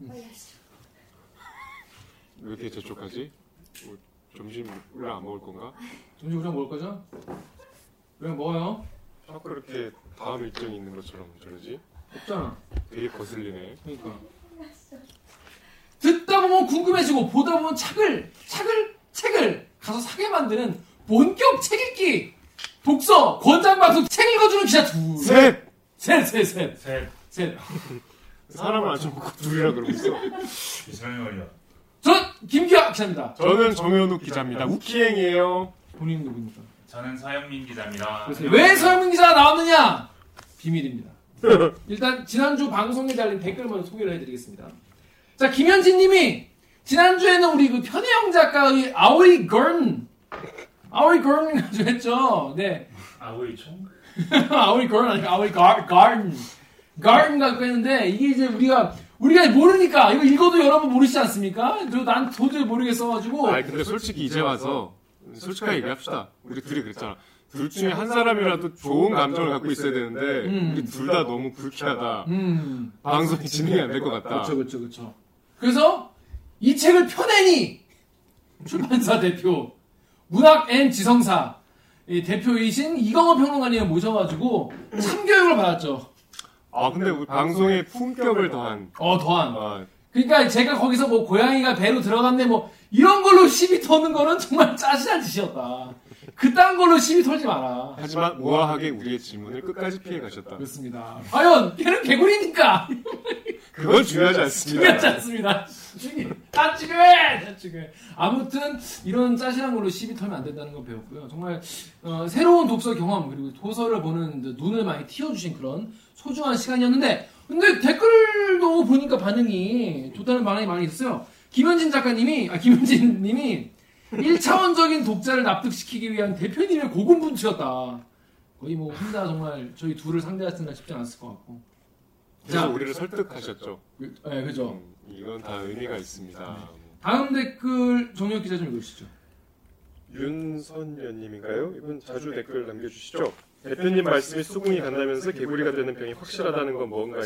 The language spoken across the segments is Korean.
왜 이렇게 재촉하지? 뭐, 점심 원래 안 먹을 건가? 점심 우리랑 먹을 거죠? 우리랑 먹어요. 자꾸 이렇게 다음 일정이 있는 것처럼 저러지? 없잖아. 되게 거슬리네. 그러니까. 듣다 보면 궁금해지고 보다 보면 책을 책을 책을 가서 사게 만드는 본격 책 읽기 독서 권장 방송 책 읽어주는 기자 둘. 셋! 셋, 셋, 셋, 셋. 셋. 사람을 안 쳐먹고 둘이라 그러고 있어. 이상해 말이야. 전 김기아 기자입니다. 저는 정현욱 기자입니다. 우키행이에요. 본인 누구입니까? 저는 서영민 기자입니다. 그래서 왜 서영민 기자가 나왔느냐? 비밀입니다. 일단 지난주 방송에 달린 댓글 먼저 소개를 해드리겠습니다. 자 김현진 님이 지난주에는 우리 그 편혜영 작가의 아오이 건 아오이 건 가지고 했죠. 네. 아오이 총? 아오이 건 아니고 아오이 가, 가 든 가든 갖고 했는데 이게 이제 우리가 우리가 모르니까 이거 읽어도 여러분 모르시지 않습니까? 그리고 난 도저히 모르겠어가지고 아니 근데 솔직히 이제 와서 솔직하게 얘기합시다. 우리 둘이 그랬잖아. 둘 중에 한 사람이라도 좋은 감정을 갖고 있어야 되는데 음. 우리 둘 다 너무 불쾌하다. 음 방송이 진행이 안 될 것 같다. 그렇죠, 그렇죠, 그렇죠. 그래서 이 책을 펴내니 출판사 대표 문학 and 지성사 이 대표이신 이광호 평론가님 모셔가지고 참교육을 받았죠. 아 근데 우리 방송의 품격을 더한 어 더한. 아, 그러니까 제가 거기서 뭐 고양이가 배로 들어갔네 뭐 이런 걸로 시비 터는 거는 정말 짜증난 짓이었다. 그딴 걸로 시비 털지 마라. 하지만 우아하게 우리의 질문을 끝까지 피해 가셨다. 그렇습니다. 과연 걔는 개구리니까 그건 중요하지 않습니다. 중요하지 않습니다. 중요해. 아무튼, 이런 짜실한 걸로 시비 털면 안 된다는 걸 배웠고요. 정말, 어, 새로운 독서 경험, 그리고 도서를 보는 그 눈을 많이 틔워주신 그런 소중한 시간이었는데, 근데 댓글도 보니까 반응이 좋다는 반응이 많이 있었어요. 김현진 작가님이, 아, 김현진 님이 1차원적인 독자를 납득시키기 위한 대표님의 고군분투였다. 거의 뭐, 혼자 정말 저희 둘을 상대하시는 쉽지 않았을 것 같고. 그래서 자. 우리를 설득하셨죠. 그- 네, 그죠. 음, 이건 다 의미가 있습니다. 다음 댓글 정혁 기자 좀 읽으시죠. 윤선녀님인가요? 이분 자주 댓글 남겨주시죠. 대표님 말씀이 수긍이 간다면서 개구리가 되는 병이 확실하다는 건 뭔가요?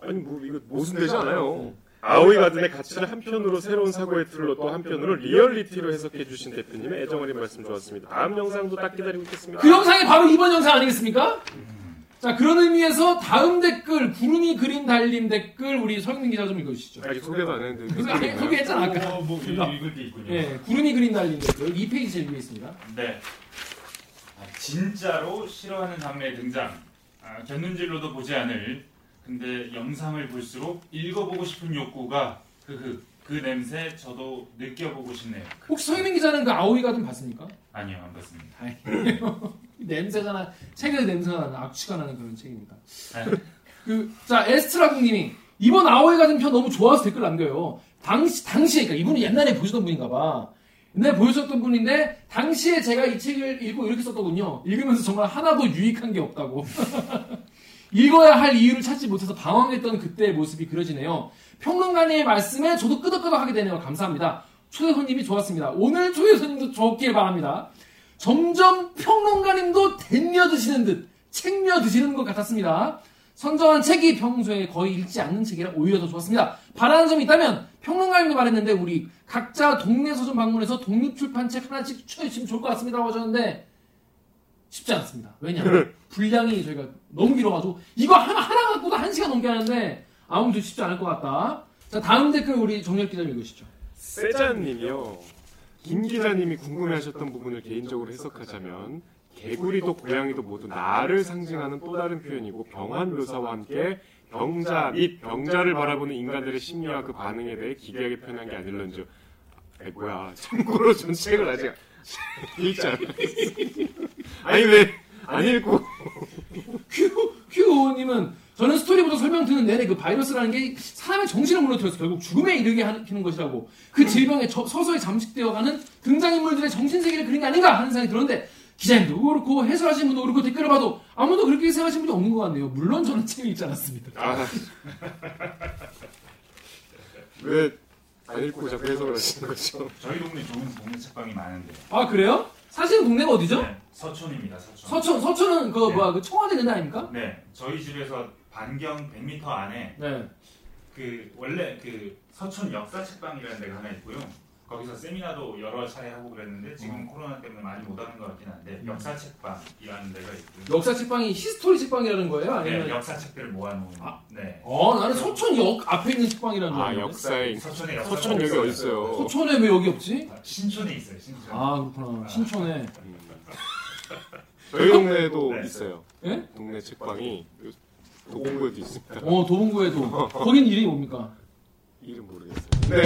아니 뭐 이거 모순되지 않아요. 아오이 가든의 가치를 한편으로 새로운 사고의 틀로 또 한편으로 리얼리티로 해석해 주신 대표님의 애정어린 말씀 좋았습니다. 다음 영상도 딱 기다리고 있겠습니다. 그 영상이 바로 이번 영상 아니겠습니까? 자, 그런 의미에서 다음 댓글, 구름이 그린 달림 댓글, 우리 서영민 기자 좀 읽어주시죠. 아직 소개도 안 했는데 있나요? 소개했잖아, 아까. 어, 뭐 읽을 게 있군요. 예, 구름이 그린 달림 댓글, 2페이지 제일 위에 있습니다. 네. 아, 진짜로 싫어하는 장르의 등장. 아, 곁눈질로도 보지 않을. 근데 영상을 볼수록 읽어보고 싶은 욕구가 그그 그 냄새 저도 느껴보고 싶네요. 혹시 서영민 기자는 그 아오이 가든 봤습니까? 아니요 안 봤습니다. 냄새가 나, 책에서 냄새가 나는, 악취가 나는 그런 책입니다. 네. 그, 자, 에스트라국님이, 이번 아오이 가든 편 너무 좋아서 댓글 남겨요. 당시, 당시에, 그러니까 이분은 옛날에 보시던 분인가 봐. 옛날에 보셨던 분인데, 당시에 제가 이 책을 읽고 이렇게 썼더군요. 읽으면서 정말 하나도 유익한 게 없다고. 읽어야 할 이유를 찾지 못해서 방황했던 그때의 모습이 그려지네요. 평론가님의 말씀에 저도 끄덕끄덕하게 되네요. 감사합니다. 초대 손님이 좋았습니다. 오늘 초대 손님도 좋길 바랍니다. 점점 평론가님도 댄며 드시는 듯 책며 드시는 것 같았습니다. 선정한 책이 평소에 거의 읽지 않는 책이라 오히려 더 좋았습니다. 바라는 점이 있다면 평론가님도 말했는데 우리 각자 동네 서점 방문해서 독립출판책 하나씩 추천해주시면 좋을 것 같습니다라고 하셨는데 쉽지 않습니다. 왜냐하면 분량이 저희가 너무 길어가지고 이거 하나, 하나 갖고도 한 시간 넘게 하는데 아무도 쉽지 않을 것 같다. 자 다음 댓글 우리 정렬 기자님 읽으시죠. 세자님이요. 김 기자님이 궁금해하셨던 부분을 개인적으로 해석하자면 개구리도 고양이도 모두 나를 상징하는 또 다른 표현이고 병환 묘사와 함께 병자 및 병자를 바라보는 인간들의 심리와 그 반응에 대해 기괴하게 표현한 게 아닐런지. 에 뭐야? 참고로 전 책을 아직 읽지 않았어요. 아니 왜 안 읽고 큐, 큐님은 저는 스토리부터 설명 듣는 내내 그 바이러스라는 게 사람의 정신을 무너뜨려서 결국 죽음에 이르게 하는 것이라고 그 질병에 저- 서서히 잠식되어가는 등장인물들의 정신세계를 그린 게 아닌가 하는 생각이 들었는데 기자님도 그렇고 해설하신 분도 그렇고 댓글을 봐도 아무도 그렇게 생각하시는 분이 없는 것 같네요. 물론 저는 책을 읽지 않았습니다. 아. 왜안 읽고 자꾸 해석을 하시는 거죠? 저희 동네 좋은 동네 책방이 많은데. 아 그래요? 사실은 동네가 어디죠? 네, 서촌입니다 서촌. 서천 서천은 그 네. 뭐야 그 청와대 데 아닙니까? 네 저희 집에서 반경 100m 안에 네. 그 원래 그 서촌 역사 책방이라는 데가 하나 있고요. 거기서 세미나도 여러 차례 하고 그랬는데 지금 음. 코로나 때문에 많이 못 하는 것 같긴 한데 역사 책방이라는 데가 있고요. 역사 책방이 history 책방이라는 거예요? 아니면 네, 역사 책들을 모아놓은. 아. 네. 어 나는 서촌 역 앞에 있는 책방이라는 줄아 알았는데 역사에 서촌에 역사 서촌 여기 어디 있어요? 서촌에 왜 여기 없지? 아, 신촌에 있어요. 신촌. 아 그렇구나 신촌에 음. 저희 동네에도 네. 있어요. 예? 동네 책방이 도봉구에도 있습니다. 어 도봉구에도 거긴 이름이 뭡니까? 이름 모르겠어요. 네,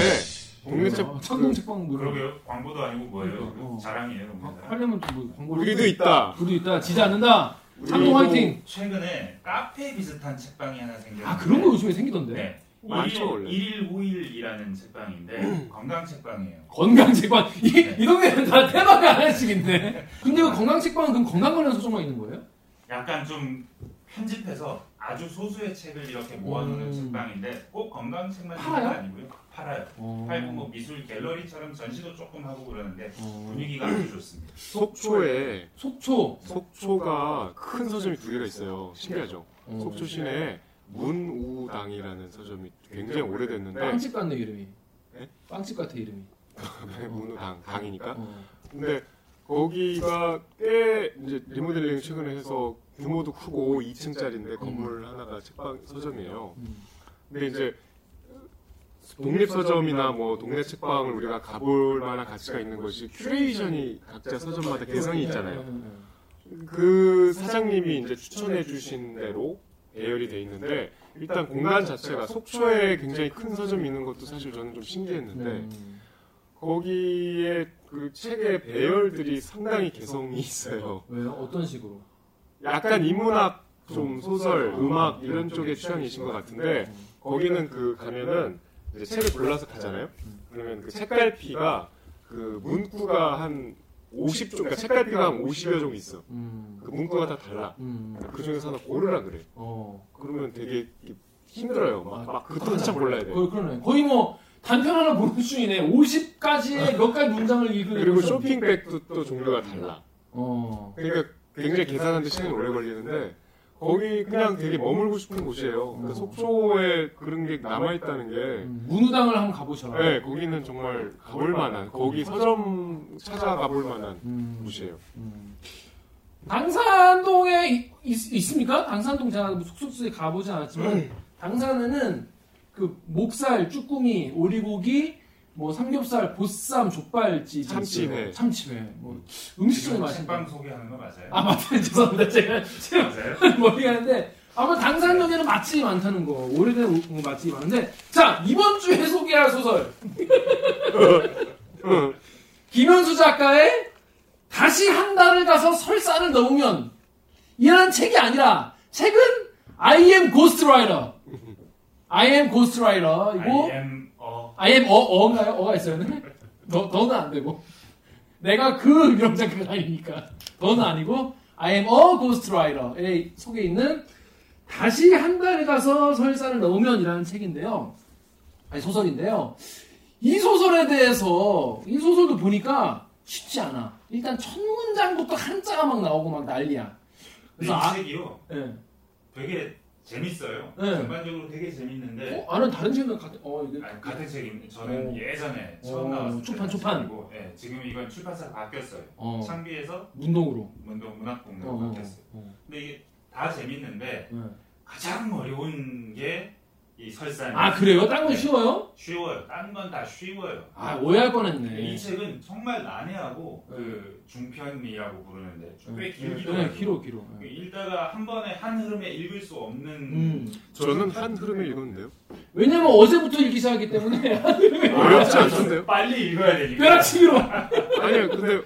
동네 책 아, 창동 책방 뭐 이런 그러게요. 광고도 아니고 뭐예요. 어. 자랑이에요. 거. 뭡니다. 하- 하려면 뭐 광고를 우리도 있다. 우리도 있다 지지 않는다 창동 화이팅 최근에 카페 비슷한 책방이 하나 생겼는데 아 그런 거 요즘에 생기던데 네. 많죠, 원래. 1일 5일이라는 책방인데 건강 책방이에요. 건강 책방 이, 네. 이 동네는 다 테마가 하나씩인데 근데 그 건강 책방은 그럼 건강 관련 서적만 있는 거예요? 약간 좀 편집해서 아주 소수의 책을 이렇게 모아놓는 음. 책방인데 꼭 건강 책만 있는? 건 아니고요. 팔아요. 어. 팔고 뭐 미술 갤러리처럼 전시도 조금 하고 그러는데 어. 분위기가 아주 좋습니다. 속초에 속초 속초가 큰 서점이 두 개가 있어요. 신기하죠? 어. 속초 시내에 문우당이라는 서점이 굉장히 오래됐는데 빵집 같네 이름이 네? 빵집 같아 이름이 문우당 당이니까. 어. 근데 거기가 꽤 이제 리모델링 최근에 해서 규모도 크고 2층짜리인데 건물 하나가 책방 서점이에요. 음. 근데 이제 독립 서점이나 뭐 동네 책방을 우리가 가볼 만한 가치가 있는 것이 curation이 각자 서점마다 개성이 있잖아요. 네, 네, 네. 그 사장님이 이제 추천해 주신 대로 배열이 돼 있는데 일단 공간 자체가 속초에 굉장히 큰 서점이 있는 것도 사실 저는 좀 신기했는데 음. 거기에 그 책의 배열들이 상당히 개성이 있어요. 왜요? 어떤 식으로? 약간 인문학 좀 소설, 음악 이런 쪽의 취향이신 것 같은데 거기는 그 가면은 이제 책을 골라서 가잖아요. 그러면 그 책갈피가 그 문구가 한 50종, 그러니까 책갈피가 한 50여 종 있어. 음. 그 문구가 다 달라. 음. 그 중에서 하나 고르라 그래. 어. 그러면 되게 힘들어요. 막, 막 그것도 한참 골라야 돼. 거의 그러네. 거의 뭐 단편 하나 보는 중이네. 50가지의 몇 가지 문장을 읽으려고. 그리고 쇼핑백도 또 종류가 달라. 어. 그러니까 굉장히 계산하는데 시간이 오래 걸리는데 거기 그냥 되게 머물고 싶은 곳이에요. 그러니까 속초에 그런 게 남아있다는 게 음, 문우당을 한번 가보셔라. 네, 거기는 정말 가볼 만한 거기 서점 찾아가 볼 만한 음. 곳이에요. 음. 당산동에 이- 있, 있습니까? 당산동 제가 뭐 숙소에 가보진 않았지만 당산에는 그 목살, 쭈꾸미, 오리고기, 뭐 삼겹살, 보쌈, 족발집, 참치회. 참치회, 뭐 음식점이 지금 맛있는. 책방 소개하는 거 맞아요? 아 맞다 죄송합니다 제가 제가 맞아요? 머리가 하는데 아마 당산동에는 맛집이 많다는 거 오래된 오- 맛집이 많은데 자 이번 주에 소개할 소설 김현수 작가의 다시 한 달을 가서 설사를 넣으면 이라는 책이 아니라 책은 I am Ghostwriter I am Ghostwriter 이고 I am 어 어, 어인가요? 어가 있어요 너, 너는 안 되고. 내가 그 유령 작가가 아니니까. 너는 아니고 I am a Ghostwriter에 속에 있는 다시 한 달에 가서 설사를 넣으면이라는 책인데요. 아니 소설인데요. 이 소설에 대해서 이 소설도 보니까 쉽지 않아. 일단 첫 문장부터 한자가 막 나오고 막 난리야. 그래서 이 아, 책이요? 예. 되게 재밌어요. 네. 전반적으로 되게 재밌는데 어, 아는 다른 책은 같은 어 이게 아니, 같은 책입니다. 저는 어. 예전에 처음 어, 나왔을 초판, 때 초판. 책이고, 예, 지금 이건 출판사가 바뀌었어요. 어, 창비에서 문동으로 문동 문학공으로 어, 어, 바뀌었어요. 어, 근데 이게 다 재밌는데 예. 가장 어려운 게 이 설산. 아 그래요? 딴건 네. 쉬워요? 쉬워요. 딴 건 다 쉬워요. 아 오해할 이 뻔했네. 책은 정말 난해하고 그 중편이라고 부르는데 꽤 길기도 네, 하고 길어 길어. 그 읽다가 한 번에 한 흐름에 읽을 수 없는 음. 저는 한 흐름에 읽었는데요. 왜냐면 어제부터 읽기 시작하기 때문에 어렵지 않던데요? 빨리 읽어야 되니까. 벼락치기로. 아니요, 근데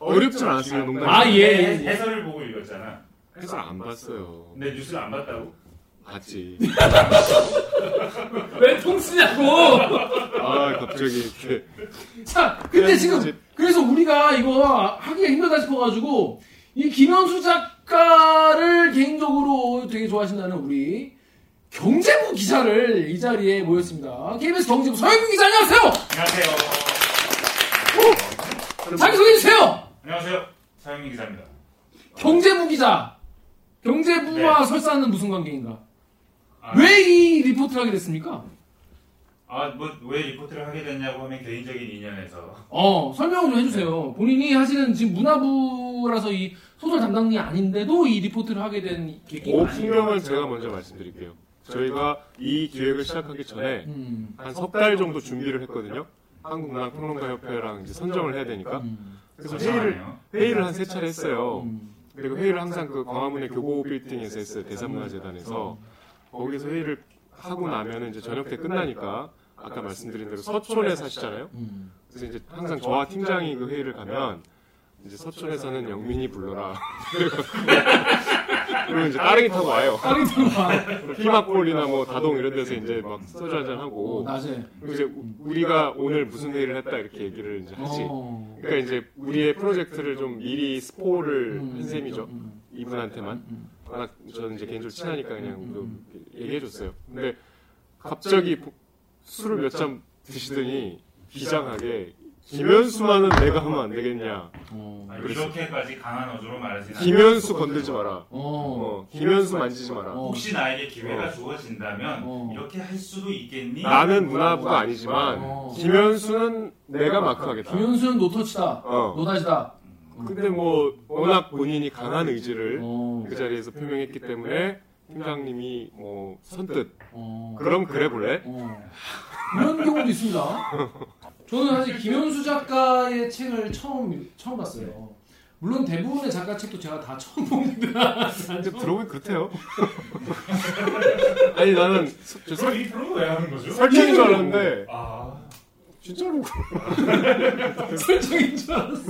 어, 렵진 않았어요, 농담. 아, 예, 예, 예. 해설을 보고 읽었잖아. 해설 안 봤어요. 근데 뉴스를 안 봤다고? 봤지. 왜통 쓰냐고. 아, 갑자기 이렇게. 자, 근데 지금 그래서 우리가 이거 하기가 힘들다 싶어가지고 이 김현수 작가를 개인적으로 되게 좋아하신다는 우리 경제부 기자를 이 자리에 모셨습니다. KBS 경제부 서영민 기자 안녕하세요. 안녕하세요. 자기 소개해 주세요. 안녕하세요. 서영민 기자입니다. 경제부 기자. 경제부와 네. 설산은 무슨 관계인가? 아, 왜이 리포트를 하게 됐습니까? 아, 뭐 왜 리포트를 하게 됐냐고 하면 개인적인 인연에서 어, 설명 좀 해주세요. 본인이 하시는 지금 문화부라서 이 소설 담당이 아닌데도 이 리포트를 하게 된 계기가. 풍경은 제가 먼저 말씀드릴게요. 저희가 이 기획을 시작하기 전에 음. 한석 달 정도 준비를 했거든요. 한국문화평론가협회랑 이제 선정을 해야 되니까. 음. 그래서 회의를 거창하네요. 회의를 한 세 차례 했어요. 음. 그리고 회의를 항상 그 광화문의 교보 빌딩에서 했어요. 대산문화재단에서 거기서 회의를 하고 나면은 이제 저녁 때 끝나니까 아까 말씀드린 대로 서촌에 사시잖아요. 음. 그래서 이제 항상 저와 팀장이 그 회의를 가면 이제 서촌에서는 영민이 불러라. 그리고 이제 따릉이 타고 와요. 딸이 들어와. 피막골이나 뭐 다동 이런 데서 이제 막 소주 한잔 어, 하고 낮에. 그리고 이제 우- 우리가 오늘 무슨 회의를 했다 이렇게 얘기를 이제 하지. 어. 그러니까 이제 우리의 프로젝트를 좀 미리 스포를 음. 한 셈이죠. 음. 이분한테만. 음. 워낙 저는 이제 개인적으로 친하니까 그냥 음, 좀 얘기해줬어요. 근데 갑자기 보- 술을 몇 잔 드시더니 비장하게 김현수만은 내가 하면 안 되겠냐. 어. 아. 이렇게까지 강한 어조로 말하지는 김현수 건들지 마라. 어. 어, 김현수 만지지 마라. 어. 혹시 나에게 기회가 어. 주어진다면 어. 이렇게 할 수도 있겠니? 나는 문화부가 아니지만 어. 김현수는 내가 마크하겠다. 김현수는 노터치다. 어. 노다지다. 근데 뭐 워낙 본인이 강한 의지를 어. 그 자리에서 표명했기 때문에 팀장님이 뭐 선뜻 어. 그럼 그래 볼래? 어. 이런 경우도 있습니다. 저는 사실 김현수 작가의 책을 처음 처음 봤어요. 물론 대부분의 작가 책도 제가 다 처음 봅니다. 근데 들어보면 그렇대요. 아니 나는 서- 저 그럼 설, 이 프로는 왜 하는 거죠? 설정인 줄 알았는데 아, 진짜로 설정인 줄 알았어.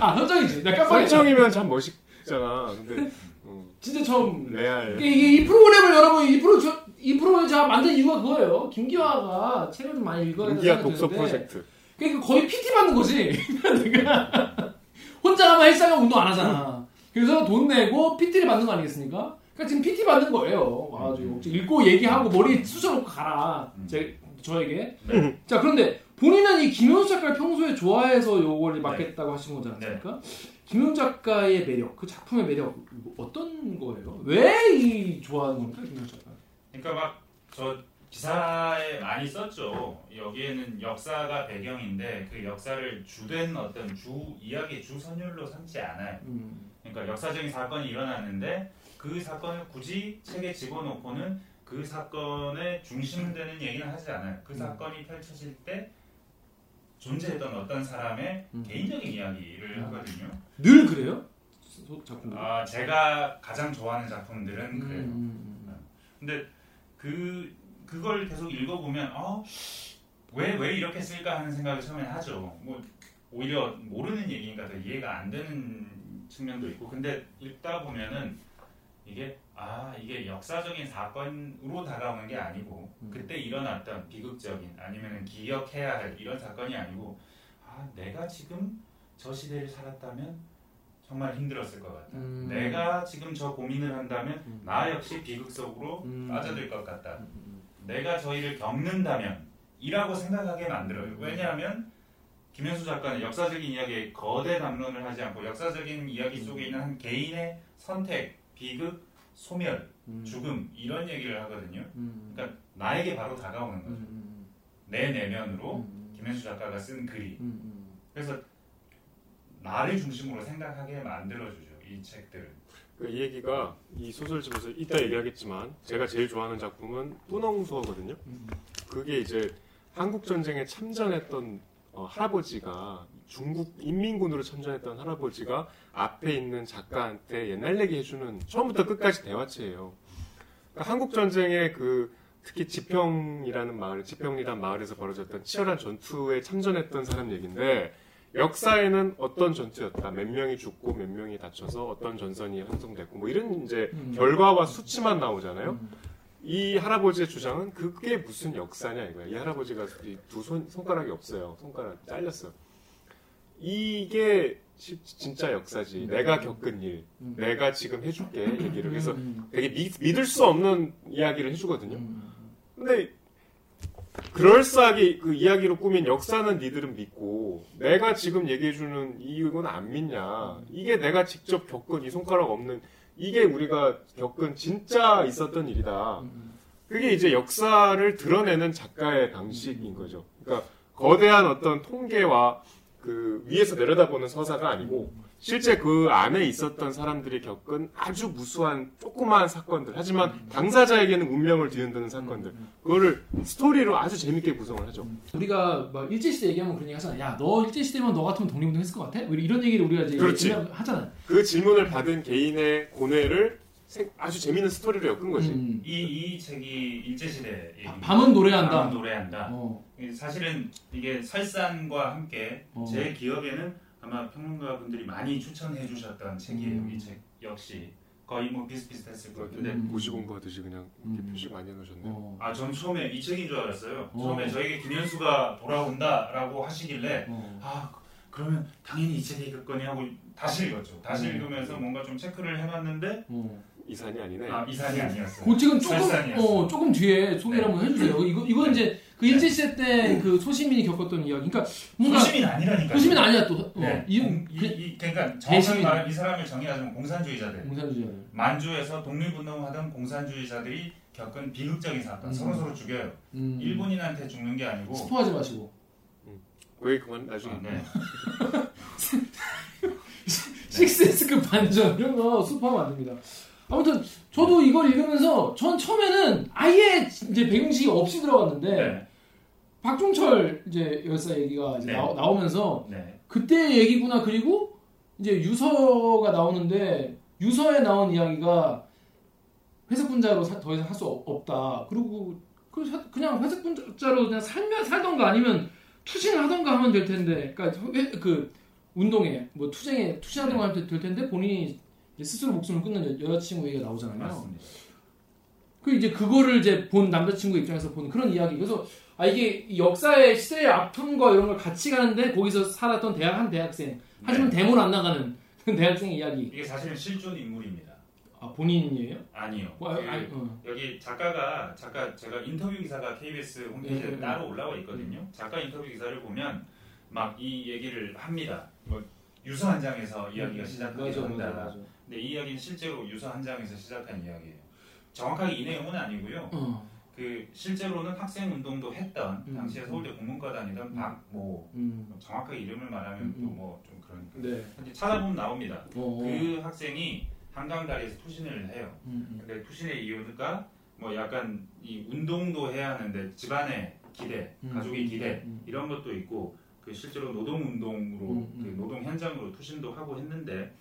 아 설정이지. 나 깜빡했어. 설정이면 참 멋있잖아. 근데 음, 진짜 처음. 레알. 이게, 이게 이 프로그램을 여러분 이 프로 저, 이 프로를 제가 만든 이유가 그거예요. 김기화가 책을 좀 많이 읽어야 인기야 된다고 독서 생각했는데 프로젝트. 그러니까 거의 PT 받는 거지. 내가 혼자 가면 헬스장 운동 안 하잖아. 그래서 돈 내고 PT를 받는 거 아니겠습니까? 그러니까 지금 PT 받는 거예요. 와가지고 읽고 얘기하고 머리 쑤셔놓고 가라. 제 저에게. 네. 자 그런데 본인은 이 김현수 작가를 평소에 좋아해서 요걸 맡겠다고 하신 거지 않습니까? 김현수 작가의 매력, 그 작품의 매력 어떤 거예요? 왜 이 좋아하는 겁니까, 김현수 작가? 그러니까 막 저 기사에 많이 썼죠. 여기에는 역사가 배경인데 그 역사를 주된 어떤 주 이야기 주 선율로 삼지 않아요. 음, 그러니까 역사적인 사건이 일어났는데 그 사건을 굳이 책에 집어넣고는 그 사건의 중심 되는 얘기는 하지 않아요. 그 음. 사건이 펼쳐질 때 존재했던 어떤 사람의 음. 개인적인 이야기를 음. 하거든요. 늘 그래요? 소- 작품들. 아 제가 가장 좋아하는 작품들은 그래요. 음, 음, 근데 그 그걸 계속 읽어보면 어왜 왜 이렇게 쓸까 하는 생각을 처음에 하죠. 뭐 오히려 모르는 얘기니까 더 이해가 안 되는 측면도 있고 근데 읽다 보면은 이게 아 이게 역사적인 사건으로 다가오는 게 아니고 음. 그때 일어났던 비극적인 아니면 기억해야 할 이런 사건이 아니고 아 내가 지금 저 시대를 살았다면 정말 힘들었을 것 같다. 음. 내가 지금 저 고민을 한다면 음. 나 역시 비극 속으로 음. 빠져들 것 같다. 음, 내가 저 일을 겪는다면 이라고 생각하게 만들어요. 음. 왜냐하면 김현수 작가는 역사적인 이야기에 거대 담론을 하지 않고 역사적인 이야기 속에 있는 한 개인의 선택, 비극, 소멸, 음. 죽음 이런 얘기를 하거든요. 음. 그러니까 나에게 바로 다가오는 거죠. 음, 내 내면으로 음. 김현수 작가가 쓴 글이. 음, 음. 그래서 나를 중심으로 생각하게 만들어주죠. 이 책들은. 그 이 얘기가 이 소설집에서 이따 얘기하겠지만 제가 제일 좋아하는 작품은 뿌농수어거든요. 음. 그게 이제 한국 전쟁에 참전했던 어, 할아버지가 중국 인민군으로 참전했던 할아버지가 앞에 있는 작가한테 옛날 얘기 해주는 처음부터 끝까지 대화체예요. 그러니까 한국 전쟁에 그 특히 지평이라는 마을, 지평이라는 마을에서 벌어졌던 치열한 전투에 참전했던 사람 얘기인데 역사에는 어떤 전투였다, 몇 명이 죽고 몇 명이 다쳐서 어떤 전선이 형성됐고 뭐 이런 이제 음. 결과와 수치만 나오잖아요. 음. 이 할아버지의 주장은 그게 무슨 역사냐 이거야. 이 할아버지가 이두 손, 손가락이 없어요. 손가락 잘렸어. 이게 시- 진짜 역사지. 음. 내가 겪은 일, 음. 내가 지금 해줄게 얘기를 그래서 음. 되게 믿, 믿을 수 없는 이야기를 해주거든요. 음. 근데 그럴싸하게 그 이야기로 꾸민 역사는 니들은 믿고 내가 지금 얘기해주는 이건 안 믿냐. 이게 내가 직접 겪은 이 손가락 없는 이게 우리가 겪은 진짜 있었던 일이다. 음. 그게 이제 역사를 드러내는 작가의 방식인 거죠. 그러니까 거대한 어떤 통계와 그 위에서 내려다보는 서사가 아니고 실제 그 안에 있었던 사람들이 겪은 아주 무수한 조그마한 사건들 하지만 당사자에게는 운명을 뒤흔드는 사건들 그거를 스토리로 아주 재밌게 구성을 하죠. 우리가 막 일제시대 얘기하면 그런 얘기 하잖아. 야, 너 일제시대면 너 같으면 독립운동 했을 것 같아? 뭐 이런 얘기를 우리가 이제 그렇지. 하잖아. 그 질문을 받은 개인의 고뇌를 생- 아주 재밌는 스토리로 엮은 거지. 음. 이, 이 책이 일제시대 얘기. 밤은 노래한다. 밤은 노래한다. 어, 사실은 이게 설산과 함께 어. 제 기억에는 아마 평론가 분들이 많이 추천해 주셨던 책이에요. 음. 이책 역시 거의 뭐 비슷비슷했을 것 같은데 음. 고시 공부하듯이 그냥 이렇게 음. 표시 많이 해놓으셨네요. 어, 아, 전 처음에 이 책인 줄 알았어요. 어. 처음에 저에게 김현수가 돌아온다라고 하시길래 어. 아 그러면 당연히 이 책이겠거니 하고 다시 읽었죠. 다시 음. 읽으면서 뭔가 좀 체크를 해봤는데 어. 이산이 아니네. 아 이산이 아니었어요. 그 책은 조금. 어, 조금 뒤에 소개를 네. 한번 해주세요. 이거 이건 이제 그 일제 시대 때 그 소시민이 겪었던 이야기. 그러니까 뭔가 소시민 아니라니까. 소시민 아니야 또. 어, 네. 이, 공- 이, 그, 이, 그러니까 대시민. 말하면 이 사람을 정의하자면 공산주의자들. 공산주의자들. 만주에서 독립운동하던 공산주의자들이 겪은 비극적인 사건 음. 서로 서로 죽여요. 음. 일본인한테 죽는 게 아니고. 스포하지 마시고. 그 얘기 그만 나중에. 아, 네. 식스에스급 반전 이런 거 스포하면 안 됩니다. 아무튼 저도 이걸 읽으면서 전 처음에는 아예 이제 배경식이 없이 들어갔는데 네. 박종철 이제 열사 얘기가 이제 네. 나오, 나오 면서 네. 그때 얘기구나 그리고 이제 유서가 나오는데 유서에 나온 이야기가 회색 분자로 사- 더 이상 할 수 없다. 그리고 그 사- 그냥 회색 분자로 그냥 살면 살던가 아니면 투신을 하던가 하면 될 텐데, 그러니까 회- 그 운동에 뭐 투쟁에 투신하던가 하면 될 텐데 본인이 스스로 목숨을 끊는 여- 여자친구 얘기가 나오잖아요. 맞습니다. 그 이제 그거를 이제 본 남자친구 입장에서 보는 그런 이야기. 그래서 아 이게 이 역사의 시대의 아픔과 이런 걸 같이 가는데 거기서 살았던 대학 한 대학생. 하지만 네. 대문 안 나가는 대학생의 이야기. 이게 사실은 실존 인물입니다. 아 본인이에요? 아니요. 뭐, 아, 그 아니, 어. 여기 작가가 작가 제가 인터뷰 기사가 KBS 홈페이지에 예, 예, 따로 올라와 있거든요. 작가 인터뷰 기사를 보면 막 이 얘기를 합니다. 뭐 유서 한 장에서 이야기가 음, 맞아, 한다. 근데 이 이야기는 실제로 유서 한 장에서 시작한 이야기예요. 정확하게 이 내용은 아니고요. 어, 그 실제로는 학생 운동도 했던 음, 당시에 음. 서울대 국문과 다니던 음. 박모 음, 정확하게 이름을 말하면 음, 또 음. 뭐좀 그러니까 네. 근데 찾아보면 나옵니다. 어, 그 학생이 한강 다리에서 투신을 해요. 음, 음. 근데 투신의 이유가 뭐 약간 이 운동도 해야 하는데 집안의 기대, 음, 가족의 기대 음, 이런 것도 있고 그 실제로 노동 운동으로 음, 음. 그 노동 현장으로 투신도 하고 했는데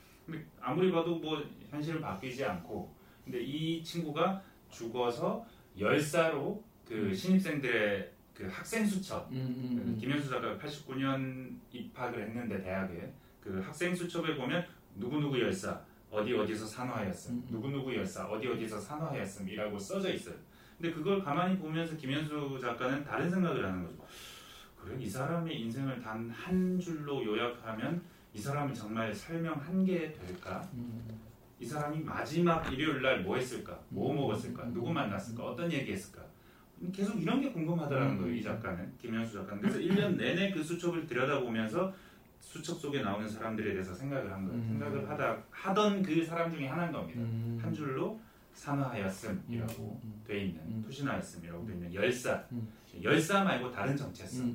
아무리 봐도 뭐 현실은 바뀌지 않고 근데 이 친구가 죽어서 열사로 그 음. 신입생들의 그 학생 수첩 음, 음, 음. 김현수 작가가 89년 입학을 했는데 대학에 그 학생 수첩에 보면 누구 누구 열사 어디 어디서 산화하였음 음, 음. 누구 누구 열사 어디 어디서 산화하였음이라고 써져 있어요. 근데 그걸 가만히 보면서 김현수 작가는 다른 생각을 하는 거죠. 그래 이 사람의 인생을 단 한 줄로 요약하면 이 사람이 정말 설명한 게 될까? 음, 이 사람이 마지막 일요일 날 뭐 했을까? 뭐 음. 먹었을까? 누구 만났을까? 어떤 얘기했을까? 계속 이런 게 궁금하더라는 거예요, 이 작가는. 김현수 작가는. 그래서 1년 내내 그 수첩을 들여다보면서 수첩 속에 나오는 사람들에 대해서 생각을 한 거예요. 음. 생각을 하다 하던 그 사람 중에 하나인 겁니다. 음. 한 줄로 산화하였음이라고 음, 돼 있는 음. 투신하였음이라고 돼 있는 열사. 음. 열사 말고 다른 정체성.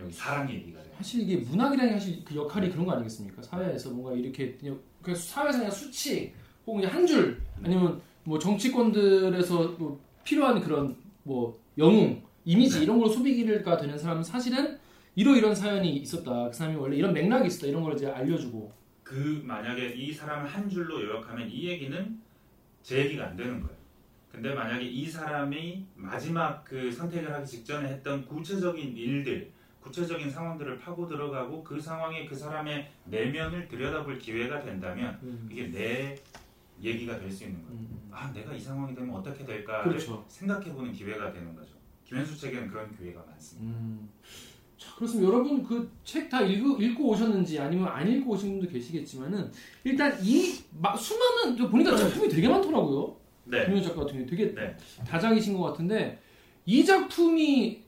음, 음. 여기 사랑 얘기가 돼요. 사실 이게 문학이라는 게 사실 그 역할이 그런 거 아니겠습니까? 사회에서 뭔가 이렇게 그냥 그 사회에서 그냥 수치 혹은 한 줄 아니면 뭐 정치권들에서 뭐 필요한 그런 뭐 영웅 이미지 네. 이런 걸로 소비기가 되는 사람은 사실은 이러이런 사연이 있었다. 그 사람이 원래 이런 맥락이 있었다. 이런 걸 이제 알려주고. 그 만약에 이 사람을 한 줄로 요약하면 이 얘기는 제 얘기가 안 되는 거예요. 근데 만약에 이 사람이 마지막 그 선택을 하기 직전에 했던 구체적인 일들, 구체적인 상황들을 파고 들어가고 그 상황에 그 사람의 내면을 들여다볼 기회가 된다면 이게 내 얘기가 될 수 있는 거예요. 음. 아, 내가 이 상황이 되면 어떻게 될까를 그렇죠. 생각해보는 기회가 되는 거죠. 김현수 책에는 그런 기회가 많습니다. 음. 자, 그렇습니다. 여러분 그 책 다 읽고, 오셨는지 아니면 안 읽고 오신 분도 계시겠지만은 일단 이 마- 수많은 저 보니까 작품이 되게 많더라고요. 네, 김현 작가 같은 경우 되게 네. 다작이신 것 같은데 이 작품이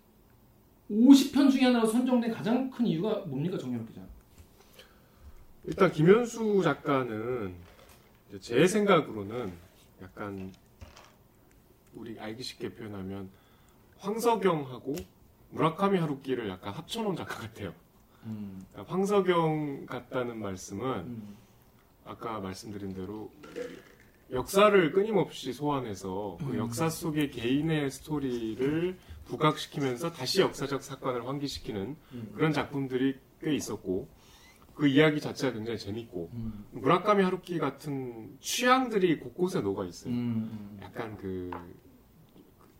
50편 중에 하나로 선정된 가장 큰 이유가 뭡니까 정렬 기자? 일단 김현수 작가는 제 생각으로는 약간 우리 알기 쉽게 표현하면 황석영하고 무라카미 하루키를 약간 합쳐놓은 작가 같아요. 음. 그러니까 황석영 같다는 말씀은 음. 아까 말씀드린 대로 역사를 끊임없이 소환해서 그 음. 역사 속의 개인의 스토리를 부각시키면서 다시 역사적 사건을 환기시키는 음. 그런 작품들이 꽤 있었고 그 이야기 자체가 굉장히 재밌고 음. 무라카미 하루키 같은 취향들이 곳곳에 녹아 있어요. 음. 약간 그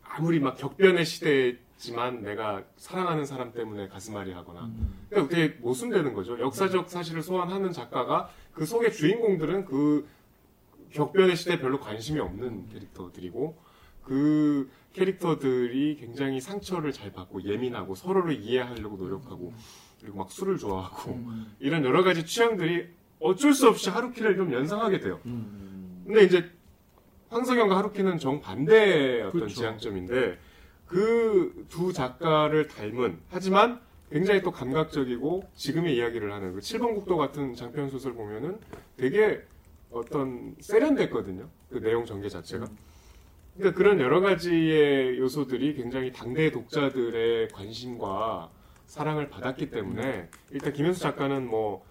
아무리 막 격변의 시대지만 내가 사랑하는 사람 때문에 가슴앓이 하거나 음. 그러니까 되게 모순되는 거죠. 역사적 사실을 소환하는 작가가 그 속의 주인공들은 그 격변의 시대에 별로 관심이 없는 캐릭터들이고 그 캐릭터들이 굉장히 상처를 잘 받고 예민하고 서로를 이해하려고 노력하고 그리고 막 술을 좋아하고 음. 이런 여러 가지 취향들이 어쩔 수 없이 하루키를 좀 연상하게 돼요. 음. 근데 이제 황석영과 하루키는 정반대의 어떤 그렇죠. 지향점인데 그 두 작가를 닮은 하지만 굉장히 또 감각적이고 지금의 이야기를 하는 그 7번 국도 같은 장편 소설 보면은 되게 어떤 세련됐거든요. 그 내용 전개 자체가. 그러니까 그런 여러 가지의 요소들이 굉장히 당대 독자들의 관심과 사랑을 받았기 때문에 일단 김현수 작가는 뭐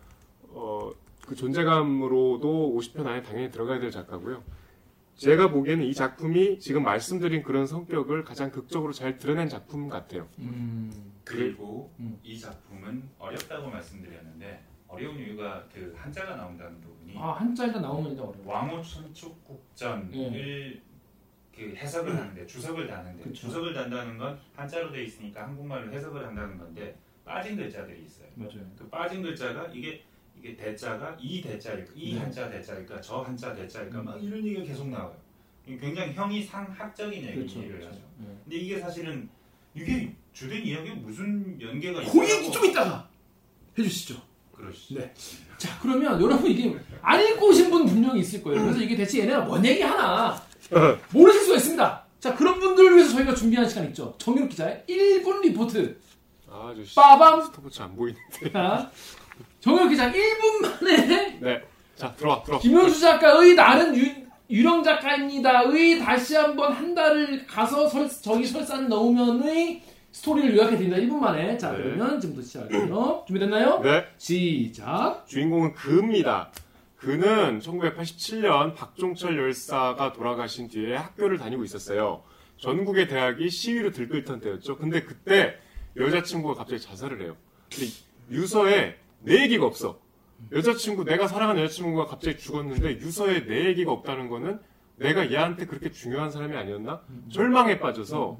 어, 그 존재감으로도 50편 안에 당연히 들어가야 될 작가고요. 제가 보기에는 이 작품이 지금 말씀드린 그런 성격을 가장 극적으로 잘 드러낸 작품 같아요. 음. 그리고 음. 이 작품은 어렵다고 말씀드렸는데 어려운 이유가 그 한자가 나온다는 부분이 아 한자 일단 나오면 어려워. 왕호 천축국전을 그 해석을 하는데 주석을 다는데 그쵸. 주석을 단다는 건 한자로 돼 있으니까 한국말로 해석을 한다는 건데 빠진 글자들이 있어요. 맞아요. 그 빠진 글자가 이게 이게 대자가 이 대자일까 이 네. 한자 대자일까 저 한자 대자일까 음. 막 이런 얘기가 계속 나와요. 굉장히 형이상학적인 그렇죠. 얘기를 그렇죠. 하죠. 네. 근데 이게 사실은 이게 주된 이야기에 무슨 연계가 그 있다고 얘기 좀 이따가 해주시죠. 그러시죠. 네. 자 그러면 여러분 이게 안 읽고 오신 분 분명히 있을 거예요. 그래서 이게 대체 얘네가 뭔 얘기 하나 모르실 수가 있습니다. 자 그런 분들을 위해서 저희가 준비한 시간 있죠. 정윤 기자의 1분 리포트. 아주 씨, 빠밤. 스톱워치 안 보이는데. 자, 정윤 기자 1분 만에 네. 자, 들어와, 들어와. 김현수 작가의 나는 유, 유령 작가입니다의 다시 한번 한 달을 가서 설, 저기 설산 넣으면의 스토리를 요약해 드립니다. 1분 만에. 자 네. 그러면 지금부터 시작할게요. 준비됐나요? 네. 시작. 주인공은 그입니다. 그는 1987년 박종철 열사가 돌아가신 뒤에 학교를 다니고 있었어요. 전국의 대학이 시위로 들끓던 때였죠. 근데 그때 여자친구가 갑자기 자살을 해요. 근데 유서에 내 얘기가 없어. 여자친구, 내가 사랑하는 여자친구가 갑자기 죽었는데 유서에 내 얘기가 없다는 거는 내가 얘한테 그렇게 중요한 사람이 아니었나? 절망에 빠져서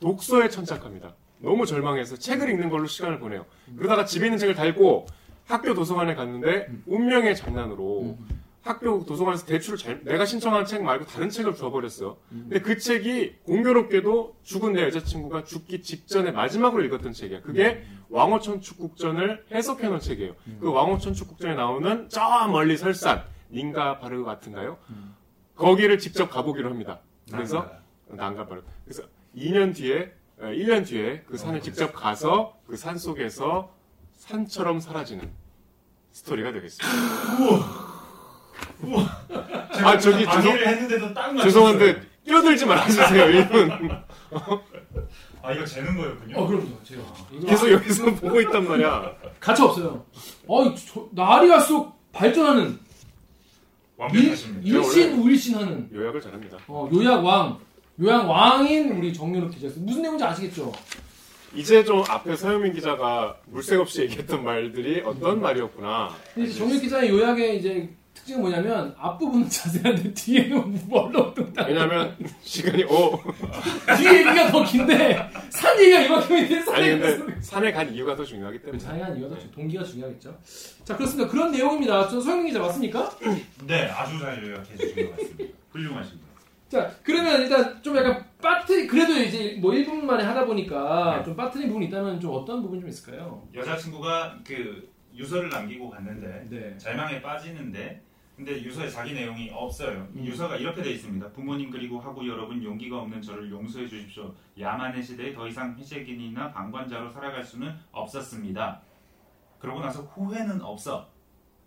독서에 천착합니다. 너무 절망해서 책을 읽는 걸로 시간을 보내요. 그러다가 집에 있는 책을 달고 학교 도서관에 갔는데 운명의 장난으로 학교 도서관에서 대출을 잘, 내가 신청한 책 말고 다른 책을 줘버렸어. 근데 그 책이 공교롭게도 죽은 내 여자친구가 죽기 직전에 마지막으로 읽었던 책이야. 그게 왕호천 축국전을 해석해놓은 책이에요. 그 왕호천 축국전에 나오는 저 멀리 설산, 닌가 바르 같은가요? 거기를 직접 가보기로 합니다. 그래서 난가 바르. 그래서 2년 뒤에, 어, 1년 뒤에 그 산을 직접 가서 그 산 속에서 산처럼 사라지는 스토리가 되겠습니다. 아, 저기 죄송- 했는데도 딱. 죄송한데 끼어들지 말아주세요. 이분 아 이거 재는 거였군요. 어 그럼요. 제가 계속 여기서 보고 있단 말이야. 가차 없어요. 어 저- 날이 갈수록 발전하는 일, 완벽하십니다. 일신 우일신하는 요약을 잘합니다. 어, 요약 왕 요약 왕인 우리 정윤욱 기자였어요. 무슨 내용인지 아시겠죠? 이제 좀 앞에 서현민 기자가 물색 없이 얘기했던 말들이 어떤 말이었구나. 근데 이제 정윤욱 기자의 요약의 이제 특징은 뭐냐면 앞부분은 자세한데 뒤에는 멀렁뚱땅. 왜냐면 시간이 어 뒤에 얘기가 더 긴데 산 얘기가 이만큼인데 아니 산에 근데 산에 간 이유가 더 중요하기 때문에. 다양한 이유가 더 동기가 중요하겠죠. 자 그렇습니다. 그런 내용입니다. 저 서영 기자 맞습니까? 네, 아주 잘 요약해 주신 것 같습니다. 훌륭하십니다. 자 그러면 일단 좀 약간 빠트 그래도 이제 뭐 1분 만에 하다 보니까 네. 좀 빠트린 부분이 있다면 좀 어떤 부분이 좀 있을까요? 여자친구가 그 유서를 남기고 갔는데 네. 절망에 빠지는데 근데 유서에 자기 내용이 없어요. 음. 유서가 이렇게 돼 있습니다. 부모님 그리고 하고 여러분 용기가 없는 저를 용서해 주십시오. 야만의 시대에 더 이상 회색인이나 방관자로 살아갈 수는 없었습니다. 그러고 나서 후회는 없어.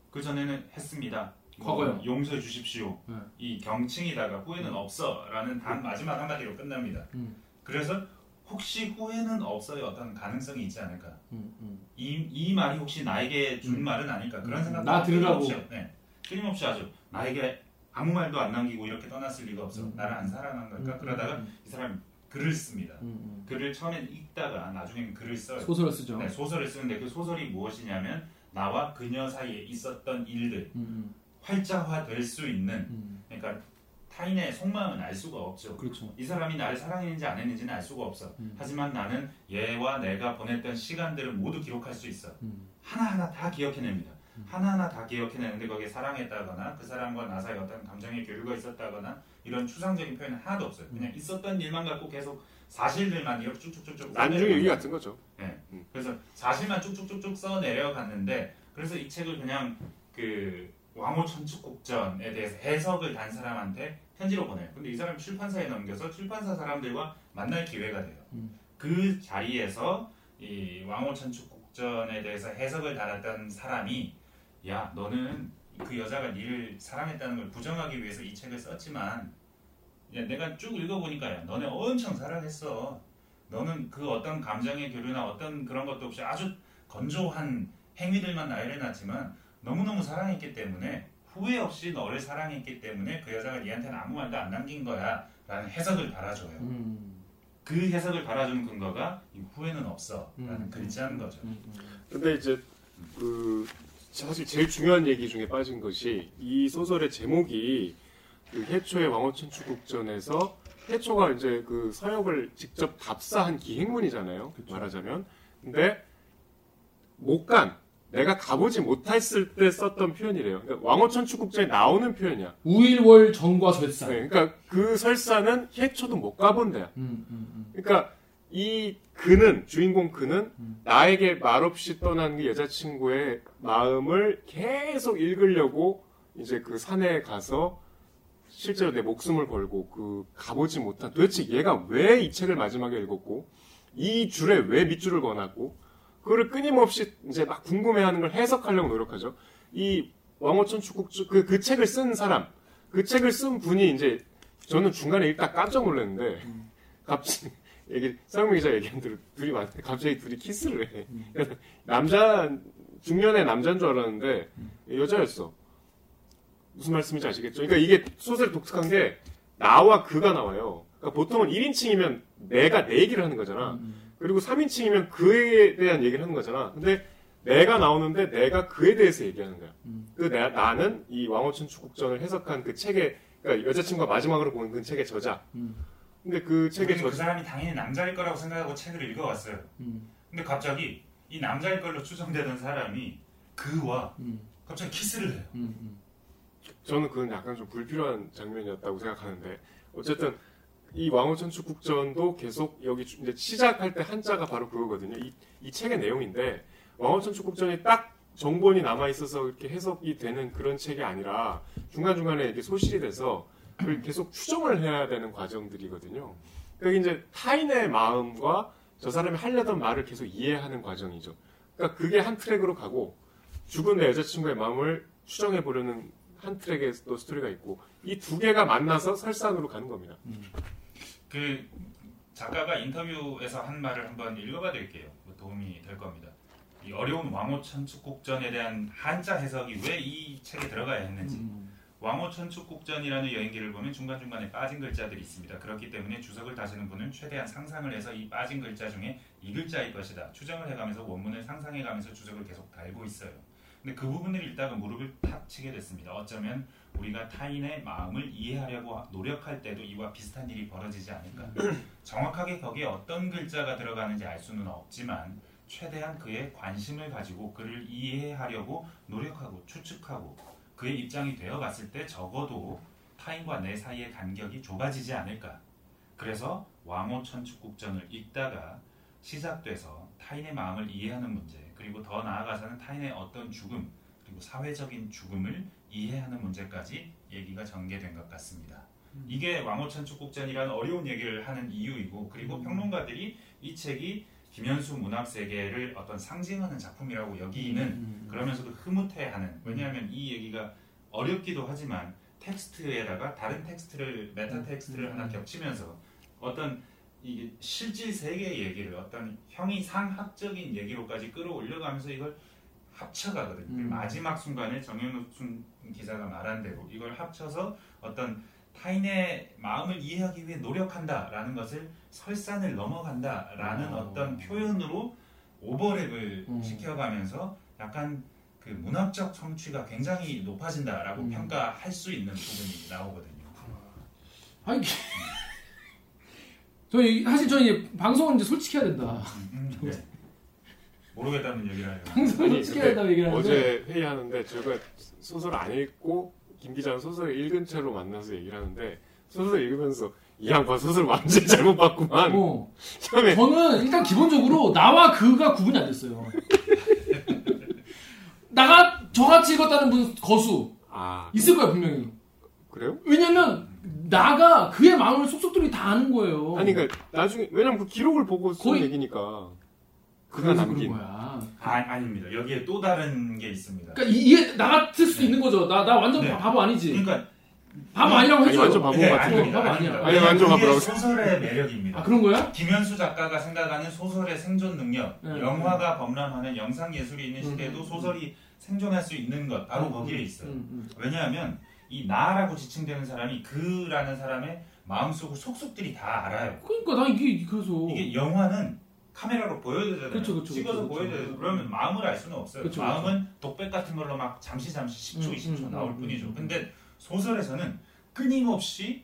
그 전에는 했습니다. 뭐 과거요. 용서해 주십시오. 네. 이 경칭이다가 후회는 없어라는 단 마지막 한마디로 끝납니다. 음. 그래서 혹시 후회는 없어요 어떤 가능성이 있지 않을까? 음, 음. 이, 이 말이 혹시 나에게 준 음. 말은 아닐까 그런 음. 생각 나 들으라고. 네, 끊임없이 하죠 나에게 아무 말도 안 남기고 이렇게 떠났을 리가 없어 음. 나를 안 사랑한 걸까 음, 그러다가 음, 이 사람이 글을 씁니다 음, 글을 처음엔 읽다가 나중에는 글을 음. 써요 소설을 쓰죠. 네, 소설을 쓰는데 그 소설이 무엇이냐면 나와 그녀 사이에 있었던 일들 음, 활자화될 수 있는 음, 그러니까 타인의 속마음은 알 수가 없죠 음. 그렇죠. 이 사람이 나를 사랑했는지 안 했는지는 알 수가 없어. 음. 하지만 나는 얘와 내가 보냈던 시간들을 모두 기록할 수 있어. 음, 하나하나 다 기억해냅니다. 음. 하나하나 다 기억해내는데 거기에 사랑했다거나 그 사람과 나 사이 어떤 감정의 교류가 있었다거나 이런 추상적인 표현은 하나도 없어요. 그냥 음. 있었던 일만 갖고 계속 사실들만 이렇게 쭉쭉쭉쭉 난중 써내려갑니다. 얘기 같은 거죠. 그래서 사실만 쭉쭉쭉쭉 써 내려갔는데 그래서 이 책을 그냥 그 왕호 천축국전에 대해서 해석을 단 사람한테 편지로 보내요. 근데 이 사람 출판사에 넘겨서 출판사 사람들과 만날 기회가 돼요. 음. 그 자리에서 이 왕호 천축국전에 대해서 해석을 달았던 사람이 야 너는 그 여자가 니를 사랑했다는 걸 부정하기 위해서 이 책을 썼지만 야, 내가 쭉 읽어보니까 야, 너네 엄청 사랑했어. 너는 그 어떤 감정의 교류나 어떤 그런 것도 없이 아주 건조한 행위들만 나열해놨지만 너무너무 사랑했기 때문에 후회 없이 너를 사랑했기 때문에 그 여자가 니한테는 아무 말도 안 남긴 거야 라는 해석을 달아줘요. 음, 그 해석을 달아주는 근거가 이 후회는 없어 라는 음. 글자인 거죠. 음, 음. 근데 이제 그 사실 제일 중요한 얘기 중에 빠진 것이 이 소설의 제목이 그 해초의 왕호천축국전에서 해초가 이제 그 서역을 직접 답사한 기행문이잖아요. 그쵸. 말하자면. 근데 못 간, 내가 가보지 못했을 때 썼던 표현이래요. 그러니까 왕호천축국전에 나오는 표현이야. 우일월 정과 설사. 네, 그러니까 그 설사는 해초도 못 가본 데야. 음, 음, 음. 그러니까 이 그는 주인공 그는 음. 나에게 말없이 떠난 그 여자친구의 마음을 계속 읽으려고 이제 그 산에 가서 실제로 내 목숨을 걸고 그 가보지 못한 도대체 얘가 왜 이 책을 마지막에 읽었고 이 줄에 왜 밑줄을 그어놨고 그거를 끊임없이 이제 막 궁금해하는 걸 해석하려고 노력하죠. 이 왕호천 축국주 그, 그 책을 쓴 사람 그 책을 쓴 분이 이제 저는 중간에 읽다 깜짝 놀랐는데 갑자기 얘기 쌍용 기자 얘기한 대로 둘이 만났는데 갑자기 둘이 키스를 해. 그래서 남자 중년의 남자인 줄 알았는데 여자였어. 무슨 말씀인지 아시겠죠? 그러니까 이게 소설이 독특한 게 나와 그가 나와요. 그러니까 보통은 1인칭이면 내가 내 얘기를 하는 거잖아. 음, 그리고 3인칭이면 그에 대한 얘기를 하는 거잖아. 근데 내가 나오는데 내가 그에 대해서 얘기하는 거야. 음. 그 내, 나는 이 왕호천 축국전을 해석한 그 책의 그러니까 여자친구가 마지막으로 본 그 책의 저자. 음, 근데 그 책의 그 저자 사람이 당연히 남자일 거라고 생각하고 책을 읽어왔어요. 음, 근데 갑자기 이 남자일 걸로 추정되는 사람이 그와 음, 갑자기 키스를 해요. 저는 그건 약간 좀 불필요한 장면이었다고 생각하는데 어쨌든 이 왕호천축 국전도 계속 여기 주- 이제 시작할 때 한자가 바로 그거거든요. 이, 이 책의 내용인데 왕호천축 국전이 딱 정본이 남아 있어서 이렇게 해석이 되는 그런 책이 아니라 중간 중간에 이렇게 소실이 돼서 그걸 계속 추정을 해야 되는 과정들이거든요. 그게 이제 타인의 마음과 저 사람이 하려던 말을 계속 이해하는 과정이죠. 그러니까 그게 한 트랙으로 가고 죽은 내 여자친구의 마음을 추정해 보려는 한 트랙의 또 스토리가 있고 이 두 개가 만나서 설산으로 가는 겁니다. 그 작가가 인터뷰에서 한 말을 한번 읽어봐 드릴게요. 뭐 도움이 될 겁니다. 이 어려운 왕오천축국전에 대한 한자 해석이 왜 이 책에 들어가야 했는지 음, 왕오천축국전이라는 여행기를 보면 중간중간에 빠진 글자들이 있습니다. 그렇기 때문에 주석을 다시는 분은 최대한 상상을 해서 이 빠진 글자 중에 이 글자일 것이다. 추정을 해가면서 원문을 상상해가면서 주석을 계속 달고 있어요. 근데 그 부분을 읽다가 무릎을 탁 치게 됐습니다. 어쩌면 우리가 타인의 마음을 이해하려고 노력할 때도 이와 비슷한 일이 벌어지지 않을까. 정확하게 거기에 어떤 글자가 들어가는지 알 수는 없지만 최대한 그의 관심을 가지고 그를 이해하려고 노력하고 추측하고 그의 입장이 되어 갔을 때 적어도 타인과 내 사이의 간격이 좁아지지 않을까. 그래서 왕호천축국전을 읽다가 시작돼서 타인의 마음을 이해하는 문제, 그리고 더 나아가서는 타인의 어떤 죽음, 사회적인 죽음을 이해하는 문제까지 얘기가 전개된 것 같습니다. 이게 왕오천축국전이라는 어려운 얘기를 하는 이유이고, 그리고 평론가들이 이 책이 김연수 문학 세계를 어떤 상징하는 작품이라고 여기는 음, 그러면서도 흐뭇해하는 왜냐하면 이 얘기가 어렵기도 하지만 텍스트에다가 다른 텍스트를 메타 텍스트를 음. 하나 겹치면서 어떤 실질 세계의 얘기를 어떤 형이 상학적인 얘기로까지 끌어올려가면서 이걸 합쳐가거든요. 음. 마지막 순간에 정영순 기자가 말한 대로 이걸 합쳐서 어떤 타인의 마음을 이해하기 위해 노력한다라는 것을 설산을 넘어간다라는 어. 어떤 표현으로 오버랩을 음. 시켜가면서 약간 그 문학적 성취가 굉장히 높아진다라고 음. 평가할 수 있는 부분이 나오거든요. 아니 저희 사실 저희 방송은 이제 솔직히 해야 된다. 음, 네. 모르겠다는 얘기를 해요. 방송 아니, 솔직히 해야 된다고 얘기를 하는데 어제 회의하는데 제가 소설 안 읽고 김 기자는 소설을 읽은 채로 만나서 얘기를 하는데 소설 읽으면서 이 양반 소설 완전 잘못 봤구만. 어, 처음에 저는 일단 기본적으로 나와 그가 구분이 안 됐어요. 나가 저같이 읽었다는 분 거수 아 있을 거야 분명히. 그래요? 왜냐면 나가 그의 마음을 속속들이 다 아는 거예요. 아니 그러니까 나중에 왜냐면 그 기록을 보고 쓴 거의- 얘기니까 그가 남긴 거야. 아, 아닙니다. 여기에 또 다른 게 있습니다. 그러니까 이- 이게 나 같을 수도 있는 거죠. 나 나 완전 네. 바보 아니지. 그러니까 바보 아니라고 아니, 해줘요. 완전 바보 네, 같은데. 아닙니다. 바보. 아니야. 아니, 완전 바보라고. 소설의 매력입니다. 아 그런 거야? 김현수 작가가 생각하는 소설의 생존 능력, 네. 영화가 범람하는 영상 예술이 있는 음, 시대에도 음, 소설이 생존할 수 있는 것 바로 음, 거기에 있어요. 음, 음. 왜냐하면 이 나라고 지칭되는 사람이 그라는 사람의 마음속을 속속들이 다 알아요. 그러니까 나 이게 그래서 이게 영화는 카메라로 보여야 되잖아요. 그쵸, 그쵸, 찍어서 보여야. 돼요. 그러면 마음을 알 수는 없어요. 그쵸, 마음은 독백 같은 걸로 막 잠시 잠시 10초, 음, 20초 음, 나올 음, 뿐이죠. 음. 근데 소설에서는 끊임없이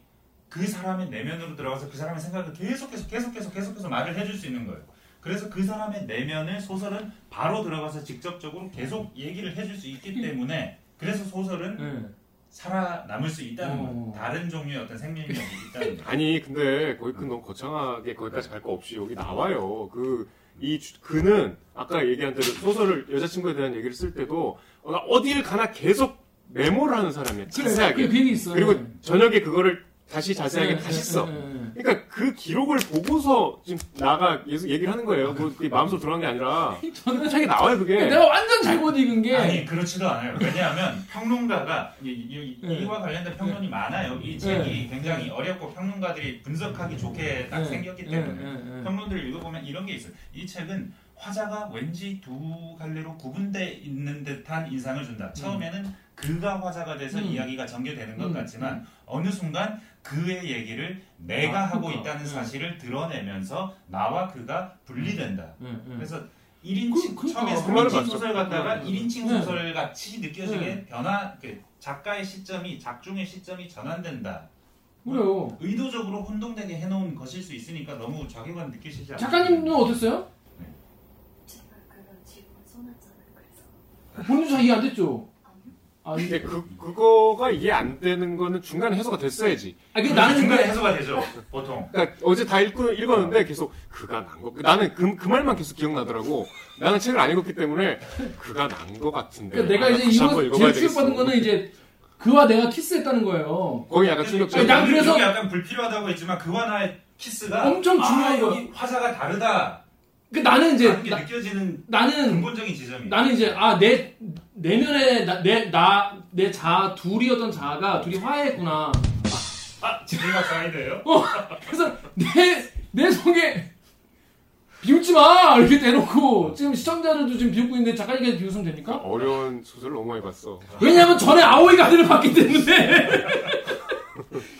그 사람의 내면으로 들어가서 그 사람의 생각을 계속해서 계속해서 계속해서 말을 해줄 수 있는 거예요. 그래서 그 사람의 내면을 소설은 바로 들어가서 직접적으로 계속 얘기를 해줄 수 있기 음. 때문에 그래서 소설은 네. 살아남을 수 있다는 어. 거예요. 다른 종류의 어떤 생명력이 있다는 거예요. 아니 근데 거기 그 너무 거창하게 거기까지 갈 거 없이 여기 나와요. 그 이 그는 아까 얘기한 대로 소설을 여자친구에 대한 얘기를 쓸 때도 어, 나 어딜 가나 계속 메모를 하는 사람이야. 자세하게. 그. 그리고 저녁에 그거를 다시 자세하게 네, 다시 네, 써. 네, 네. 그러니까 그 기록을 보고서 지금 나가 계속 얘기를 하는 거예요. 그 그게 마음속으로 들어간 게 아니라 저는 책에 나와요 그게. 내가 완전 잘못 읽은 게 아니 그렇지도 않아요. 왜냐하면 평론가가 이, 이, 네. 이와 관련된 평론이 많아요. 이 책이 굉장히 어렵고 평론가들이 분석하기 좋게 딱 네, 생겼기 네, 때문에 네, 네. 평론들을 읽어보면 이런 게 있어요. 이 책은 화자가 왠지 두 갈래로 구분돼 있는 듯한 인상을 준다. 처음에는 그가 화자가 돼서 음. 이야기가 전개되는 것 음, 같지만 어느 순간 그의 얘기를 내가 아, 하고 그러니까. 있다는 네. 사실을 드러내면서 나와 그가 분리된다. 네, 네. 그래서 1인칭 그- 처음에 그러니까. 그 말을 3인칭 봤죠. 소설 갖다가 음. 1인칭 네. 소설 같이 느껴지게 네. 변화 그 작가의 시점이 작중의 시점이 전환된다. 그래요. 의도적으로 혼동되게 해놓은 것일 수 있으니까 너무 자괴감 느끼시지 않아요? 작가님은 어땠어요? 제가 그런 질문 써놨잖아요. 그래서 본인도 잘 이해 안 됐죠? 아니, 근데 그 그거가 이해 안 되는 거는 중간에 해소가 됐어야지. 아니 그 나는 중간에 근데 해소가 되죠. 보통. 그러니까 어제 다 읽고 읽었는데 계속 그가 난 거. 나는 그, 그 말만 계속 기억나더라고. 나는 책을 안 읽었기 때문에 그가 난 거 같은데. 그러니까 내가 아, 이제 이거 제일 충격받은. 거는 이제 그와 내가 키스했다는 거예요. 거기 약간 충격적이야. 난 그래서- 약간 불필요하다고 했지만 그와 나의 키스가 엄청 중요한 아, 거. 화자가 다르다. 그 나는 이제 나, 느껴지는 나는 근본적인 지점이. 나는 이제 아 내 내면에 내나내자 둘이었던 자가 둘이 화해했구나. 아, 지금가 사이드예요? 그래서 내 내 속에 비웃지 마 이렇게 대놓고 지금 시청자들도 지금 비웃고 있는데 작가님께서 비웃으면 됩니까? 어려운 소설 너무 많이 봤어. 왜냐하면 전에 아오이 가드를 봤기 때문에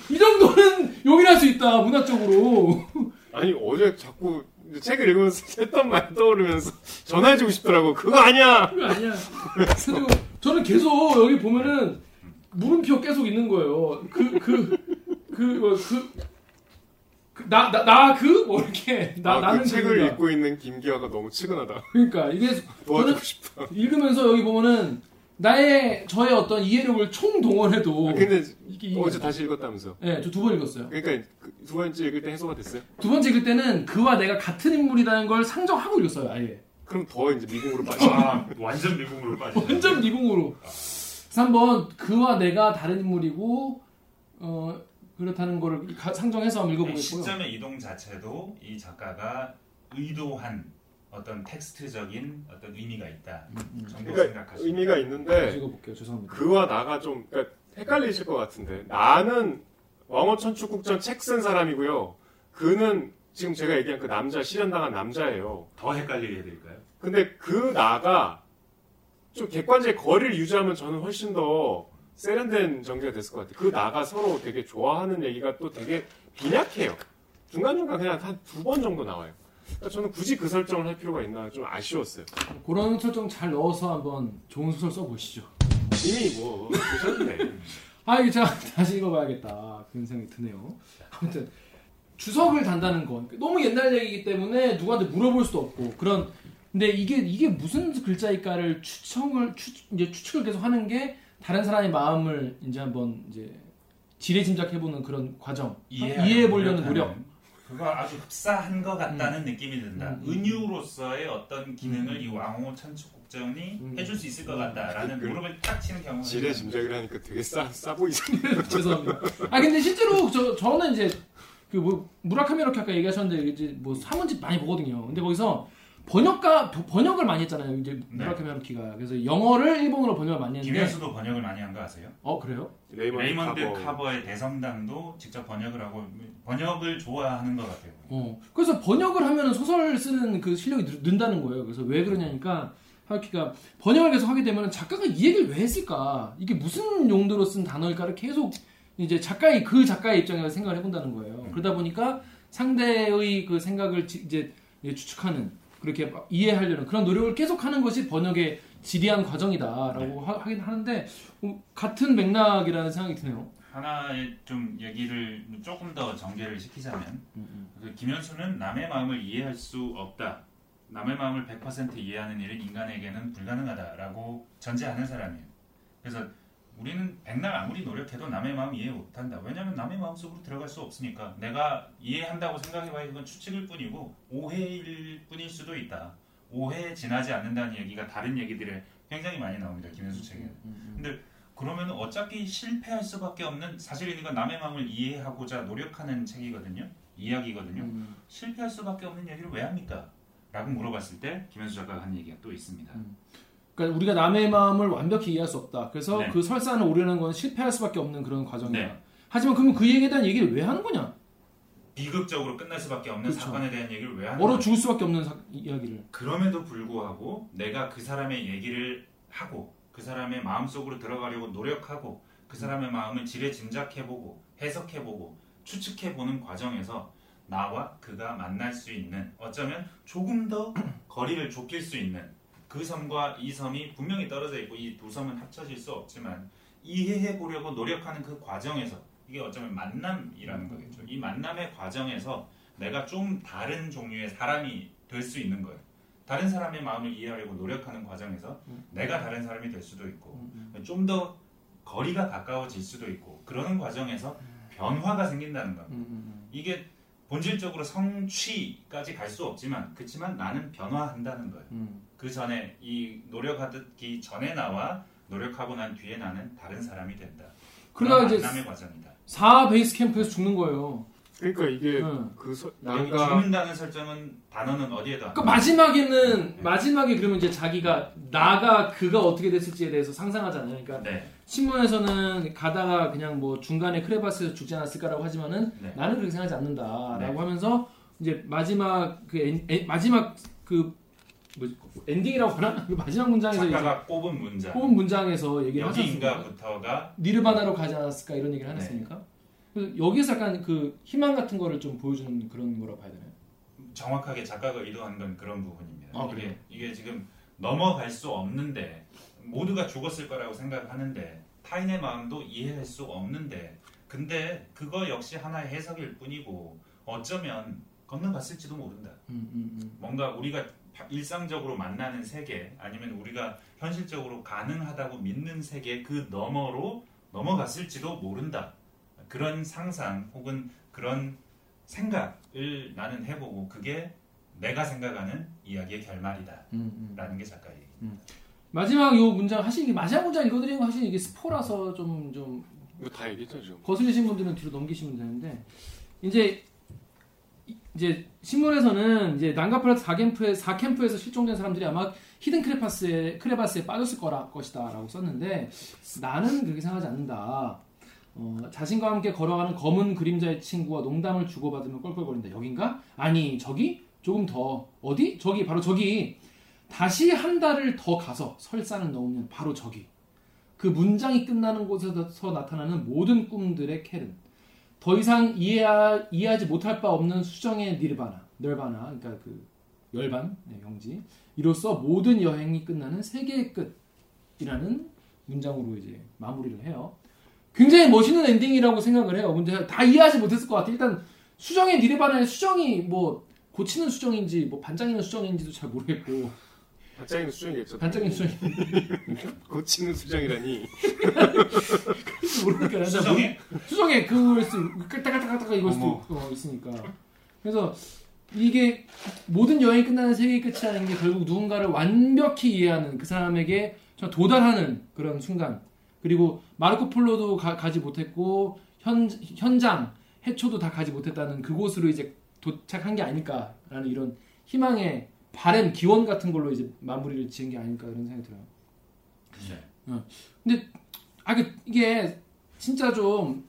이 정도는 용인할 수 있다 문학적으로. 아니 어제 자꾸 이제 책을 읽으면서 했던 말 떠오르면서 전화해주고 싶더라고. 그거 아니야. 그거 아니야. 그리고 저는 계속 여기 보면은 물음표 계속 있는 거예요. 그 그 그 그 그 나나그 뭐 이렇게 나 아, 나는 그 책을 그거다. 읽고 있는 김기화가 너무 치근하다. 그러니까 이게 도와주고 싶다. 읽으면서 여기 보면은 나의 저의 어떤 이해력을 총 동원해도 아, 근데 이게 어제 안 다시 읽었다면서. 돼. 네, 저 두 번 읽었어요. 그러니까 그 두 번째 읽을 때 해소가 됐어요? 두 번째 읽을 때는 그와 내가 같은 인물이라는 걸 상정하고 읽었어요, 아예. 그럼 더 이제 미궁으로 빠져. 아, 완전 미국으로 빠지죠. 완전 미궁으로. 그래서 한번 그와 내가 다른 인물이고 어 그렇다는 거를 가- 상정해서 한번 이 읽어보겠고요. 시점의 이동 자체도 이 작가가 의도한 어떤 텍스트적인 어떤 의미가 있다 음, 정도 그러니까 생각하시면 의미가 음. 있는데 읽어볼게요. 죄송합니다. 그와 나가 좀 그러니까 헷갈리실 것 같은데 나는 왕호천축국전 책 쓴 사람이고요. 그는 지금 제가 얘기한 그 남자 실현당한 남자예요. 더 헷갈리게 해드릴까요? 근데 그 나가 좀 객관적인 거리를 유지하면 저는 훨씬 더 세련된 전개가 됐을 것 같아요. 그 나가 서로 되게 좋아하는 얘기가 또 되게 빈약해요. 중간중간 그냥 한 두 번 정도 나와요. 그러니까 저는 굳이 그 설정을 할 필요가 있나 좀 아쉬웠어요. 그런 설정 잘 넣어서 한번 좋은 소설 써보시죠. 이미 뭐 보셨네. 아, 이거 제가 다시 읽어봐야겠다. 그런 생각이 드네요. 아무튼, 주석을 단다는 건 너무 옛날 얘기이기 때문에 누구한테 물어볼 수도 없고, 그런, 근데 이게, 이게 무슨 글자일까를 추청을, 추, 이제 추측을 계속 하는 게 다른 사람의 마음을 이제 한번 이제 지레 짐작해보는 그런 과정. 이해해 보려는 노력. 그거 아주 흡사한 것 같다는 느낌이 든다. 음, 음. 은유로서의 어떤 기능을 음. 이 왕오천축국전이 음. 해줄 수 있을 것 같다라는 그- 무릎을 딱 치는 경우가 지레 있어요. 짐작을 하니까 되게 싸, 싸 보이잖아요. 죄송합니다. 아 근데 실제로 저 저는 이제 그 뭐 무라카미 이렇게 아까 얘기하셨는데 이제 뭐 산문집 많이 보거든요. 근데 거기서 번역가 번역을 많이 했잖아요. 이제 네. 무라카미 하루키가 그래서 영어를 일본어로 번역을 많이 했는데 김연수도 번역을 많이 한 거 아세요? 어 그래요? 레이먼드, 레이먼드 카버. 카버의 대성당도 직접 번역을 하고 번역을 좋아하는 것 같아요. 어 그래서 번역을 하면 소설 쓰는 그 실력이 늘- 는다는 거예요. 그래서 왜 그러냐니까 하루키가 번역을 계속 하게 되면 작가가 이 얘기를 왜 했을까? 이게 무슨 용도로 쓴 단어일까를 계속 이제 작가의 그 작가의 입장에서 생각을 해본다는 거예요. 그러다 보니까 상대의 그 생각을 지- 이제 이제 추측하는 그렇게 막 이해하려는 그런 노력을 계속하는 것이 번역의 지리한 과정이다라고 하, 하긴 하는데 어, 같은 맥락이라는 생각이 드네요. 하나의 좀 얘기를 조금 더 전개를 시키자면 음, 그 김현수는 남의 마음을 이해할 수 없다. 남의 마음을 100% 이해하는 일은 인간에게는 불가능하다라고 전제하는 사람이에요. 그래서 우리는 백날 아무리 노력해도 남의 마음 이해 못한다. 왜냐하면 남의 마음 속으로 들어갈 수 없으니까 내가 이해한다고 생각해봐야 이건 추측일 뿐이고 오해일 뿐일 수도 있다. 오해에 지나지 않는다는 얘기가 다른 얘기들에 굉장히 많이 나옵니다. 김현수 책에. 근데 그러면 어차피 실패할 수밖에 없는 사실 이건 남의 마음을 이해하고자 노력하는 책이거든요. 이야기거든요. 음. 실패할 수밖에 없는 얘기를 왜 합니까? 라고 물어봤을 때 김현수 작가가 한 얘기가 또 있습니다. 그러니까 우리가 남의 마음을 완벽히 이해할 수 없다. 그래서 네. 그 설산을 오려는 건 실패할 수밖에 없는 그런 과정이다. 네. 하지만 그러면 그 얘기에 대한 얘기를 왜 하는 거냐? 비극적으로 끝날 수밖에 없는 그렇죠. 사건에 대한 얘기를 왜 하는 얼어? 죽을 수밖에 없는 사- 이야기를. 그럼에도 불구하고 내가 그 사람의 얘기를 하고 그 사람의 마음속으로 들어가려고 노력하고 그 사람의 마음을 지레 짐작해보고 해석해보고 추측해보는 과정에서 나와 그가 만날 수 있는 어쩌면 조금 더 거리를 좁힐 수 있는 그 섬과 이 섬이 분명히 떨어져 있고 이 두 섬은 합쳐질 수 없지만 이해해 보려고 노력하는 그 과정에서 이게 어쩌면 만남이라는 거겠죠. 이 만남의 과정에서 내가 좀 다른 종류의 사람이 될 수 있는 거예요. 다른 사람의 마음을 이해하려고 노력하는 과정에서 내가 다른 사람이 될 수도 있고 좀 더 거리가 가까워질 수도 있고 그러는 과정에서 변화가 생긴다는 겁니다. 이게 본질적으로 성취까지 갈 수 없지만 그렇지만 나는 변화한다는 거예요. 그 전에 이 노력하기 전에 나와 노력하고 난 뒤에 나는 다른 사람이 된다. 그런 이제 만남의 과정이다. 4 베이스 캠프에서 죽는 거예요. 그러니까 이게 응. 그 서, 난가 죽는다는 설정은 단어는 어디에도 안그 나와요. 마지막에는 마지막에 그러면 이제 자기가 나가 그가 어떻게 됐을지에 대해서 상상하잖아요. 그러니까 네, 신문에서는 가다가 그냥 뭐 중간에 크레바스에서 죽지 않았을까라고 하지만은 네. 나는 그렇게 생각하지 않는다라고 네. 하면서 이제 마지막 그 엔, 엔- 마지막 그 뭐지 엔딩이라고 하나 그 마지막 문장에서 작가가 꼽은 문장 뽑은 문장에서 얘기를? 여기인가부터가 니르바나로 가지 않았을까 이런 얘기를 네. 하셨습니까? 그래서 여기서 약간 그 희망 같은 거를 좀 보여주는 그런 거라고 봐야 되나요? 정확하게 작가가 의도한 건 그런 부분입니다. 아, 이게? 이게 지금 넘어갈 수 없는데 모두가 죽었을 거라고 생각하는데 타인의 마음도 이해할 수 없는데 근데 그거 역시 하나의 해석일 뿐이고 어쩌면 건너갔을지도 모른다. 음, 음, 음. 뭔가 우리가 일상적으로 만나는 세계 아니면 우리가 현실적으로 가능하다고 믿는 세계 그 너머로 넘어갔을지도 모른다. 그런 상상 혹은 그런 생각을 나는 해보고 그게 내가 생각하는 이야기의 결말이다. 음, 음. 라는 게 작가의 얘기. 마지막 요 문장 하신 마지막 문장 읽어드리는 거 사실 이게 스포라서 좀 좀 다 얘기했죠 지금. 거슬리신 분들은 뒤로 넘기시면 되는데 이제 이- 이제 신문에서는 이제 난가플라트 4캠프에 4캠프에서 실종된 사람들이 아마 히든 크레파스에 크레바스에 빠졌을 거라 것이다 라고 썼는데 나는 그렇게 생각하지 않는다. 어, 자신과 함께 걸어가는 검은 그림자의 친구와 농담을 주고받으며 껄껄거린다. 여긴가? 아니 저기 조금 더 어디? 저기 바로 저기 다시 한 달을 더 가서 설산을 넘으면 바로 저기 그 문장이 끝나는 곳에서 나타나는 모든 꿈들의 켈은 더 이상 이해하, 이해하지 못할 바 없는 수정의 니르바나, 널바나, 그러니까 그 열반, 네, 영지. 이로써 모든 여행이 끝나는 세계의 끝이라는 문장으로 이제 마무리를 해요. 굉장히 멋있는 엔딩이라고 생각을 해요. 근데 다 이해하지 못했을 것 같아요. 일단 수정의 니르바나의 수정이 뭐 고치는 수정인지 뭐 반짝이는 수정인지도 잘 모르겠고 반짝이는 수정이겠죠. 반짝이는 수정 고치는 수정이라니. 모르니까 수정해? 수정에 그걸 수 까딱까딱까딱 이걸 수도. 어, 있으니까 그래서 이게 모든 여행이 끝나는 세계의 끝이라는 게 결국 누군가를 완벽히 이해하는 그 사람에게 정 도달하는 그런 순간 그리고 마르코 폴로도 가, 지 못했고 현, 현장 해초도 다 가지 못했다는 그곳으로 이제 도착한 게 아닐까라는 이런 희망의 바램 기원 같은 걸로 이제 마무리를 지은 게 아닐까 이런 생각이 들어요. 네. 아, 그, 이게 진짜 좀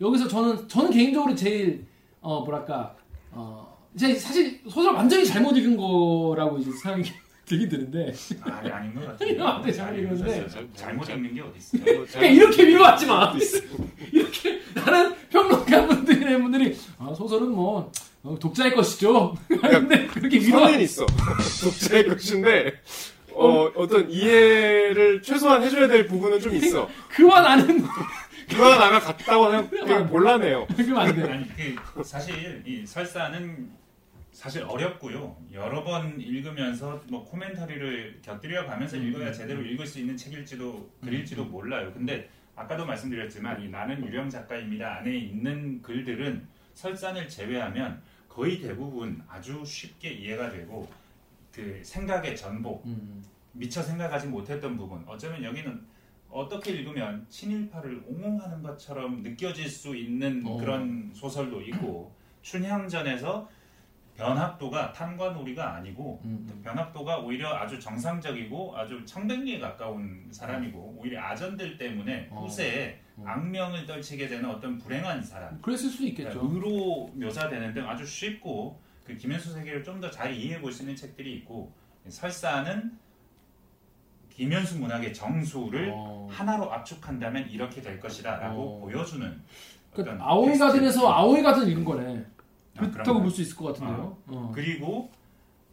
여기서 저는 저는 개인적으로 제일 어 뭐랄까 어제 사실 소설 완전히 잘못 읽은 거라고 이제 생각이 들긴 드는데 아니 아닌 것 같아요. 안 돼, 잘 읽었는데. 잘- 잘못 읽는 게 어디 있어요? 뭐 그냥 이렇게 위로하지 마. 이렇게 나는 평론가 분들이나 분들이 아, 소설은 뭐 어, 독자의 것이죠. 근데 그렇게 위로 선은 있어. 독자의 것인데 어, 어떤 이해를 최소한 해줘야 될 부분은 좀 있어. 그만 아는 그건 아까 같다고 그냥, 그냥 몰라내요. 그러면 안 돼. 아니 그 사실 이 설사는 사실 어렵고요. 여러 번 읽으면서 뭐 코멘터리를 곁들여 가면서 읽어야 제대로 읽을 수 있는 책일지도 글일지도 몰라요. 근데 아까도 말씀드렸지만 이 나는 유령 작가입니다 안에 있는 글들은 설산을 제외하면 거의 대부분 아주 쉽게 이해가 되고 그 생각의 전복 음. 미처 생각하지 못했던 부분 어쩌면 여기는 어떻게 읽으면 친일파를 옹호하는 것처럼 느껴질 수 있는 어. 그런 소설도 있고 춘향전에서 변학도가 탄관오리가 아니고 음. 변학도가 오히려 아주 정상적이고 아주 청백리에 가까운 사람이고 오히려 아전들 때문에 어. 후세에 어. 악명을 떨치게 되는 어떤 불행한 사람 그랬을 수도 그러니까 있겠죠. 의로 묘사되는 등 아주 쉽고 그 김현수 세계를 좀 더 잘 이해해 볼 수 있는 책들이 있고 설사는 김현수 문학의 정수를 어. 하나로 압축한다면 이렇게 될 것이다라고 어. 보여주는 그 어떤 아오이. 가든에서 아오이 가든 읽은 거네. 아, 그렇다고? 볼 수 있을 것 같은데요. 어. 그리고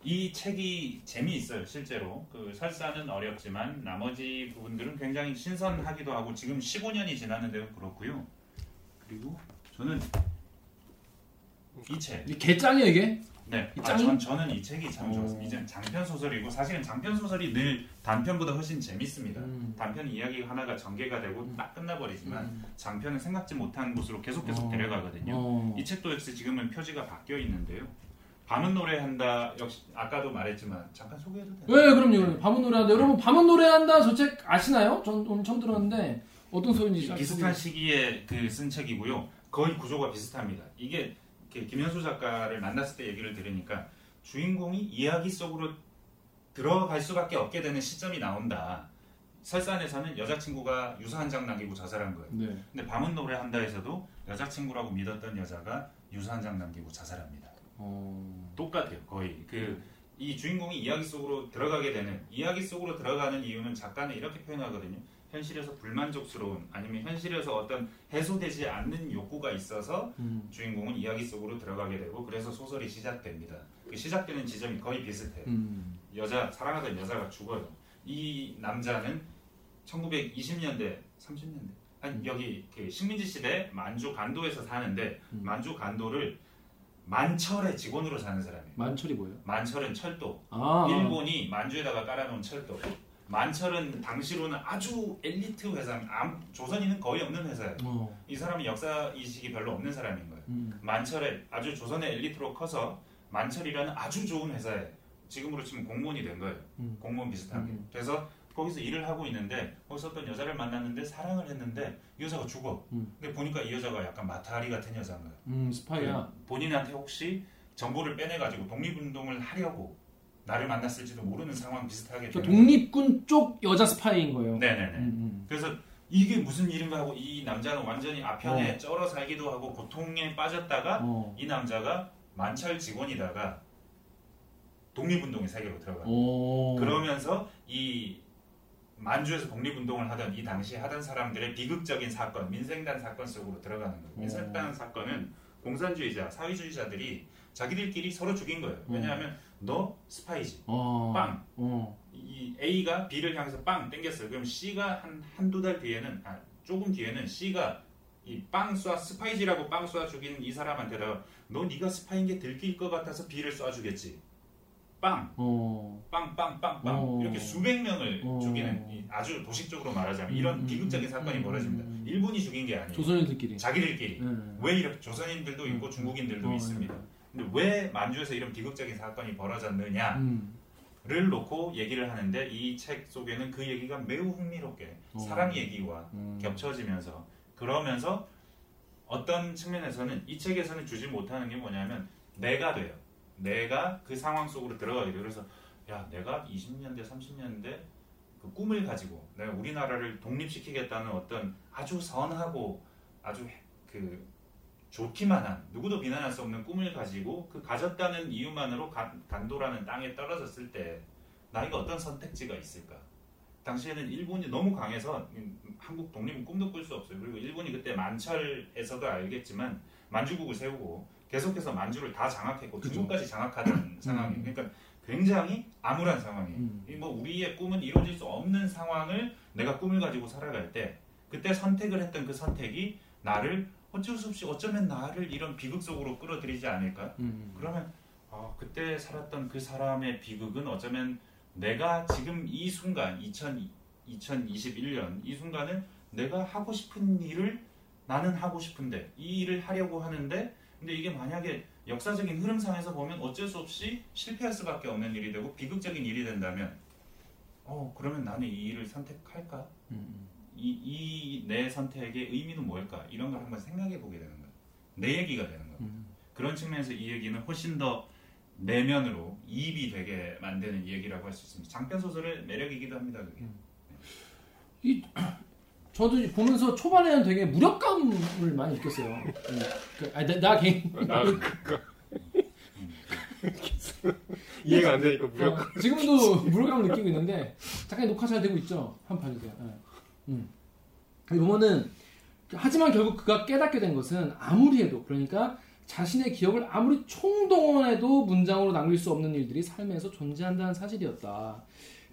이 책이 재미있어요 실제로 그 설사는 어렵지만 나머지 부분들은 굉장히 신선하기도 하고 지금 15년이 지났는데도 그렇고요 그리고 저는 이 책 이게 개짱이야 이게. 네, 이 아, 짱? 전, 저는 이 책이 참 어. 좋았습니다. 이제 장편 소설이고 사실은 장편 소설이 늘 단편보다 훨씬 재밌습니다. 음. 단편 이야기 하나가 전개가 되고 딱 끝나버리지만 음. 장편은 생각지 못한 곳으로 계속 계속 어. 데려가거든요. 어. 이 책도 역시 지금은 표지가 바뀌어 있는데요. 밤은 노래한다 역시 아까도 말했지만 잠깐 소개해도 되나요? 네, 그럼요. 그럼요. 밤은 노래한다. 여러분, 밤은 노래한다. 저 책 아시나요? 전 오늘 처음 들었는데 어떤 소리인지 잘 비슷한. 시기에 그 쓴 책이고요. 거의 구조가 비슷합니다. 이게 김현수 작가를 만났을 때 얘기를 들으니까 주인공이 이야기 속으로 들어갈 수밖에 없게 되는 시점이 나온다. 설산에서는 여자친구가 유서한 장 남기고 자살한 거예요. 네. 근데 밤은 노래한다에서도 여자친구라고 믿었던 여자가 유서한 장 남기고 자살합니다. 어. 똑같아요. 거의 그 이 주인공이 이야기 속으로 들어가게 되는 이야기 속으로 들어가는 이유는 작가는 이렇게 표현하거든요. 현실에서 불만족스러운 아니면 현실에서 어떤 해소되지 않는 욕구가 있어서 음. 주인공은 이야기 속으로 들어가게 되고 그래서 소설이 시작됩니다. 그 시작되는 지점이 거의 비슷해요. 음. 여자 사랑하던 여자가 죽어요. 이 남자는 1920년대, 30년대 아니 음. 여기 그 식민지 시대 만주 간도에서 사는데 음. 만주 간도를 만철의 직원으로 사는 사람이에요. 만철이 뭐예요? 만철은 철도. 아. 일본이 만주에다가 깔아놓은 철도. 만철은 당시로는 아주 엘리트 회사, 암- 조선인은 거의 없는 회사예요. 어. 이 사람이 역사 이식이 별로 없는 사람인 거예요. 음. 만철에 아주 조선의 엘리트로 커서 만철이라는 아주 좋은 회사에 지금으로 치면 공무원이 된 거예요. 음. 공무원 비슷하게. 음. 그래서 거기서 일을 하고 있는데 거기서 어떤 여자를 만났는데 사랑을 했는데 이 여자가 죽어. 음. 근데 보니까 이 여자가 약간 마타리 같은 여자인 거예요. 음, 스파이야. 본인한테 혹시 정보를 빼내가지고 독립운동을 하려고 나를 만났을지도 모르는 상황 비슷하게 저 되는 독립군 쪽 여자 스파이인 거예요. 네네네. 음, 그래서 이게 무슨 일인가 하고 이 남자는 완전히 아편에 어. 쩔어 살기도 하고 고통에 음. 빠졌다가 어. 이 남자가 만찰 직원이다가 독립운동의 세계로 들어가. 오. 그러면서 이 만주에서 독립운동을 하던 이 당시에 하던 사람들의 비극적인 사건, 민생단 사건 속으로 들어가는 거예요. 어. 민생단 사건은 공산주의자, 사회주의자들이 자기들끼리 서로 죽인 거예요. 어. 왜냐하면 너 스파이지. 어. 빵. 어. 이 A가 B를 향해서 빵 땡겼어요. 그럼 C가 한 한두 달 뒤에는 아, 조금 뒤에는 C가 이빵 쏴 스파이지라고 빵 쏴 죽인 이 사람한테다가 너 네가 스파인 게 들킬 것 같아서 B를 쏴 주겠지. 빵, 어. 빵, 빵, 빵, 빵 어. 이렇게 수백 명을 어. 죽이는 이 아주 도식적으로 말하자면 이런 음, 비극적인 음, 사건이 음, 벌어집니다. 음. 일본이 죽인 게 아니에요. 조선인들끼리. 자기들끼리. 음. 왜 이렇게 조선인들도 있고 음, 중국인들도 어, 있습니다. 근데 왜 만주에서 이런 비극적인 사건이 벌어졌느냐? 음. 를 놓고 얘기를 하는데 이 책 속에는 그 얘기가 매우 흥미롭게 어. 사랑 얘기와 음. 겹쳐지면서 그러면서 어떤 측면에서는 이 책에서는 주지 못하는 게 뭐냐면 내가 돼요. 내가 그 상황 속으로 들어가게 돼요. 그래서 야 내가 20년대 30년대 그 꿈을 가지고 내가 우리나라를 독립시키겠다는 어떤 아주 선하고 아주 그 좋기만 한 누구도 비난할 수 없는 꿈을 가지고 그 가졌다는 이유만으로 간, 간도라는 땅에 떨어졌을 때 나에게 어떤 선택지가 있을까? 당시에는 일본이 너무 강해서 음, 한국 독립은 꿈도 꿀 수 없어요. 그리고 일본이 그때 만철에서도 알겠지만 만주국을 세우고 계속해서 만주를 다 장악했고 그죠. 중국까지 장악하던 상황이에요. 그러니까 굉장히 암울한 상황이에요. 음. 이뭐 우리의 꿈은 이루어질 수 없는 상황을 내가 꿈을 가지고 살아갈 때 그때 선택을 했던 그 선택이 나를 어쩔 수 없이 어쩌면 나를 이런 비극 속으로 끌어들이지 않을까? 음. 그러면 어, 그때 살았던 그 사람의 비극은 어쩌면 내가 지금 이 순간 2000, 2021년 이 순간은 내가 하고 싶은 일을 나는 하고 싶은데 이 일을 하려고 하는데 근데 이게 만약에 역사적인 흐름상에서 보면 어쩔 수 없이 실패할 수밖에 없는 일이 되고 비극적인 일이 된다면 어 그러면 나는 이 일을 선택할까? 음. 이내 선택의 의미는 뭘까? 이런 걸 한번 생각해 보게 되는 거야. 내 얘기가 되는 거야. 음. 그런 측면에서 이 얘기는 훨씬 더 내면으로 이입이 되게 만드는 얘기라고 할 수 있습니다. 장편 소설의 매력이기도 합니다. 그게. 저도 보면서 초반에는 되게 무력감을 많이 느꼈어요. 음. 그, 아니, 나, 나 개인 아, 그니까. 이해가 안 되니까 무력. 어, 지금도 무력감을 느끼고 있는데 잠깐 녹화 잘 되고 있죠? 한번 봐주세요. 예. 음. 보면은 하지만 결국 그가 깨닫게 된 것은 아무리 해도 그러니까 자신의 기억을 아무리 총동원해도 문장으로 남길 수 없는 일들이 삶에서 존재한다는 사실이었다.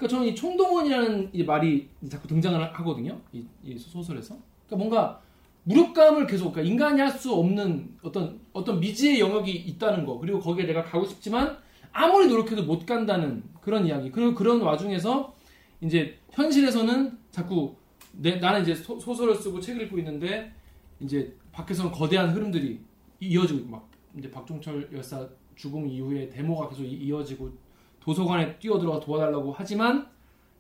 그러니까 저는 이 총동원이라는 이 말이 자꾸 등장을 하거든요. 이, 이 소설에서. 그러니까 뭔가 무력감을 계속 그러니까 인간이 할 수 없는 어떤 어떤 미지의 영역이 있다는 거 그리고 거기에 내가 가고 싶지만 아무리 노력해도 못 간다는 그런 이야기 그리고 그런 와중에서 이제 현실에서는 자꾸 내, 나는 이제 소, 소설을 쓰고 책을 읽고 있는데 이제 밖에서는 거대한 흐름들이 이어지고 막 이제 박종철 열사 죽음 이후에 데모가 계속 이- 이어지고 도서관에 뛰어들어가 도와달라고 하지만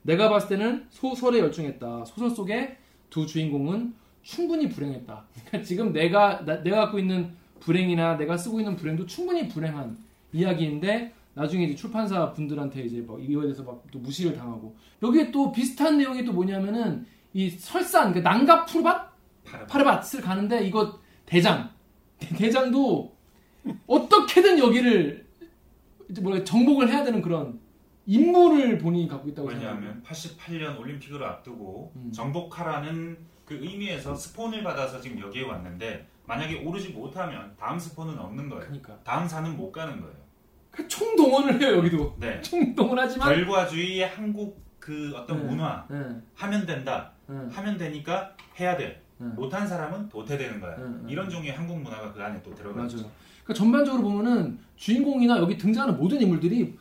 내가 봤을 때는 소설에 열중했다. 소설 속에 두 주인공은 충분히 불행했다. 그러니까 지금 내가 나- 내가 갖고 있는 불행이나 내가 쓰고 있는 불행도 충분히 불행한 이야기인데 나중에 이제 출판사 분들한테 이제 막 이거에 대해서 막 또 무시를 당하고. 여기에 또 비슷한 내용이 또 뭐냐면은 이 설산 그 난가 푸르밭? 파르밭을 가는데 이거 대장. 대장도 어떻게든 여기를 이제 뭐라 정복을 해야 되는 그런 임무를 본인이 갖고 있다고 생각합니다. 왜냐하면 88년 올림픽을 앞두고 음. 정복하라는 그 의미에서 스폰을 받아서 지금 여기에 왔는데 만약에 오르지 못하면 다음 스폰은 없는 거예요. 그러니까 다음 산은 못 가는 거예요. 그 총동원을 해요 여기도 네. 총동원하지만 결과주의의 한국 그 어떤 네. 문화 네, 하면 된다. 네, 하면 되니까 해야 돼. 네. 못한 사람은 도태되는 거야. 네, 네. 이런 종류의 한국 문화가 그 안에 또 들어가 있죠. 맞아요. 그러니까 전반적으로 보면은 주인공이나 여기 등장하는 모든 인물들이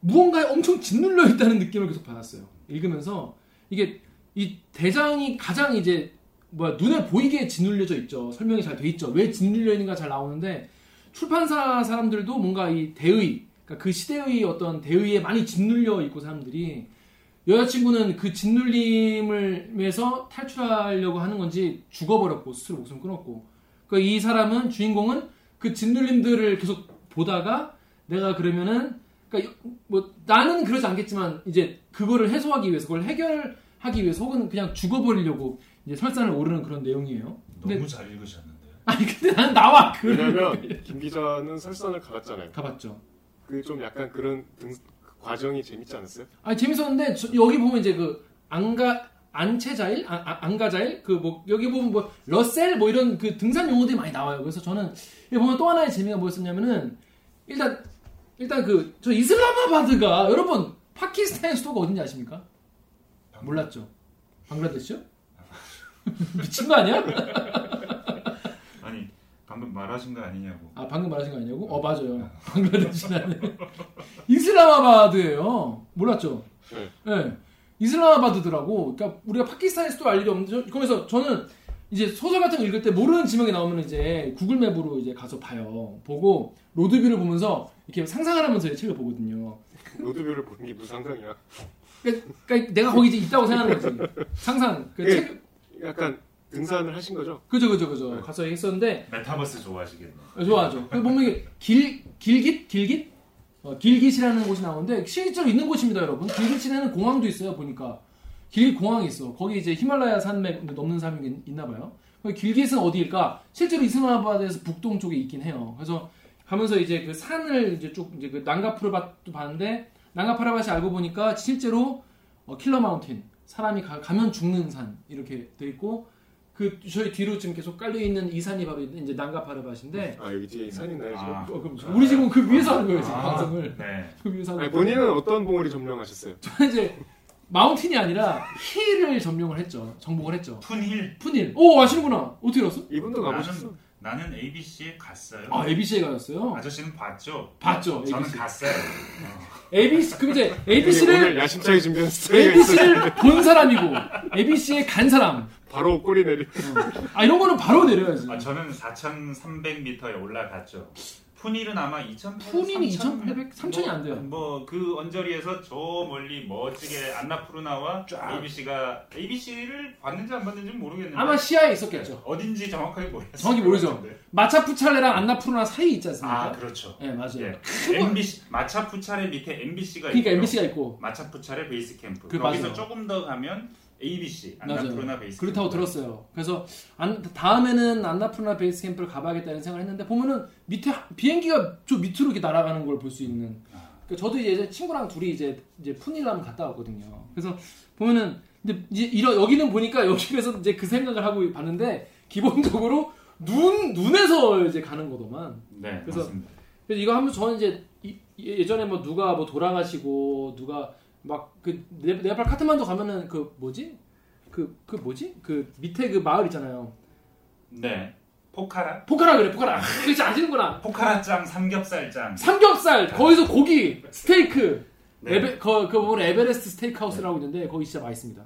무언가에 엄청 짓눌려 있다는 느낌을 계속 받았어요. 읽으면서 이게 이 대장이 가장 이제 뭐야 눈에 보이게 짓눌려져 있죠. 설명이 잘 돼 있죠. 왜 짓눌려 있는가 잘 나오는데 출판사 사람들도 뭔가 이 대의, 그러니까 그 시대의 어떤 대의에 많이 짓눌려 있고 사람들이 여자친구는 그 짓눌림을에서 탈출하려고 하는 건지 죽어버렸고 스스로 목숨 끊었고 그러니까 이 사람은 주인공은 그 짓눌림들을 계속 보다가 내가 그러면은 그러니까 뭐 나는 그러지 않겠지만 이제 그거를 해소하기 위해서 그걸 해결하기 위해서 혹은 그냥 죽어버리려고 이제 설산을 오르는 그런 내용이에요. 근데 너무 잘 읽으셨는데. 아니 근데 난 나와 그 왜냐면 김 기자는 설산을 가봤잖아요. 가봤죠. 그 좀 약간 그런 등, 그 과정이 재밌지 않았어요? 아니 재밌었는데 저- 여기 보면 이제 그 안가 안체자일 아, 아, 안가자일 그 뭐 여기 보면 뭐 러셀 뭐 이런 그 등산 용어들이 많이 나와요. 그래서 저는 여기 보면 또 하나의 재미가 뭐였었냐면은 일단 일단 그 저 이슬라마바드가 여러분 파키스탄의 수도가 어딘지 아십니까? 몰랐죠. 방글라데시요? 미친 거 아니야? 아니 방금 말하신 거 아니냐고. 아 방금 말하신 거 아니냐고? 어 맞아요. 방글라데시는 이슬라마바드예요. 몰랐죠? 네. 네. 이슬라마바드더라고. 그러니까 우리가 파키스탄의 수도 알 일이 없는데 거기서 저는 이제 소설 같은 거 읽을 때 모르는 지명이 나오면 이제 구글맵으로 이제 가서 봐요. 보고 로드뷰를 보면서 이렇게 상상을 하면서 이 책을 보거든요. 로드뷰를 보는 게 무슨 상상이야? 그러니까, 그러니까 내가 거기 이제 있다고 생각하는 거지. 상상. 그 예. 책, 약간 등산을 하신 거죠? 그죠 그죠 그죠. 가서 했었는데 메타버스 좋아하시겠네. 어, 좋아하죠. 그 보면 이게 길 길깃 길깃 어, 길깃이라는 곳이 나오는데 실제로 있는 곳입니다, 여러분. 길깃에는 공항도 있어요. 보니까 길깃 공항이 있어. 거기 이제 히말라야 산맥 넘는 산맥이 있나 봐요. 거기 길깃은 어디일까? 실제로 이슬라마바드에서 북동 쪽에 있긴 해요. 그래서 가면서 이제 그 산을 이제 쭉 이제 그 난가푸르밭도 봤는데 난가파라밭이 알고 보니까 실제로 어, 킬러 마운틴 사람이 가, 면 죽는 산 이렇게 돼 있고 그 저희 뒤로 지금 계속 깔려 있는 이 산이 바로 이제 난가파르밭인데 아 여기 뒤에 산 있나요 지금? 아. 어, 그럼 우리 지금 그 위에서 하는 거예요 지금 아, 방송을 네. 그 위에서 하는 아니, 거예요. 본인은 어떤 봉우리 점령하셨어요? 저는 이제 마운틴이 아니라 힐을 점령을 했죠 정복을 했죠 푼힐. 푼힐 오 아시는구나 어떻게 알았어? 이분도 가보셨어? 나는 ABC에 갔어요. 아 ABC에 가였어요 아저씨는 봤죠? 봤죠, 저는 ABC. 갔어요. ABC 그럼 이제 ABC를 야심차게 있어요. ABC를 본 사람이고 ABC에 간 사람 바로 꼬리 내리. 아 이런 거는 바로 내려야지 아, 저는 4,300m에 올라갔죠. 푼힐은 아마 2,800. 푼힐이 2,800, 3,000이 안 돼요. 뭐 그 언저리에서 저 멀리 멋지게 안나푸르나와 ABC가 ABC를 봤는지 안 봤는지 는 모르겠는데 아마 시야에 있었겠죠 어딘지 정확하게 모르겠어요. 정확히 모르죠. 마차푸찰레랑 안나푸르나 사이 있지 않습니까? 아 그렇죠. 네 맞아요 예. MBC 마차푸차레 밑에 MBC가 그러니까 있고요. MBC가 있고 마차푸차레 베이스 캠프. 그 거기서 맞아요. 조금 더 가면 ABC. 안나푸르나 베이스 그렇다고. 들었어요. 그래서 안- 다음에는 안나푸르나 베이스 캠프를 가봐야겠다는 생각을 했는데 보면은 밑에 하- 비행기가 저 밑으로 이렇게 날아가는 걸 볼 수 있는. 아. 그러니까 저도 이제 친구랑 둘이 이제 이제 한번 갔다 왔거든요. 그래서 보면은 근데 이제 이런 여기는 보니까 여기에서 이제 그 생각을 하고 봤는데 기본적으로 눈 눈에서 이제 가는 거더만. 네, 그래서. 그래서 이거 하면서 저는 이제 이- 예전에 뭐 누가 뭐 돌아가시고 누가 막그 네팔 카트만두 가면은 그 뭐지? 그그 뭐지? 그 밑에 그 마을 있잖아요. 네. 포카라? 포카라 그래 포카라. 아, 그렇지 아시는구나. 포카라짱 삼겹살짱. 삼겹살 거기서 고기 스테이크. 네. 에베 그, 그 부분 에베레스트 스테이크하우스라고 있는데 거기 진짜 맛있습니다.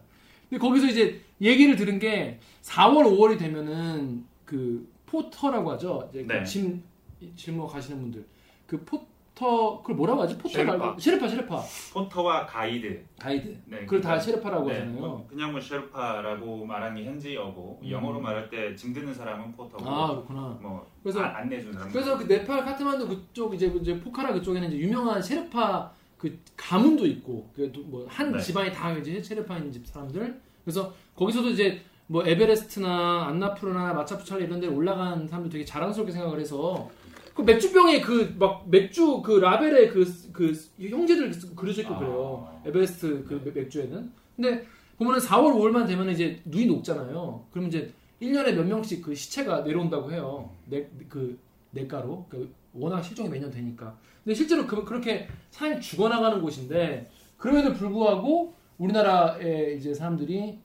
근데 거기서 이제 얘기를 들은 게 4월 5월이 되면은 그 포터라고 하죠? 이제 그 네. 짐 짐모 가시는 분들. 그 포 터 그걸 뭐라고 하지 포터 셰르파. 말고 셰르파 셰르파 포터와 가이드. 가이드. 네, 그걸 다 그러니까- 셰르파라고 네, 하잖아요. 뭐 그냥 뭐 셰르파라고 말하는 게 현지어고 음. 영어로 말할 때 짐 드는 사람은 포터고 아 그렇구나. 뭐 그래서- 아, 사람. 그래서 그 네팔 카트만두 그쪽 이제 이제 포카라 그쪽에는 이제 유명한 셰르파 그 가문도 있고 그뭐한 네. 집안이 다 이제 셰르파인 집 사람들. 그래서 거기서도 이제 뭐 에베레스트나 안나푸르나 마차푸차레 이런 데 올라간 사람들 되게 자랑스럽게 생각을 해서 그 맥주병에 그 막 맥주 그 라벨에 그, 그 형제들 그려져 있고 그래요. 아. 에베레스트 그 맥- 맥주에는. 근데 보면은 4월 5월만 되면 이제 눈이 녹잖아요. 그러면 이제 1년에 몇 명씩 그 시체가 내려온다고 해요. 내, 그 냇가로. 그 워낙 실종이 매년 되니까. 근데 실제로 그, 그렇게 사람이 죽어나가는 곳인데 그럼에도 불구하고 우리나라에 이제 사람들이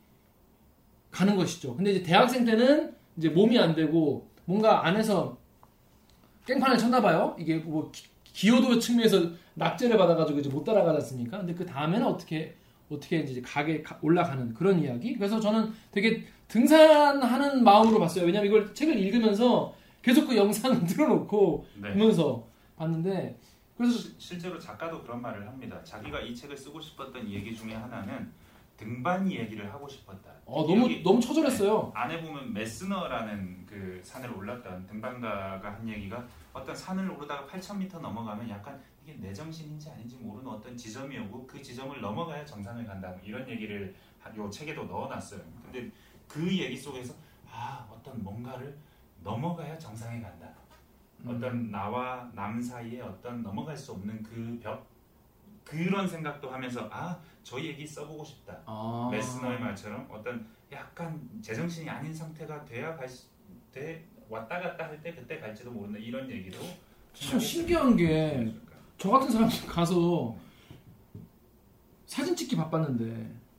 가는 것이죠. 근데 이제 대학생 때는 이제 몸이 안 되고 뭔가 안에서 깽판을 쳤나 봐요. 이게 뭐 기- 기여도 측면에서 낙제를 받아가지고 이제 못 따라가지 않습니까? 근데 그 다음에는 어떻게 어떻게 이제 가게 가- 올라가는 그런 이야기. 그래서 저는 되게 등산하는 마음으로 봤어요. 왜냐면 이걸 책을 읽으면서 계속 그 영상을 틀어놓고 네. 보면서 봤는데 그래서 시- 실제로 작가도 그런 말을 합니다. 자기가 이 책을 쓰고 싶었던 얘기 중에 하나는 등반 얘기를 하고 싶었다. 어, 너무 너무 처절했어요. 안에 보면 메스너라는 그 산을 올랐던 등반가가 한 얘기가 어떤 산을 오르다가 8,000m 넘어가면 약간 이게 내 정신인지 아닌지 모르는 어떤 지점이 오고 그 지점을 넘어가야 정상을 간다. 뭐 이런 얘기를 한- 요 책에도 넣어놨어요. 근데 그 얘기 속에서 아 어떤 뭔가를 넘어가야 정상에 간다. 음. 어떤 나와 남 사이에 어떤 넘어갈 수 없는 그 벽 그런 생각도 하면서 아 저 얘기 써보고 싶다. 아. 메스너의 말처럼 어떤 약간 제정신이 아닌 상태가 돼야 갈 수, 돼 왔다 갔다 할 때 그때 갈지도 모른다 이런 얘기도 참 신기한 게 저 같은 사람 가서 사진 찍기 바빴는데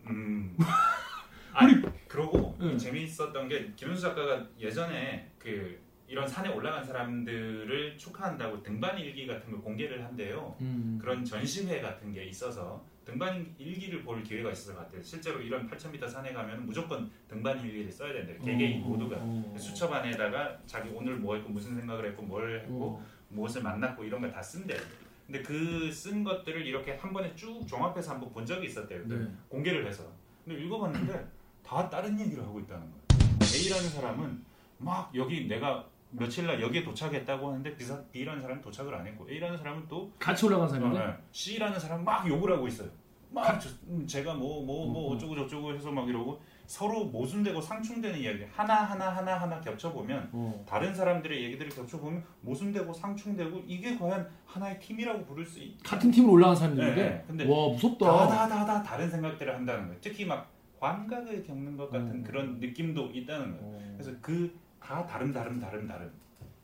음. 아니 그러고 응. 재미있었던 게 김현수 작가가 예전에 그 이런 산에 올라간 사람들을 축하한다고 등반 일기 같은 걸 공개를 한대요. 음. 그런 전시회 같은 게 있어서 등반 일기를 볼 기회가 있었을 것 같아요. 실제로 이런 8,000m 산에 가면 무조건 등반 일기를 써야. 개개인 어, 모두가. 어. 수첩 안에다가 자기 오늘 뭐 했고 무슨 생각을 했고 뭘 했고 어. 무엇을 만났고 이런 걸 다 쓴대요. 근데 그 쓴 것들을 이렇게 한 번에 쭉 종합해서 한번 본 적이 있었대요. 그 네. 공개를 해서. 근데 읽어봤는데 다 다른 얘기를 하고 있다는 거예요. A라는 사람은 막 여기 내가 며칠 날 여기에 도착했다고 하는데 B 사- B라는 사람은 도착을 안 했고 A라는 사람은 또 같이 올라간 사람인데 어, 네. C라는 사람은 막 욕을 하고 있어요. 막 저- 음, 제가 뭐뭐뭐 어, 어. 어쩌고 저쩌고 해서 막 이러고 서로 모순되고 상충되는 이야기 하나 하나 하나 하나 겹쳐 보면 어. 다른 사람들의 얘기들을 겹쳐 보면 모순되고 상충되고 이게 과연 하나의 팀이라고 부를 수 있. 같은 팀으로 올라간 사람인데 네, 근데 와 무섭다. 다 다 다 다 다른 생각들을 한다는 거예요. 특히 막 환각을 겪는 것 같은 음. 그런 느낌도 있다는 거예요. 어. 그래서 그 다 다름 다름 다름 다름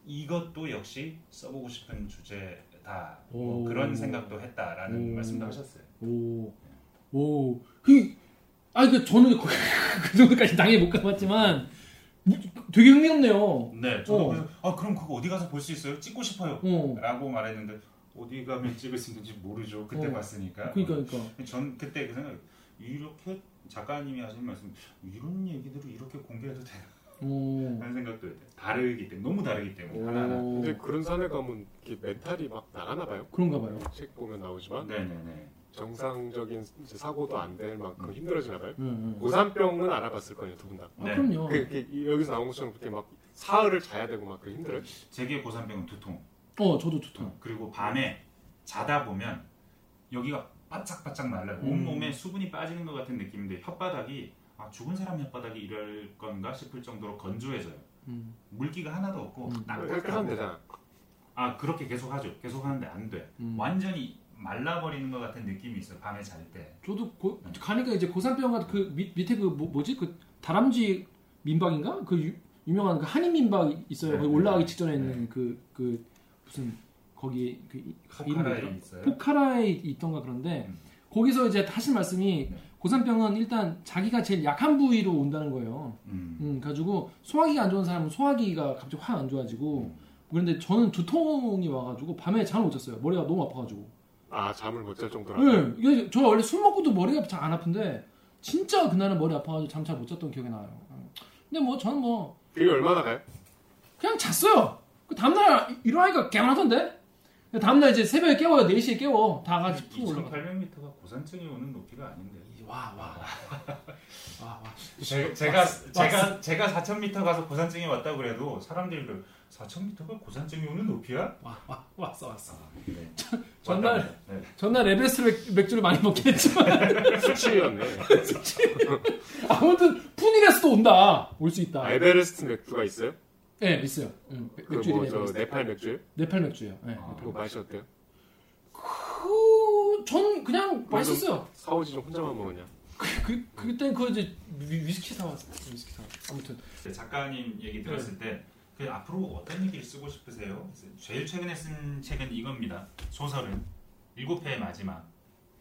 이것도 역시 써보고 싶은 주제다. 뭐 오. 그런 생각도 했다라는 오. 말씀도 하셨어요. 오, 오, 그, 아, 그 저는 그, 그 정도까지 당연히 못 가봤지만 무- 되게 흥미롭네요. 네, 저도 어. 그래서 아 그럼 그거 어디 가서 볼 수 있어요? 찍고 싶어요. 어, 라고 말했는데 어디 가면 찍을 수 있는지 모르죠. 그때 어. 봤으니까. 그러니까, 그러니까. 전 그때 그 생각 이렇게 작가님이 하신 말씀 이런 얘기들을 이렇게 공개해도 되나 어, 하는 생각도. 다르기 때문에 너무 다르기 때문에 오. 하나하나. 근데 그런 산에 가면 이렇게 멘탈이 막 나가나 봐요. 그런가 봐요. 책 보면 나오지만 네네네. 정상적인 이제 사고도 안 될 만큼 힘들어지나 봐요. 응, 응. 고산병은 알아봤을 거예요, 두 분 다. 아, 네. 그럼요. 그, 그 여기서 나온 것처럼 그렇게 막 사흘을 자야 되고 막 그 힘들어요. 제게 고산병은 두통. 어, 저도 두통. 그리고 밤에 자다 보면 여기가 바짝바짝 말라요. 음. 온몸에 수분이 빠지는 것 같은 느낌인데 혓바닥이 아, 죽은 사람 혓바닥이 이럴 건가 싶을 정도로 건조해져요. 음. 물기가 하나도 없고 음. 이렇게 하면 되잖아. 아 그렇게 계속 하죠. 계속 하는데 안 돼. 음. 완전히 말라버리는 것 같은 느낌이 있어요. 밤에 잘 때. 저도 고, 가니까 이제 고산병과 그 밑, 밑에 그 뭐, 뭐지 그 다람쥐 민박인가 그 유, 유명한 그 한인 민박 있어요. 네, 거기 네, 올라가기 네. 직전에 있는 그그 무슨 거기 그 포카라에? 있어요. 포카라에 있던가 그런데 음. 거기서 이제 하신 말씀이 네. 고산병은 일단 자기가 제일 약한 부위로 온다는 거예요. 음. 음, 가지고 소화기가 안 좋은 사람은 소화기가 갑자기 확 안 좋아지고 음. 그런데 저는 두통이 와가지고 밤에 잠을 못 잤어요. 머리가 너무 아파가지고. 아 잠을 못 잘 정도로. 네, 이게 저 원래 술 먹고도 머리가 잘 안 아픈데 진짜 그날은 머리 아파가지고 잠 잘 못 잤던 기억이 나요. 근데 뭐 저는 뭐 그게 얼마나 가요? 그냥 잤어요. 그 다음날 일어나니까 개운하던데. 다음날 이제 새벽에 깨워요. 4시에 깨워. 다 같이 푹 올라가. 2,800m가 고산증이 오는 높이가 아닌데. 와, 와, 와. 와, 와. 제, 제가 제가 제가 4,000m 가서 고산증이 왔다고 그래도 사람들이 그 4,000m가 고산증이 오는 높이야? 와, 와, 왔어, 왔어. 네. 전날- 왔답니다. 네. 전날 에베레스트 맥- 맥주를 많이 먹긴 했지만 수치였네. 아무튼 푼힐에서도 온다. 올 수 있다. 에베레스트 맥주가 있어요? 네, 있어요. 응, 맥- 맥주 이름이 그뭐저 에베레스트. 네팔 맥주예요? 네팔 맥주예요. 네, 아. 네팔 그거 맛이 어때요? 그, 전 그냥 맛있었어요. 사오지 좀 혼자만 먹었냐? 그, 그땐 그 이제 위, 위스키 사왔어. 위스키 사. 아무튼. 네, 작가님 얘기 들었을 때 그 앞으로 어떤 얘기를 쓰고 싶으세요? 제일 최근에 쓴 책은 이겁니다. 소설은 일곱 회의 마지막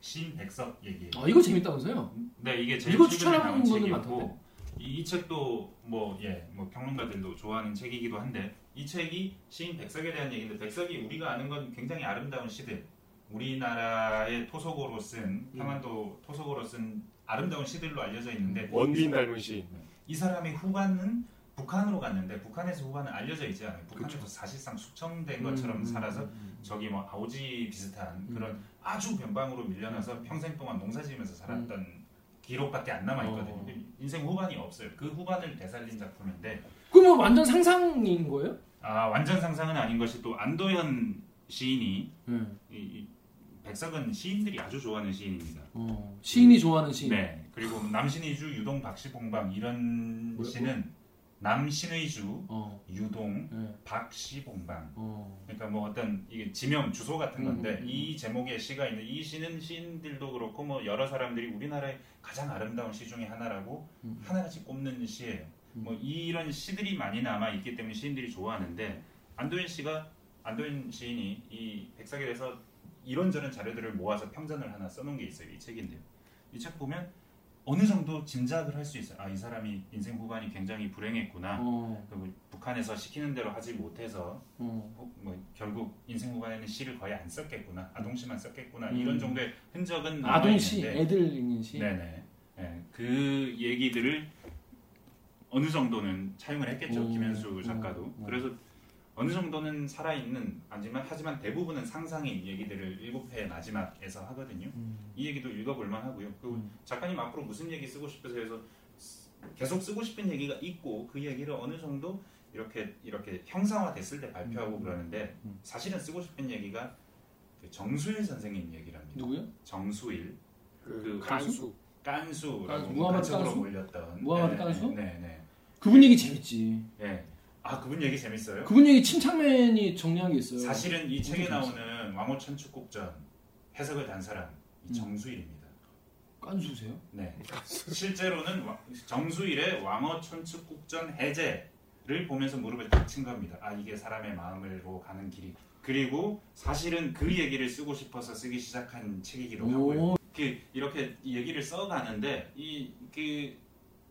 신 백석 얘기예요. 아, 이거 재밌다면서요? 네, 이게 제일 이거 최근에 추천하는 나온 많던데. 이, 이 책도 뭐 예, 뭐 평론가들도 좋아하는 책이기도 한데 이 책이 시인 백석에 대한 얘기인데 백석이 우리가 아는 건 굉장히 아름다운 시들 우리나라의 토속어로 쓴 평안도 토속어로 쓴 아름다운 시들로 알려져 있는데 원빈 닮은 시인. 이 사람의 후반은 북한으로 갔는데 북한에서 후반은 알려져 있지 않아요. 북한에서 사실상 숙청된 것처럼 음, 살아서 음, 저기 뭐 아오지 비슷한 음. 그런 아주 변방으로 밀려나서 평생 동안 농사지으면서 살았던 기록밖에 안 남아 있거든요. 어. 인생 후반이 없어요. 그 후반을 되살린 작품인데 그럼 뭐 완전 상상인 거예요? 아 완전 상상은 아닌 것이 또 안도현 시인이 네. 이, 이 백석은 시인들이 아주 좋아하는 시인입니다. 어, 시인이 좋아하는 시인. 네. 그리고 남신의주, 유동, 박시봉방 이런 뭐요? 시는 남신의주, 어, 유동, 네. 박시봉방. 어. 그러니까 뭐 어떤 이게 지명 주소 같은 건데 음, 음, 음. 이 제목의 시가 있는 이 시는 시인들도 그렇고 뭐 여러 사람들이 우리나라의 가장 아름다운 시 중에 하나라고 음. 하나같이 꼽는 시예요. 음. 뭐 이런 시들이 많이 남아 있기 때문에 시인들이 좋아하는데 안도현 씨가 안도현 시인이 이 백석일에서 이런저런 자료들을 모아서 평전을 하나 써놓은 게 있어요. 이 책인데요. 이 책 보면 어느 정도 짐작을 할 수 있어요. 아 이 사람이 인생 후반이 굉장히 불행했구나. 어, 그리고 북한에서 시키는 대로 하지 못해서 어. 어, 뭐 결국 인생 후반에는 시를 거의 안 썼겠구나 아동시만 썼겠구나 음. 이런 정도의 흔적은 아동시, 애들 읽는 시. 네네 예, 그 얘기들을 어느 정도는 차용을 했겠죠 음, 김현수 작가도 음, 음. 그래서 어느 정도는 살아있는 하지만 하지만 대부분은 상상인 얘기들을 일곱 회 마지막에서 하거든요 음. 이 얘기도 읽어볼 만 하고요 그리고 음. 작가님 앞으로 무슨 얘기 쓰고 싶으세요 해서 계속 쓰고 싶은 얘기가 있고 그 얘기를 어느 정도 이렇게 이렇게 형상화됐을 때 발표하고 음. 그러는데 음. 사실은 쓰고 싶은 얘기가 그 정수일 선생님 얘기랍니다. 누구요? 정수일 그그 깐수? 무하마드 간수로 깐수? 몰렸던 무하마드 네, 깐수? 네, 네. 그분 얘기 재밌지. 네. 아 그분 얘기 재밌어요. 그분 얘기 침착맨이 정리한 게 있어요. 사실은 이 책에. 나오는 왕호 천축국전 해석을 단 사람 이 음. 정수일입니다. 깐수세요? 네. 실제로는 와- 정수일의 왕어 천축국전 해제를 보면서 무릎을 딱친 겁니다. 아 이게 사람의 마음으로 가는 길이. 그리고 사실은 그 얘기를 쓰고 싶어서 쓰기 시작한 책이기도 하고요. 오, 그 이렇게 이 얘기를 써가는데 이 그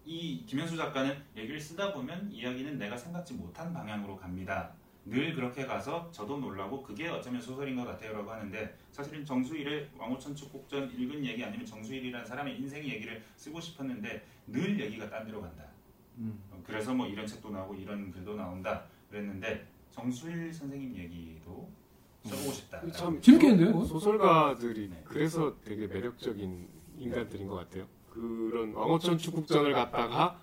이 김현수 작가는 얘기를 쓰다 보면 이야기는 내가 생각지 못한 방향으로 갑니다. 늘 그렇게 가서 저도 놀라고 그게 어쩌면 소설인 것 같아요라고 하는데 사실은 정수일의 왕호천축국전 읽은 얘기 아니면 정수일이라는 사람의 인생 얘기를 쓰고 싶었는데 늘 얘기가 딴 데로 간다. 음. 어, 그래서 뭐 이런 책도 나오고 이런 글도 나온다 그랬는데 정수일 선생님 얘기도 써보고 싶다. 참 재밌겠는데요? 소- 소설가들이 네. 그래서 되게 매력적인 인간들인 것 같아요. 그런 왕호천 축국전을 갖다가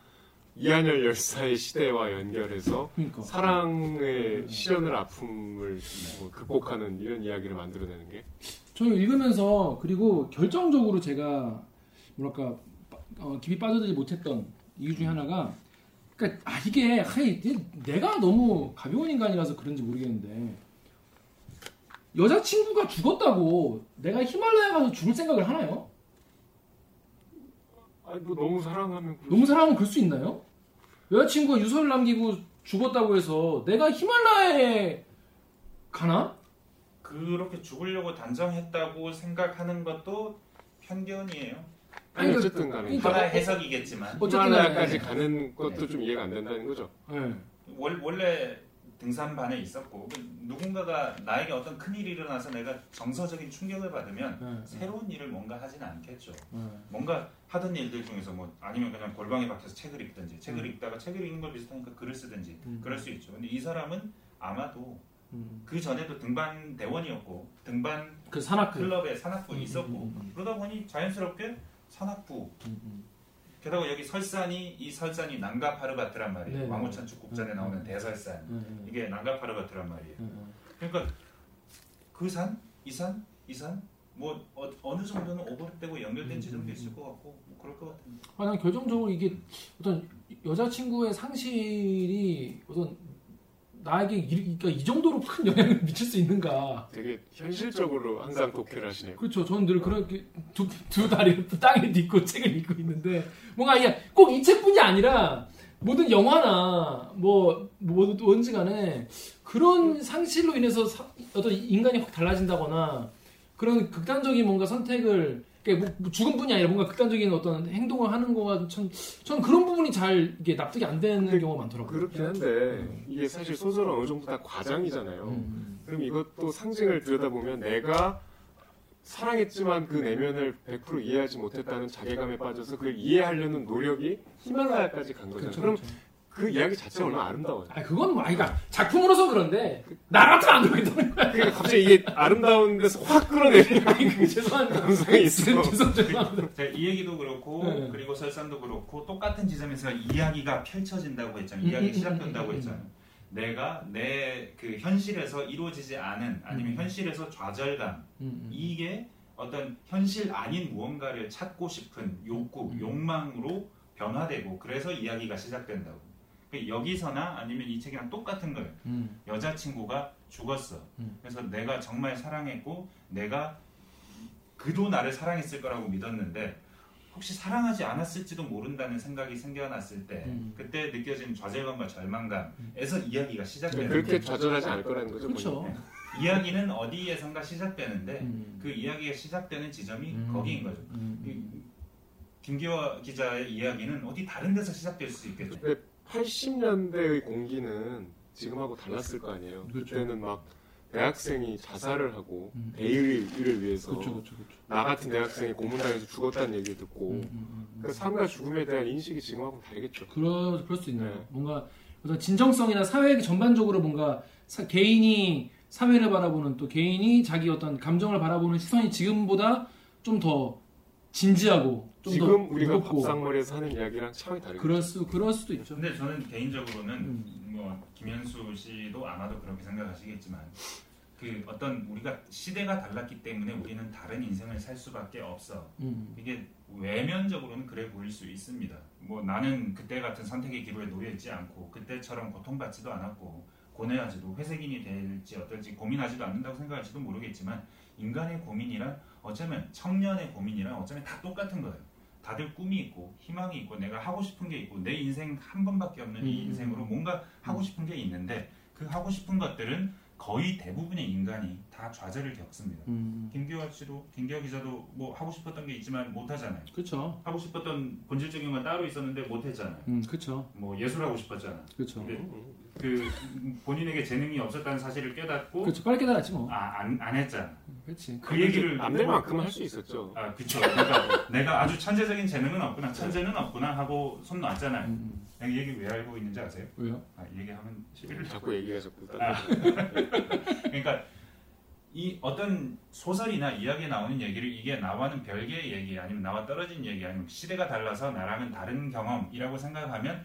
이한열 열사의 시대와 연결해서 그러니까. 사랑의 시련을 아픔을 뭐 극복하는 이런 이야기를 만들어내는 게 저는 읽으면서 그리고 결정적으로 제가 뭐랄까 빠- 어, 깊이 빠져들지 못했던 이유 중에 하나가 그러니까 아 이게 하이, 내가 너무 가벼운 인간이라서 그런지 모르겠는데 여자친구가 죽었다고 내가 히말라야 가서 죽을 생각을 하나요? 아니 뭐 너무 사랑하면 그럴 너무 사랑하면 그럴 수 있나요? 여자친구가 유서를 남기고 죽었다고 해서 내가 히말라야에 가나? 그렇게 죽으려고 단정했다고 생각하는 것도 편견이에요. 아니 아니, 어쨌든 간에 그러니까 하나의 해석이겠지만 어쨌든 히말라야까지 간에. 가는 것도 네. 좀 이해가 안 된다는 거죠. 네. 월, 원래 등산반에 있었고 그 누군가가 나에게 어떤 큰 일이 일어나서 내가 정서적인 충격을 받으면 네. 새로운 일을 뭔가 하지는 않겠죠. 네. 뭔가 하던 일들 중에서 뭐 아니면 그냥 골방에 박혀서 책을 읽든지 책을 음. 읽다가 책을 읽는 걸 비슷하니까 글을 쓰든지 음. 그럴 수 있죠. 근데 이 사람은 아마도 음. 그 전에도 등반 대원이었고 등반 그 산악회. 클럽에 산악부에 음, 있었고 음, 음, 그러다 보니 자연스럽게 산악부 음, 음. 게다가 여기 설산이 이 설산이 난가파르바트란 말이에요. 네, 네. 왕호천 축국전에 음, 나오는 음. 대설산 네, 네. 이게 난가파르바트란 말이에요. 네, 네. 그러니까 그 산, 이 산, 이 산, 뭐 어, 느 정도는 오버랩되고 연결된 음, 지점도 음, 있을 것 같고 뭐 그럴 것 같은데. 아, 난 결정적으로 이게 어떤 여자친구의 상실이 어떤 나에게 이, 그러니까 이 정도로 큰 영향을 미칠 수 있는가. 되게 현실적으로 항상 독해를 하시네요. 그렇죠. 저는 늘 그렇게 두, 두 다리를 땅에 딛고 책을 읽고 있는데 뭔가 이게 꼭 이 책뿐이 아니라 모든 영화나 뭐, 뭐 뭔지 간에 그런 상실로 인해서 사- 어떤 인간이 확 달라진다거나 그런 극단적인 뭔가 선택을 뭐- 뭐 죽음뿐이 아니라 뭔가 극단적인 어떤 행동을 하는 거가 참 저는 그런 부분이 잘 이게 납득이 안 되는 경우가 많더라고요. 그렇긴 한데 이게 사실 소설은 어느 정도 다 과장이잖아요. 음. 그럼 이것도 상징을 들여다보면 내가 사랑했지만 그 내면을 100% 이해하지 못했다는 자괴감에 빠져서 그걸 이해하려는 노력이 히말라야까지 간 거잖아요. 그렇죠. 그럼 그렇죠. 그 이야기 자체가 얼마나 아름다워요. 아 그건 뭐 아이가 작품으로서 그런데 나 같으면 안 그러겠다는 거야. 그러니까 갑자기 이게 아름다운 데서 확 끌어내리는 아니 죄송한데 감성이 있어. 죄송 죄송합니다. 이 얘기도 그렇고 네. 그리고 설산도 그렇고 똑같은 지점에서 이야기가 펼쳐진다고 했잖아요. 음, 이야기 음, 시작된다고 음, 음, 했잖아요. 내가 내 그 현실에서 이루어지지 않은 아니면 음. 현실에서 좌절감. 이게 어떤 현실 아닌 무언가를 찾고 싶은 욕구, 음. 욕망으로 변화되고 그래서 이야기가 시작된다고. 그 여기서나 아니면 이 책이랑 똑같은 거예요. 음. 여자친구가 죽었어. 음. 그래서 내가 정말 사랑했고 내가 그도 나를 사랑했을 거라고 믿었는데 혹시 사랑하지 않았을지도 모른다는 생각이 생겨났을 때 음. 그때 느껴진 좌절감과 절망감에서 이야기가 시작되는 그렇게 거예요. 좌절하지 않을 거라는 거죠. 그렇죠. 본인이. 이야기는 어디에선가 시작되는데 음. 그 이야기가 시작되는 지점이 음. 거기인 거죠. 음. 이- 김기화 기자의 이야기는 어디 다른 데서 시작될 수 있겠죠. 근데 80년대의 공기는 지금하고 달랐을 거 아니에요. 그렇죠. 그때는 막 대학생이 자살을 하고 음. 대의를 위해서 그렇죠, 그렇죠, 그렇죠. 나 같은 대학생이 고문당해서 죽었다는 얘기를 듣고 음, 음, 음. 그 삶과 죽음에 대한 인식이 지금하고는 다르겠죠. 그럴 그럴 수 있네요. 네. 뭔가 어떤 진정성이나 사회 전반적으로 뭔가 사- 개인이 사회를 바라보는 또 개인이 자기 어떤 감정을 바라보는 시선이 지금보다 좀 더 진지하고 좀더 지금 우리가 무겁고 밥상머리에서 하는 이야기랑 차이 다르겠죠. 그럴 수 그럴 수도 있죠. 근데 저는 개인적으로는 음. 뭐 김현수 씨도 아마도 그렇게 생각하시겠지만 그 어떤 우리가 시대가 달랐기 때문에 우리는 다른 인생을 살 수밖에 없어. 음. 이게 외면적으로는 그래 보일 수 있습니다. 뭐 나는 그때 같은 선택의 기로에 놓여 있지 않고 그때처럼 고통받지도 않았고 고뇌하지도 회색인이 될지 어떨지 고민하지도 않는다고 생각할지도 모르겠지만 인간의 고민이란 어쩌면 청년의 고민이란 어쩌면 다 똑같은 거예요. 다들 꿈이 있고 희망이 있고 내가 하고 싶은 게 있고 내 인생 한 번밖에 없는 이 음. 인생으로 뭔가 하고 싶은 게 있는데 그 하고 싶은 것들은 거의 대부분의 인간이 다 좌절을 겪습니다. 음. 김기화 씨도 김기화 기자도 뭐 하고 싶었던 게 있지만 못 하잖아요. 그렇죠. 하고 싶었던 본질적인 건 따로 있었는데 못 했잖아요. 음, 그렇죠. 뭐 예술하고 싶었잖아. 그렇죠. 네. 그 본인에게 재능이 없었다는 사실을 깨닫고 그렇죠. 빨리 깨달았지 뭐. 아, 안, 안 했잖아. 그렇지. 그 얘기를 남들만큼은 할수 있었죠. 아, 그쵸. 그러니까 내가 아주 천재적인 재능은 없구나, 천재는 없구나 하고 손 놨잖아요. 음, 음. 내가 이 얘기 왜 알고 있는지 아세요? 왜요? 아, 이 얘기하면 시비를 자꾸 얘기가 자꾸 아. 그러니까 이 어떤 소설이나 이야기에 나오는 얘기를 이게 나와는 별개의 얘기 아니면 나와 떨어진 얘기 아니면 시대가 달라서 나랑은 다른 경험이라고 생각하면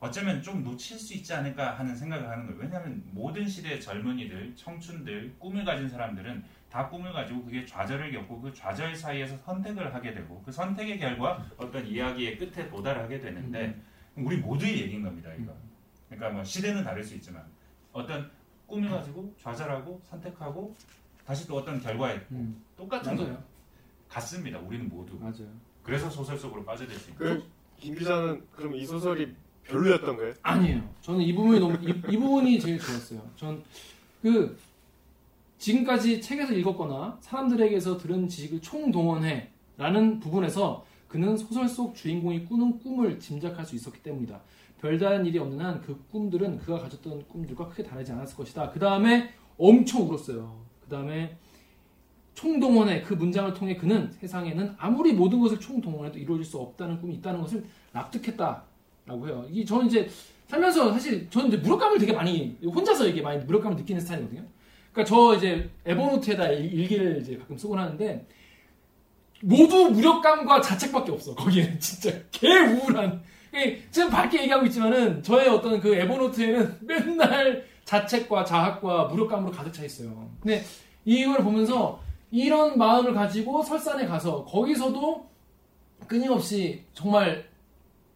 어쩌면 좀 놓칠 수 있지 않을까 하는 생각을 하는 거예요. 왜냐하면 모든 시대의 젊은이들, 청춘들, 꿈을 가진 사람들은 다 꿈을 가지고 그게 좌절을 겪고 그 좌절 사이에서 선택을 하게 되고 그 선택의 결과 어떤 이야기의 끝에 도달하게 되는데 우리 모두의 얘기인 겁니다. 이거. 그러니까 뭐 시대는 다를 수 있지만 어떤 꿈을 가지고 좌절하고 선택하고 다시 또 어떤 결과에 음. 똑같은 거예요. 같습니다. 우리는 모두. 맞아요. 그래서 소설 속으로 빠져들 수 있는. 그, 김 기자는 그럼 이 소설이 별로였던 거예요? 아니에요. 저는 이 부분이 너무 이, 이 부분이 제일 좋았어요. 전 그 지금까지 책에서 읽었거나 사람들에게서 들은 지식을 총동원해라는 부분에서 그는 소설 속 주인공이 꾸는 꿈을 짐작할 수 있었기 때문이다. 별다른 일이 없는 한 그 꿈들은 그가 가졌던 꿈들과 크게 다르지 않았을 것이다. 그 다음에 엄청 울었어요. 그 다음에 총동원해 그 문장을 통해 그는 세상에는 아무리 모든 것을 총동원해도 이루어질 수 없다는 꿈이 있다는 것을 납득했다 라고 해요. 이 저는 이제 살면서 사실 저는 이제 무력감을 되게 많이 혼자서 이게 많이 무력감을 느끼는 스타일이거든요. 그러니까 저 이제 에버노트에다 일- 일기를 이제 가끔 쓰곤 하는데 모두 무력감과 자책밖에 없어. 거기에는 진짜 개 우울한. 예, 지금 밝게 얘기하고 있지만은 저의 어떤 그 에버노트에는 맨날 자책과 자학과 무력감으로 가득 차 있어요. 근데 이걸 보면서 이런 마음을 가지고 설산에 가서 거기서도 끊임없이 정말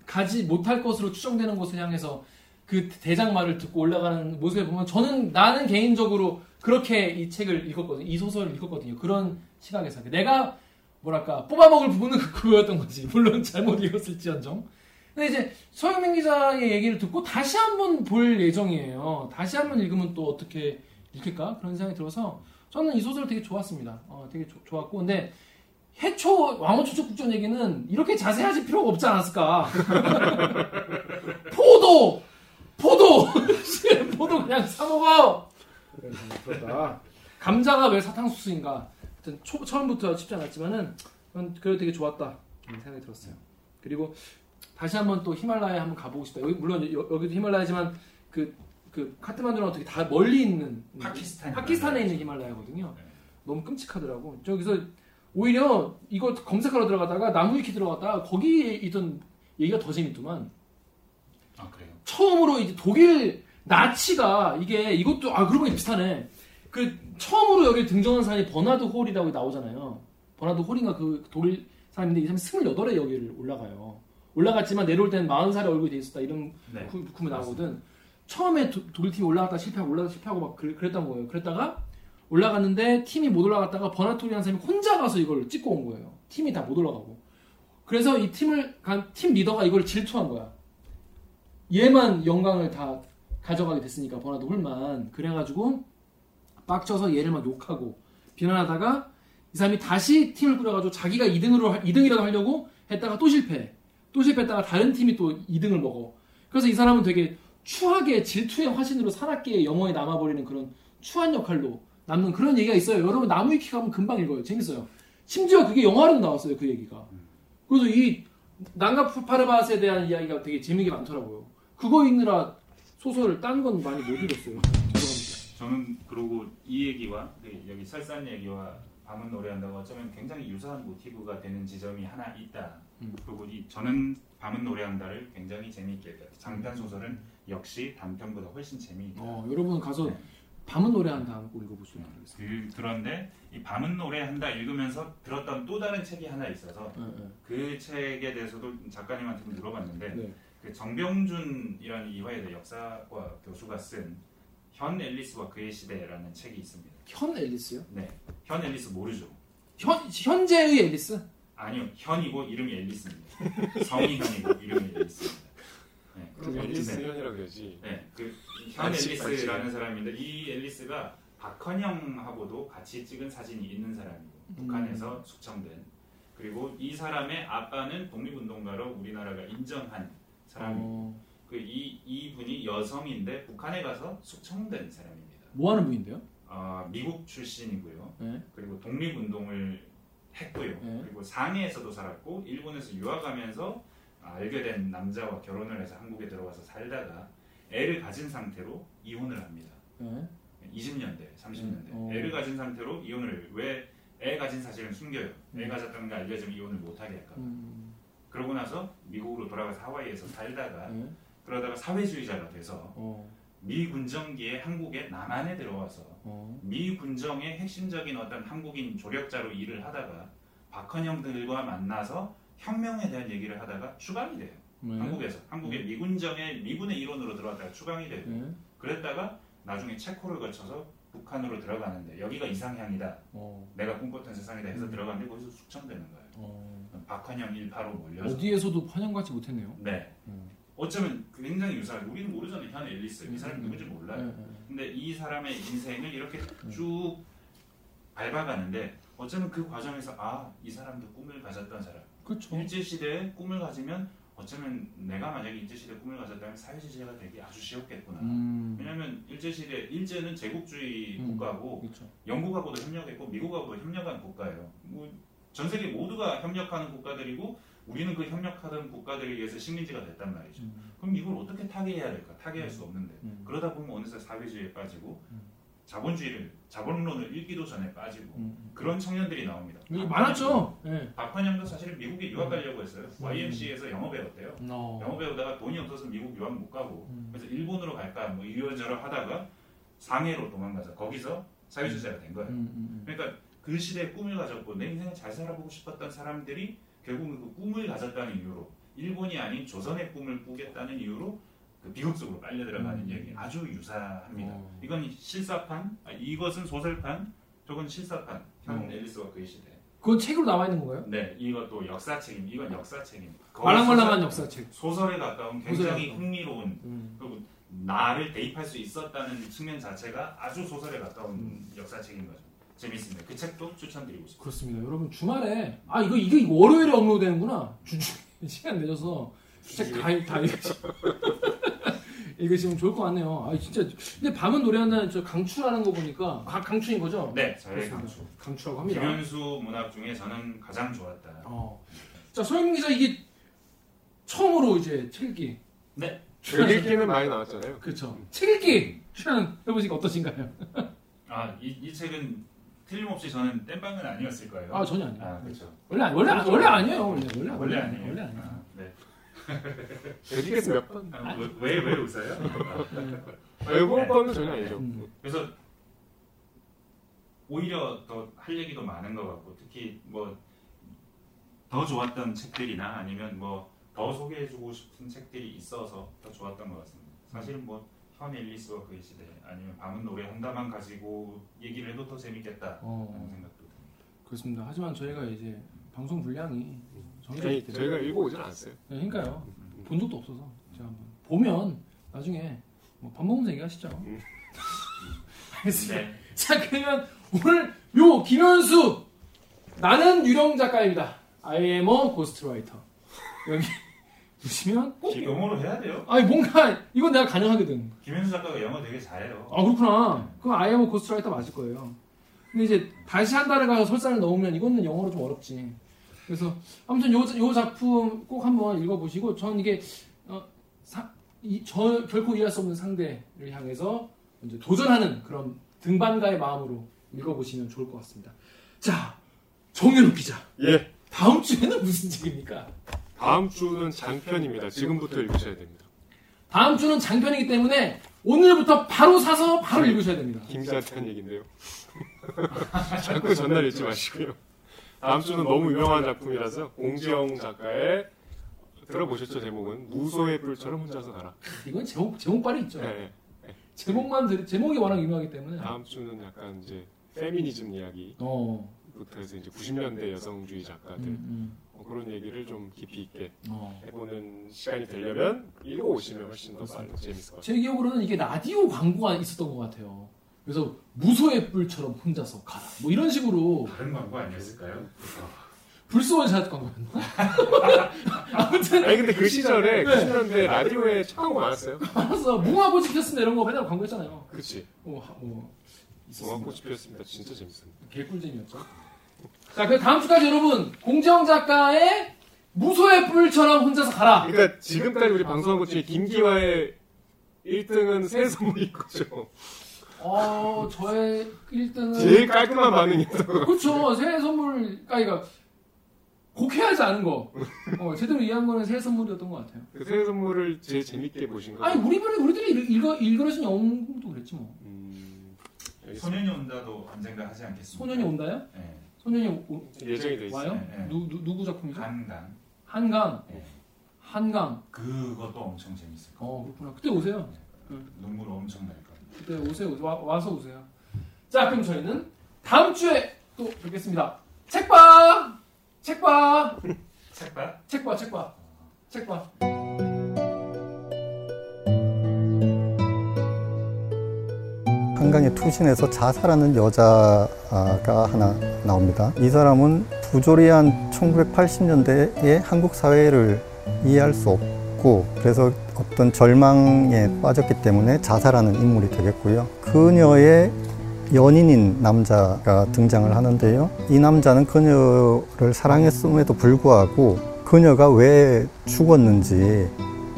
가지 못할 것으로 추정되는 곳을 향해서 그 대장 말을 듣고 올라가는 모습을 보면 저는 나는 개인적으로 그렇게 이 책을 읽었거든요. 이 소설을 읽었거든요. 그런 시각에서 내가 뭐랄까 뽑아먹을 부분은 그거였던 거지. 물론 잘못 읽었을지언정. 근데 이제 서영민 기자의 얘기를 듣고 다시 한번 볼 예정이에요. 다시 한번 읽으면 또 어떻게 읽힐까 그런 생각이 들어서 저는 이 소설 되게 좋았습니다. 어, 되게 조- 좋았고 근데 해초 왕호 추적 국전 얘기는 이렇게 자세하실 필요가 없지 않았을까? 포도, 포도, 포도 그냥 사 먹어. 그렇다. 감자가 왜 사탕수수인가? 하여튼 초, 처음부터 쉽지 않았지만은 그래도 되게 좋았다 생각이 들었어요. 그리고 다시 한번 또 히말라야 한번 가보고 싶다. 여기 물론 여, 여기도 히말라야지만 그, 그 카트만두랑 되게 다 멀리 있는 파키스탄. 파키스탄에 있는 히말라야거든요. 네. 너무 끔찍하더라고. 저기서 오히려 이거 검색하러 들어가다가 나무위키 들어갔다가 거기에 있던 얘기가 더 재밌더만 아 그래요. 처음으로 이제 독일 나치가 이게 이것도 아 그러고 보니 비슷하네. 그 처음으로 여기 등장한 사람이 버나드 홀이라고 나오잖아요. 버나드 홀인가 그 독일 사람인데 이 사람이 28에 여기를 올라가요. 올라갔지만 내려올 때는 40살에 얼굴이 돼 있었다 이런 네. 구- 구매 나오거든. 처음에 도- 독일 팀이 올라갔다 실패하고 올라갔다 실패하고 막 그랬, 그랬던 거예요. 그랬다가 올라갔는데 팀이 못 올라갔다가 버나토리라는 사람이 혼자 가서 이걸 찍고 온 거예요. 팀이 다 못 올라가고. 그래서 이 팀을 간 팀 리더가 이걸 질투한 거야. 얘만 영광을 다 가져가게 됐으니까 버나도 홀만 그래가지고 빡쳐서 얘를 막 욕하고 비난하다가 이 사람이 다시 팀을 꾸려가지고 자기가 2등으로 2등이라도 하려고 했다가 또 실패 또 실패했다가 다른 팀이 또 2등을 먹어 그래서 이 사람은 되게 추하게 질투의 화신으로 산악계의 영혼에 남아버리는 그런 추한 역할로 남는 그런 얘기가 있어요 여러분 나무 위키 가면 금방 읽어요 재밌어요 심지어 그게 영화로도 나왔어요 그 얘기가 그래서 이 난가 파르바스에 대한 이야기가 되게 재미있게 많더라고요 그거 읽느라 소설을 딴건 많이 못 읽었어요 죄송합니다 저는 그러고 이 얘기와 그 여기 설산 얘기와 밤은 노래한다고 어쩌면 굉장히 유사한 모티브가 되는 지점이 하나 있다. 음. 그리고 이 저는 밤은 노래한다를 굉장히 재미있게. 장편 소설은 역시 단편보다 훨씬 재미있다. 어, 여러분 가서 네. 밤은 노래한다 하고 읽어보시면 되겠습니다. 그, 그런데 이 밤은 노래한다 읽으면서 들었던 또 다른 책이 하나 있어서 네, 네. 그 책에 대해서도 작가님한테 좀 물어봤는데 네. 그 정병준이라는 이화여대 역사과 교수가 쓴 현 앨리스와 그의 시대라는 책이 있습니다. 현 앨리스요? 네, 현 앨리스 모르죠? 현 현재의 앨리스? 아니요, 현이고 이름이 앨리스입니다. 성이 현이고 이름이 앨리스입니다. 네, 그럼 그 앨리스. 현이라고 해야지. 네, 그현 앨리스라는 사람인데 이 앨리스가 박헌영하고도 같이 찍은 사진이 있는 사람이고 북한에서 숙청된 그리고 이 사람의 아빠는 독립운동가로 우리나라가 인정한 사람이 어, 그이 이분이 여성인데 북한에 가서 숙청된 사람입니다. 뭐 하는 분인데요? 아, 미국 출신이고요. 네. 그리고 독립운동을 했고요. 네. 그리고 상해에서도 살았고 일본에서 유학하면서 알게 된 남자와 결혼을 해서 한국에 들어와서 살다가 애를 가진 상태로 이혼을 합니다. 네. 20년대, 30년대. 어. 애를 가진 상태로 이혼을 왜 애 가진 사실은 숨겨요. 애 음. 가졌다는 게 알려지면 이혼을 못하게 할까. 봐. 음, 그러고 나서 미국으로 돌아가서 하와이에서 살다가 네. 그러다가 사회주의자가 돼서 어, 미 군정기에 한국에 남한에 들어와서 어, 미 군정의 핵심적인 어떤 한국인 조력자로 일을 하다가 박헌영 들과 만나서 혁명에 대한 얘기를 하다가 추방이 돼요. 네. 한국에서 한국의 미군정의 미군의 일원으로 들어왔다가 추방이 돼요. 네. 그랬다가 나중에 체코를 거쳐서 북한으로 들어가는데 여기가 이상향이다. 어, 내가 꿈꿨던 세상이다 해서 음. 들어갔는데 거기서 숙청되는 거예요. 어. 박헌영 일파로 몰려서 어디에서도 환영받지 못했네요. 네. 음. 어쩌면 굉장히 유사하게 우리는 모르잖아요. 현 앨리스 이 사람이 음. 누군지 몰라요. 네, 네. 근데 이 사람의 인생을 이렇게 음. 쭉 밟아가는데 어쩌면 그 과정에서 아 이 사람도 꿈을 가졌던 사람 그렇죠. 일제 시대에 꿈을 가지면 어쩌면 내가 만약에 일제 시대 에 꿈을 가졌다면 사회주의자가 되기 아주 쉬웠겠구나. 음, 왜냐하면 일제 시대 일제는 제국주의 음. 국가고 그렇죠. 영국하고도 협력했고 미국하고도 협력한 국가예요. 뭐 전 세계 모두가 협력하는 국가들이고 우리는 그 협력하던 국가들에 의해서 식민지가 됐단 말이죠. 음, 그럼 이걸 어떻게 타개해야 될까? 타개할 수 없는데 음, 그러다 보면 어느새 사회주의에 빠지고 음. 자본주의를 자본론을 읽기도 전에 빠지고 음. 그런 청년들이 나옵니다. 많았죠. 네. 박헌영도 사실은 미국에 유학 가려고 했어요. 음. YMCA에서 영어 배웠대요. 어. 영어 배우다가 돈이 없어서 미국 유학 못 가고 음. 그래서 일본으로 갈까 뭐 이러저러 하다가 상해로 도망가서 거기서 사회주의자가 된 거예요. 음, 음, 그러니까 그 시대에 꿈을 가졌고 내 인생을 잘 살아보고 싶었던 사람들이 결국은 그 꿈을 가졌다는 이유로 일본이 아닌 조선의 꿈을 꾸겠다는 이유로 그 비극 속으로 빨려 들어가는 음. 얘기 아주 유사합니다. 어. 이건 실사판, 아, 이것은 소설판, 저건 실사판. 현 음. 앨리스와 그의 시대. 그건 책으로 나와 있는 건가요? 네, 이것도 역사책임. 이건 역사책입니다. 말랑말랑한 역사책. 소설에 가까운 굉장히. 흥미로운 음. 그리고 나를 대입할 수 있었다는 측면 자체가 아주 소설에 가까운 음. 역사책인 거죠. 재밌습니다. 그 책도 추천드리고 싶습니다. 그렇습니다. 여러분 주말에 아 이거 이게 월요일에 업로드되는구나. 주중 시간 내줘서 책다다 읽으시. 읽으시면 좋을 것 같네요. 아 진짜 근데 밤은 노래한다는 저 강추라는 거 보니까 강, 강추인 거죠? 네, 저의. 강추. 강추라고 합니다. 김현수 문학 중에 저는 가장 좋았다. 어. 자 소영 기자 이게 처음으로 이제 책 읽기. 네. 글 읽기는 많이 나왔잖아요. 그렇죠. 책 읽기 출연 해보시니까 어떠신가요? 아, 이, 이 책은 틀림없이 저는 땜빵은 아니었을 거예요. 아 전혀 아니에요. 아, 그렇죠. 원래 아니- 원래 원래 아니에요. 원래 원래 원래 아니에요. 원래 아니에요. 아, 네. 글 읽겠어 몇 번? 아, 왜, 왜, 왜 웃어요? 일본어는 전혀 아니죠. 음. 그래서 오히려 더 할 얘기도 많은 것 같고 특히 뭐 더 좋았던 책들이나 아니면 뭐 더 소개해주고 싶은 책들이 있어서 더 좋았던 것 같습니다. 사실은 뭐 현 앨리스와 그의 시대 아니면 밤은 노래 한다만 가지고 얘기를 해도 더 재밌겠다라는 어, 생각도 듭니다. 그렇습니다. 하지만 저희가 이제 방송 분량이 아니, 때문에 저희가 읽어오진 않았어요. 네, 그러니까요. 본 적도 없어서 제가 한번 보면 나중에 뭐밥 먹으면서 얘기하시죠. 음. 알겠습니다. 네. 자 그러면 오늘 요 김현수 나는 유령 작가입니다. I am a ghostwriter. 여기 보시면 꼭 영어로 해야 돼요? 아니 뭔가 이건 내가 가능하거든. 김현수 작가가 영어 되게 잘해요. 아 그렇구나. 그럼 I am a ghostwriter 맞을 거예요. 근데 이제 다시 한 달에 가서 설사를 넣으면 이거는 영어로 좀 어렵지. 그래서 아무튼 요, 요 작품 꼭 한번 읽어보시고 전 이게 어, 사, 이, 저 결코 이해할 수 없는 상대를 향해서 이제 도전하는 그런 등반가의 마음으로 읽어보시면 좋을 것 같습니다. 자, 정현욱 기자. 예. 다음 주에는 무슨 책입니까? 다음 주는 장편입니다. 지금부터 읽으셔야 됩니다. 다음 주는 장편이기 때문에 오늘부터 바로 사서 바로 네. 읽으셔야 됩니다. 김 기자한테 한 얘긴데요. 자꾸 전날 읽지 마시고요. 다음 주는 너무 유명한 작품이라서 공지영 작가의 들어보셨죠 제목은 무소의 뿔처럼 혼자서 가라. 이건 제목 제목발이 있죠. 네. 제목만 들 제목이 워낙 유명하기 때문에. 다음 주는 약간 이제 페미니즘 이야기부터 어. 해서 이제 90년대 여성주의 작가들 음, 뭐 그런 얘기를 좀 깊이 있게 음. 어. 해보는 시간이 되려면 읽어오시면 훨씬 더 많이 재밌을 것 같아요. 제 기억으로는 이게 라디오 광고가 있었던 것 같아요. 그래서 무소의 뿔처럼 혼자서 가라. 뭐 이런 식으로 다른 광고 아니었을까요? 불스원샷 광고였나? 아무튼 아니 근데 그 시절에 네. 90년대 라디오에 광고 많았어요. 알았어. 무궁화꽃이 폈습니다. 이런 거 맨날 광고했잖아요. 그렇지. 어, 하- 뭐 있었습니다. 무화꽃이 피었습니다. 진짜 재밌습니다. 개꿀잼이었죠. 자, 그 다음 주까지 여러분 공지영 작가의 무소의 뿔처럼 혼자서 가라. 그러니까 지금까지 우리 방송한 것 중에 김기화의 1등은 새 선물인 거죠. 어, 저의 1등은 제일 깔끔한 반응이었던 것 같아요. 그렇죠. 새해 선물 까이가 곡해하지 않은 거. 어, 제대로 이해한 거는 새해 선물이었던 것 같아요. 그새 선물을 제일 재밌게 보신 거. 아니 우리들이 우리들이 읽- 읽어 읽어내신 영웅도 그랬지 뭐. 음. 소년이 온다도 언젠가 하지 않겠습니까? 소년이 온다요? 네. 소년이 오, 예정이 돼 있어요. 와요? 네, 네. 누, 누 누구 작품이죠? 한강. 한강. 네. 한강. 그것도 엄청 재밌을 거예요. 어 그렇구나. 그때 오세요. 눈물 엄청 날 거예요. 그때 오세요. 와, 와서 오세요. 자 그럼 저희는 다음 주에 또 뵙겠습니다. 책 봐. 책 봐. 책봐? 책 봐. 책 봐. 책 봐. 한강에 투신해서 자살하는 여자가 하나 나옵니다. 이 사람은 부조리한 1980년대의 한국 사회를 이해할 수 없고 그래서 어떤 절망에 빠졌기 때문에 자살하는 인물이 되겠고요. 그녀의 연인인 남자가 등장을 하는데요. 이 남자는 그녀를 사랑했음에도 불구하고 그녀가 왜 죽었는지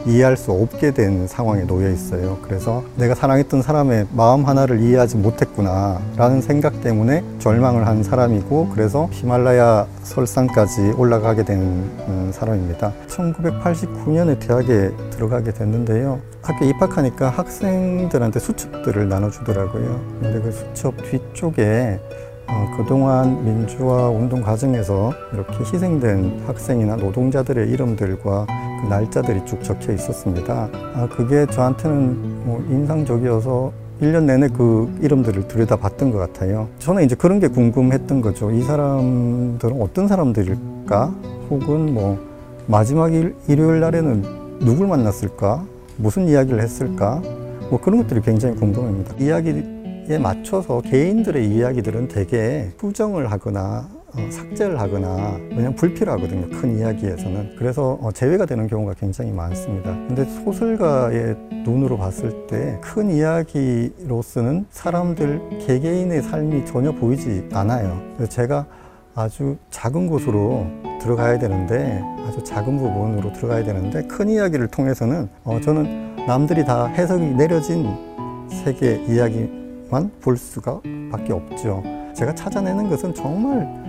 이해할 수 없게 된 상황에 놓여 있어요. 그래서 내가 사랑했던 사람의 마음 하나를 이해하지 못했구나 라는 생각 때문에 절망을 한 사람이고 그래서 히말라야 설산까지 올라가게 된 음, 사람입니다. 1989년에 대학에 들어가게 됐는데요. 학교 입학하니까 학생들한테 수첩들을 나눠주더라고요. 근데 그 수첩 뒤쪽에 어, 그동안 민주화 운동 과정에서 이렇게 희생된 학생이나 노동자들의 이름들과 그 날짜들이 쭉 적혀 있었습니다. 아, 그게 저한테는 뭐 인상적이어서 1년 내내 그 이름들을 들여다봤던 것 같아요. 저는 이제 그런 게 궁금했던 거죠. 이 사람들은 어떤 사람들일까? 혹은 뭐 마지막 일, 일요일 날에는 누굴 만났을까? 무슨 이야기를 했을까? 뭐 그런 것들이 굉장히 궁금합니다. 이야기에 맞춰서 개인들의 이야기들은 되게 수정을 하거나 어, 삭제를 하거나 그냥 불필요하거든요. 큰 이야기에서는. 그래서 어, 제외가 되는 경우가 굉장히 많습니다. 근데 소설가의 눈으로 봤을 때 큰 이야기로서는 사람들 개개인의 삶이 전혀 보이지 않아요. 그래서 제가 아주 작은 곳으로 들어가야 되는데 아주 작은 부분으로 들어가야 되는데 큰 이야기를 통해서는 어, 저는 남들이 다 해석이 내려진 세계 이야기만 볼 수가 밖에 없죠. 제가 찾아내는 것은 정말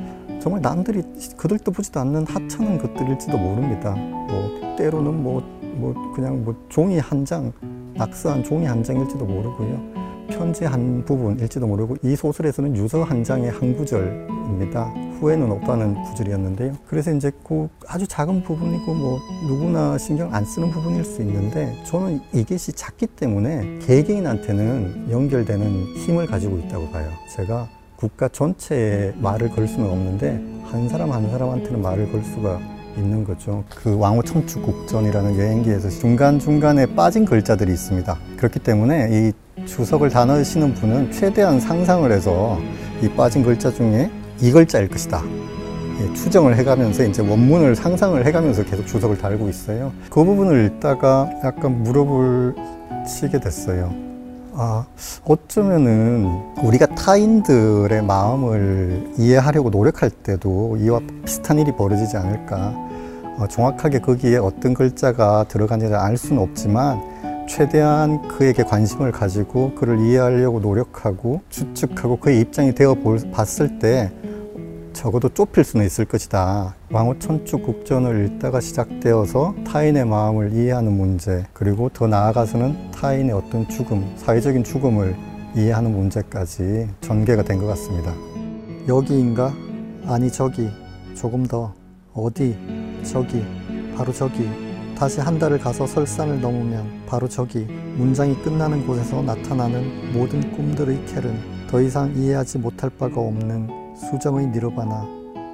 정말 남들이 그들도 보지도 않는 하찮은 것들일지도 모릅니다. 뭐 때로는 뭐, 뭐 그냥 뭐 종이 한 장 낙서한 종이 한 장일지도 모르고요. 편지 한 부분일지도 모르고 이 소설에서는 유서 한 장의 한 구절입니다. 후에는 없다는 구절이었는데요. 그래서 이제 그 아주 작은 부분이고 뭐 누구나 신경 안 쓰는 부분일 수 있는데 저는 이것이 작기 때문에 개개인한테는 연결되는 힘을 가지고 있다고 봐요. 제가 국가 전체에 말을 걸 수는 없는데 한 사람 한 사람한테는 말을 걸 수가 있는 거죠. 그 왕호 청축 국전이라는 여행기에서 중간중간에 빠진 글자들이 있습니다. 그렇기 때문에 이 주석을 다 넣으시는 분은 최대한 상상을 해서 이 빠진 글자 중에 이 글자일 것이다. 예, 추정을 해가면서 이제 원문을 상상을 해가면서 계속 주석을 달고 있어요. 그 부분을 읽다가 약간 물어볼 치게 됐어요. 아, 어쩌면은 우리가 타인들의 마음을 이해하려고 노력할 때도 이와 비슷한 일이 벌어지지 않을까. 어, 정확하게 거기에 어떤 글자가 들어가는지 알 수는 없지만 최대한 그에게 관심을 가지고 그를 이해하려고 노력하고 추측하고 그의 입장이 되어 볼- 봤을 때 적어도 좁힐 수는 있을 것이다. 왕호천축 국전을 읽다가 시작되어서 타인의 마음을 이해하는 문제, 그리고 더 나아가서는 타인의 어떤 죽음, 사회적인 죽음을 이해하는 문제까지 전개가 된 것 같습니다. 여기인가? 아니 저기, 조금 더, 어디, 저기, 바로 저기, 다시 한 달을 가서 설산을 넘으면 바로 저기, 문장이 끝나는 곳에서 나타나는 모든 꿈들의 켈은 더 이상 이해하지 못할 바가 없는 수정의 니르바나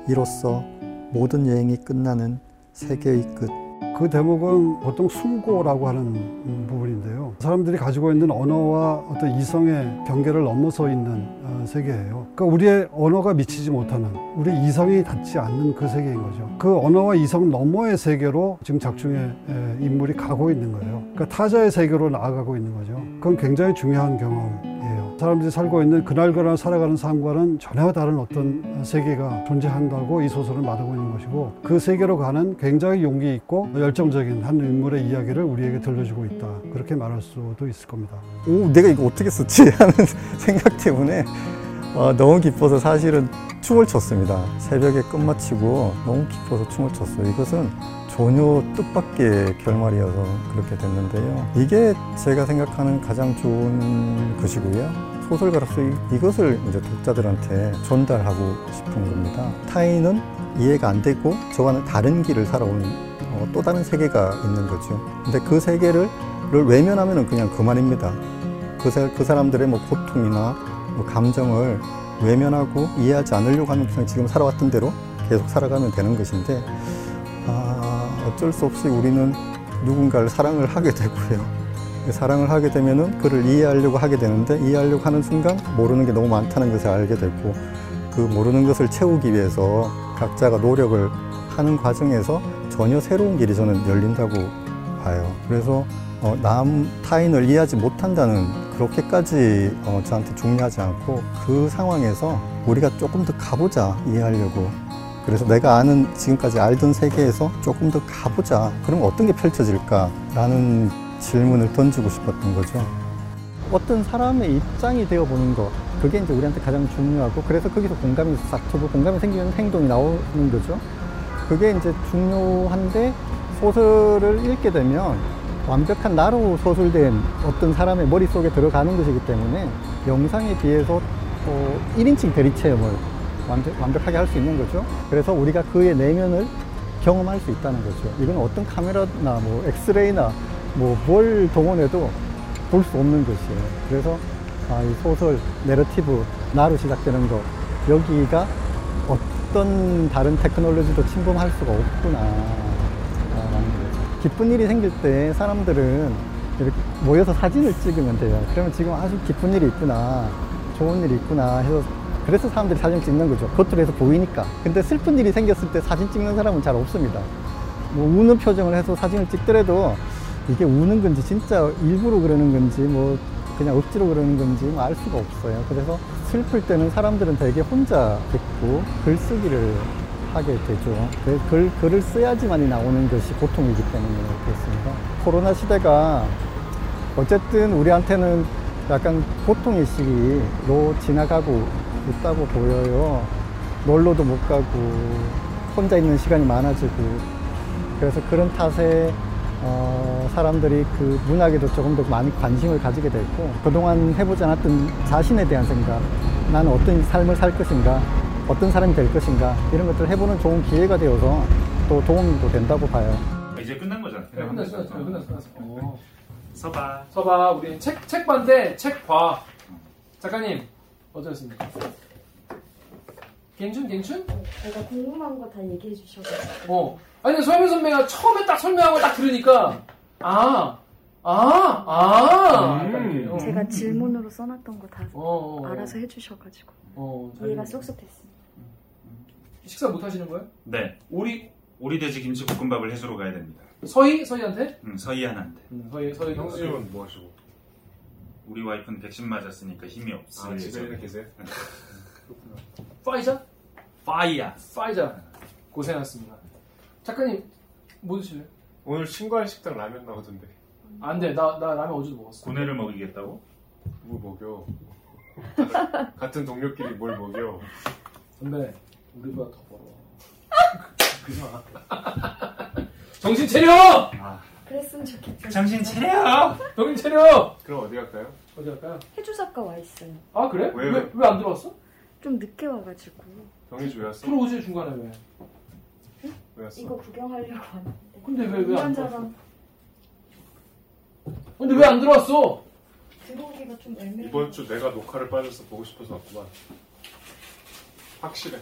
이로써 모든 여행이 끝나는 세계의 끝 그 대목은 보통 숭고라고 하는 음, 부분인데요. 사람들이 가지고 있는 언어와 어떤 이성의 경계를 넘어서 있는 어, 세계예요. 그러니까 우리의 언어가 미치지 못하는 우리 이성이 닿지 않는 그 세계인 거죠. 그 언어와 이성 너머의 세계로 지금 작중의 에, 인물이 가고 있는 거예요. 그러니까 타자의 세계로 나아가고 있는 거죠. 그건 굉장히 중요한 경험이에요. 사람들이 살고 있는 그날그날 살아가는 삶과는 전혀 다른 어떤 세계가 존재한다고 이 소설을 말하고 있는 것이고 그 세계로 가는 굉장히 용기 있고 열정적인 한 인물의 이야기를 우리에게 들려주고 있다. 그렇게 말할 수도 있을 겁니다. 오 내가 이거 어떻게 썼지 하는 생각 때문에 어, 너무 기뻐서 사실은 춤을 췄습니다. 새벽에 끝마치고 너무 기뻐서 춤을 췄어요. 이것은 전혀 뜻밖의 결말이어서 그렇게 됐는데요. 이게 제가 생각하는 가장 좋은 것이고요. 소설가로서 이- 이것을 이제 독자들한테 전달하고 싶은 겁니다. 타인은 이해가 안 되고 저와는 다른 길을 살아온 어, 또 다른 세계가 있는 거죠. 근데 그 세계를 를 외면하면 그냥 그만입니다. 그, 사- 그 사람들의 뭐 고통이나 뭐 감정을 외면하고 이해하지 않으려고 하면 그냥 지금 살아왔던 대로 계속 살아가면 되는 것인데 아, 어쩔 수 없이 우리는 누군가를 사랑을 하게 되고요. 사랑을 하게 되면은 그를 이해하려고 하게 되는데 이해하려고 하는 순간 모르는 게 너무 많다는 것을 알게 되고 그 모르는 것을 채우기 위해서 각자가 노력을 하는 과정에서 전혀 새로운 길이 저는 열린다고 봐요. 그래서 어, 남 타인을 이해하지 못한다는 그렇게까지 어, 저한테 중요하지 않고 그 상황에서 우리가 조금 더 가보자 이해하려고 그래서 내가 아는 지금까지 알던 세계에서 조금 더 가보자. 그럼 어떤 게 펼쳐질까라는 질문을 던지고 싶었던 거죠. 어떤 사람의 입장이 되어 보는 것 그게 이제 우리한테 가장 중요하고 그래서 거기서 공감이 싹 저고 공감이 생기는 행동이 나오는 거죠. 그게 이제 중요한데 소설을 읽게 되면 완벽한 나로 소설된 어떤 사람의 머릿속에 들어가는 것이기 때문에 영상에 비해서 어, 1인칭 대리 체험을 완벽, 완벽 하게 할 수 있는 거죠. 그래서 우리가 그의 내면을 경험할 수 있다는 거죠. 이건 어떤 카메라나 뭐 엑스레이나 뭐 뭘 동원해도 볼 수 없는 것이에요. 그래서 아, 이 소설 내러티브 나로 시작되는 거 여기가 어떤 다른 테크놀로지도 침범할 수가 없구나 아, 라는 거죠. 기쁜 일이 생길 때 사람들은 이렇게 모여서 사진을 찍으면 돼요. 그러면 지금 아주 기쁜 일이 있구나, 좋은 일이 있구나 해서 그래서 사람들이 사진 찍는 거죠. 겉으로 해서 보이니까. 근데 슬픈 일이 생겼을 때 사진 찍는 사람은 잘 없습니다. 뭐 우는 표정을 해서 사진을 찍더라도 이게 우는 건지 진짜 일부러 그러는 건지 뭐 그냥 억지로 그러는 건지 뭐 알 수가 없어요. 그래서 슬플 때는 사람들은 되게 혼자 있고 글쓰기를 하게 되죠. 그 글, 글을 써야지만이 나오는 것이 고통이기 때문에 그렇습니다. 코로나 시대가 어쨌든 우리한테는 약간 고통의 시기로 지나가고 있다고 보여요. 놀러도 못 가고 혼자 있는 시간이 많아지고 그래서 그런 탓에 어, 사람들이 그 문학에도 조금 더 많이 관심을 가지게 됐고 그동안 해보지 않았던 자신에 대한 생각 나는 어떤 삶을 살 것인가 어떤 사람이 될 것인가 이런 것들을 해보는 좋은 기회가 되어서 또 도움도 된다고 봐요. 이제 끝난 거잖아. 네, 끝났어, 끝났어, 끝났어. 서봐. 서봐, 우리 책, 책 봐인데, 책 봐. 작가님, 어떠셨습니까? 괜춘, 괜춘? 제가 궁금한 거 다 얘기해 주셔가지고 어. 아니, 서현민 선배가 처음에 딱 설명한 걸딱 들으니까, 아, 아, 아. 음. 어. 제가 질문으로 써놨던 거다 어, 어, 알아서 해주셔가지고 어, 잘 이해가. 쏙쏙 됐습니다. 식사 못 하시는 거예요? 네. 우리, 오리돼지 김치볶음밥을 해주러 가야 됩니다. 서희? 서희한테? 음, 서희안한테. 응, 서희, 서희 형수님은 뭐 하시고? 우리 와이프는 백신 맞았으니까 힘이 없어. 아, 집에 계세요? 파이자? 파이야. 파이자. 고생하셨습니다. 작가님, 뭐 드실래요? 오늘 친구할 식당 라면 나오던데. 안 돼. 나, 나 라면 어제도 먹었어. 고뇌를 먹이겠다고? 뭐 먹여? 같은 동료끼리 뭘 먹여? 근데, 우리보다 더 벌어. 마. 정신 차려! 그랬으면 좋겠어요. 정신 차려! 정신 차려! 그럼 어디 갈까요? 어디 갈까요? 해주 작가 와 있어요. 아, 그래? 왜, 왜, 왜? 왜 안 들어왔어? 좀 늦게 와가지고 정해주 왜 왔어? 들어오지, 중간에 왜. 왜 왔어? 이거 구경하려고 왔는데. 근데 왜, 왜 안 들어왔어? 근데 왜 안 들어왔어? 들어오기가 좀 애매해. 이번 주 내가 녹화를 빠져서 보고 싶어서 왔구만. 확실해.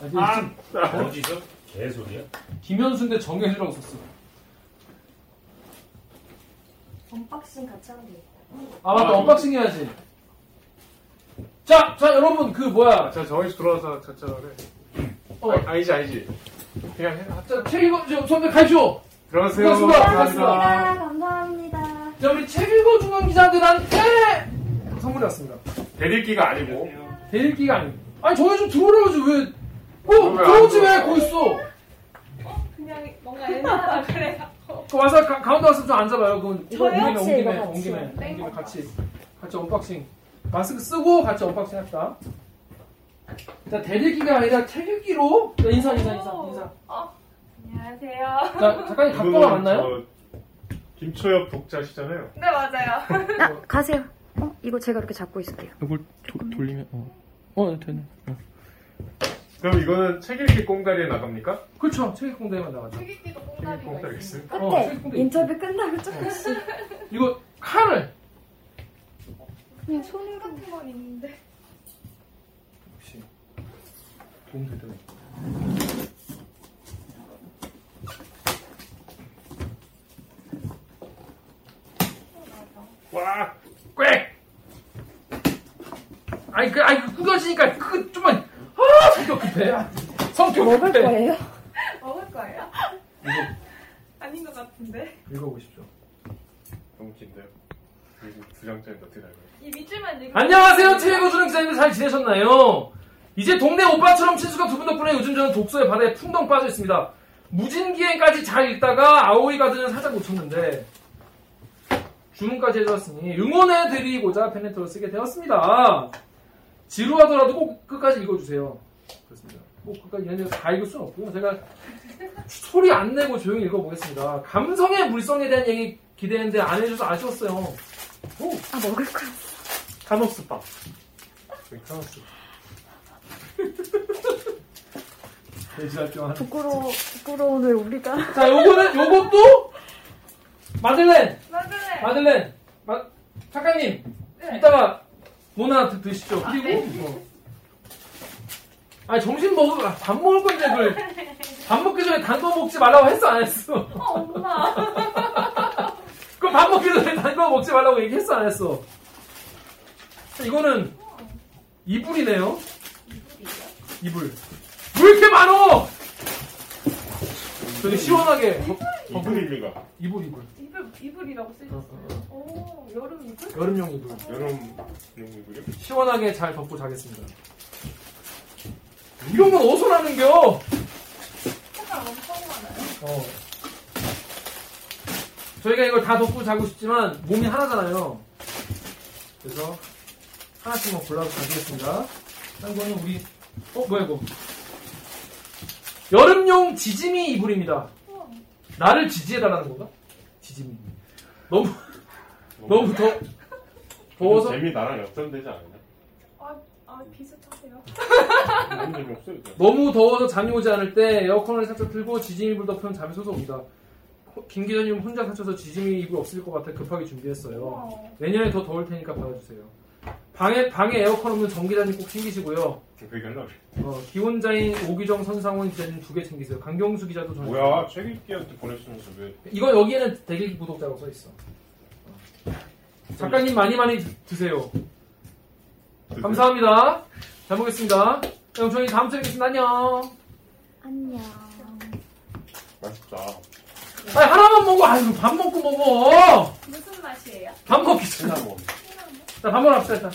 아니, 지금 어디서? 개소리야? 김연수인데 정해주라고 썼어. 언박싱 같이 하면 되겠다. 아, 맞다. 아, 언박싱 해야지. 자, 자, 여러분, 그, 아, 뭐야. 자, 정해주 들어와서 찾자래. 어, 아, 아니지, 아니지. 그냥 해. 자, 책 읽어, 저, 선배 가르쳐. 들어가세요. 수고하셨습니다. 감사합니다. 감사합니다. 자, 우리 책 읽어주는 기자들한테 선물이 왔습니다. 대리기가 아니고. 대일기가 아니고. 아니, 저희 좀 들어오라고 지 왜. 어, 들어오지 왜? 거기 있어? 그냥 뭔가 애매하다 그래요. 그 와서 가, 가운데 와서 좀 앉아봐요. 그건 이거 온 김에, 온 김에, 온 같이. 김에, 온 네. 김에 같이. 같이 unboxing. 마스크 쓰고 같이 unboxing 합시다. 자, 대일기가 아니라. 자, 인사, 인사, 인사, 인사. 어, 안녕하세요. 자, 작가님 각도가 맞나요? 저 김초엽 독자시잖아요. 네 맞아요. 아, 가세요. 어, 이거 제가 이렇게 잡고 있을게요. 이걸 돌리면, 어. 어, 되네. 그럼 이거는 책 읽기 꽁다리에 나갑니까? 그렇죠. 책 공대만 나가죠. 책 읽기도 책 읽기 꽁다리가 꽁다리 있어요. 있어요? 어, 끝에 책임도 인터뷰 끝나고 조금씩 이거 칼을 그냥 손으로 같은 건 있는데. 역시 도움 되더라. 와! 꽥! 아니 그 아니 그 꾸겨지니까 그 좀만 아 성격 급해. 성격 먹을 급해. 거예요? 먹을 거예요? 이거 아닌 것 같은데. 읽어보십시오. 너무 긴데요? 그리고 두 장짜리 어떻게 달아요? 이 밑줄만 읽으면 안녕하세요. 책 읽어주는 기자님들 잘 지내셨나요? 이제 동네 오빠처럼 친숙한 두분 덕분에 요즘 저는 독서의 바다에 풍덩 빠져 있습니다. 무진기행까지 잘 읽다가 아오이 가든을 살짝 놓쳤는데 주문까지 해주었으니 응원해드리고자 펜레터를 쓰게 되었습니다. 지루하더라도 꼭 끝까지 읽어주세요. 그렇습니다. 꼭 끝까지 얘네들 다 읽을 수는 없고요. 제가 소리 안 내고 조용히 읽어보겠습니다. 감성의 물성에 대한 얘기 기대했는데 안 해줘서 아쉬웠어요. 오, 아, 먹을 거야. 카노스밥. 여기 카노스. 아는. 부끄러워, 부끄러운 왜 우리가. 자, 요거는, 요것도, 마들렌, 맞을래. 마들렌, 마, 작가님, 네. 이따가 드, 드시죠. 그리고, 어. 아니, 점심 먹을, 아, 밥 먹을 건데, 그걸, 밥 먹기 전에 단 거 먹지 말라고 했어, 안 했어? 어, 엄마. 그럼 밥 먹기 전에 단 거 먹지 말라고 얘기했어, 안 했어? 자, 이거는, 이불이네요. 이불. 왜 이렇게 많어? 저기 시원하게. 이불입니다. 이불, 이불. 이불 이불이라고 어, 쓰셨어요. 어, 어. 오 여름 이불? 여름용 이불. 여름용 이불이요? 시원하게 잘 덮고 자겠습니다. 이런 건 어디서 나는겨? 색깔 엄청 많아요. 어. 저희가 이걸 다 덮고 자고 싶지만 몸이 하나잖아요. 그래서 하나씩만 골라서 가지겠습니다. 한 거는 우리 어 뭐야 이거? 여름용 지짐이 이불입니다. 나를 지지해달라는 건가? 지짐이. 너무 너무 더 더워서 재미 나랑 역전되지 않냐? 아, 아 비슷 하세요. 너무 재미없어요. 이제. 너무 더워서 잠이 오지 않을 때 에어컨을 살짝 틀고 지짐이 불 덮으면 잠이 솟아 옵니다. 김 기자님 혼자 사셔서 지짐이 이불 없을 것 같아 급하게 준비했어요. 어. 내년에 더 더울 테니까 받아주세요. 방에 방에 에어컨 없는 정 기자님 꼭 챙기시고요. 하려고 어, 기혼자인 오기정 선상원 기자님 두 개 챙기세요. 강경수 기자도 전 뭐야, 최길기한테 보냈으면서 왜. 이거 여기에는 대길 구독자라고 써 있어. 어. 작가님 많이 많이 드- 드세요. 감사합니다. 잘 먹겠습니다. 그럼 저희 다음 주에 뵙겠습니다. 안녕. 안녕. 맛있다. 아니 하나만 먹어. 아이고 밥 먹고 먹어. 무슨 맛이에요? 밥 먹기 전에. 시나몬. 자, 밥 먹으러 갑시다 일단.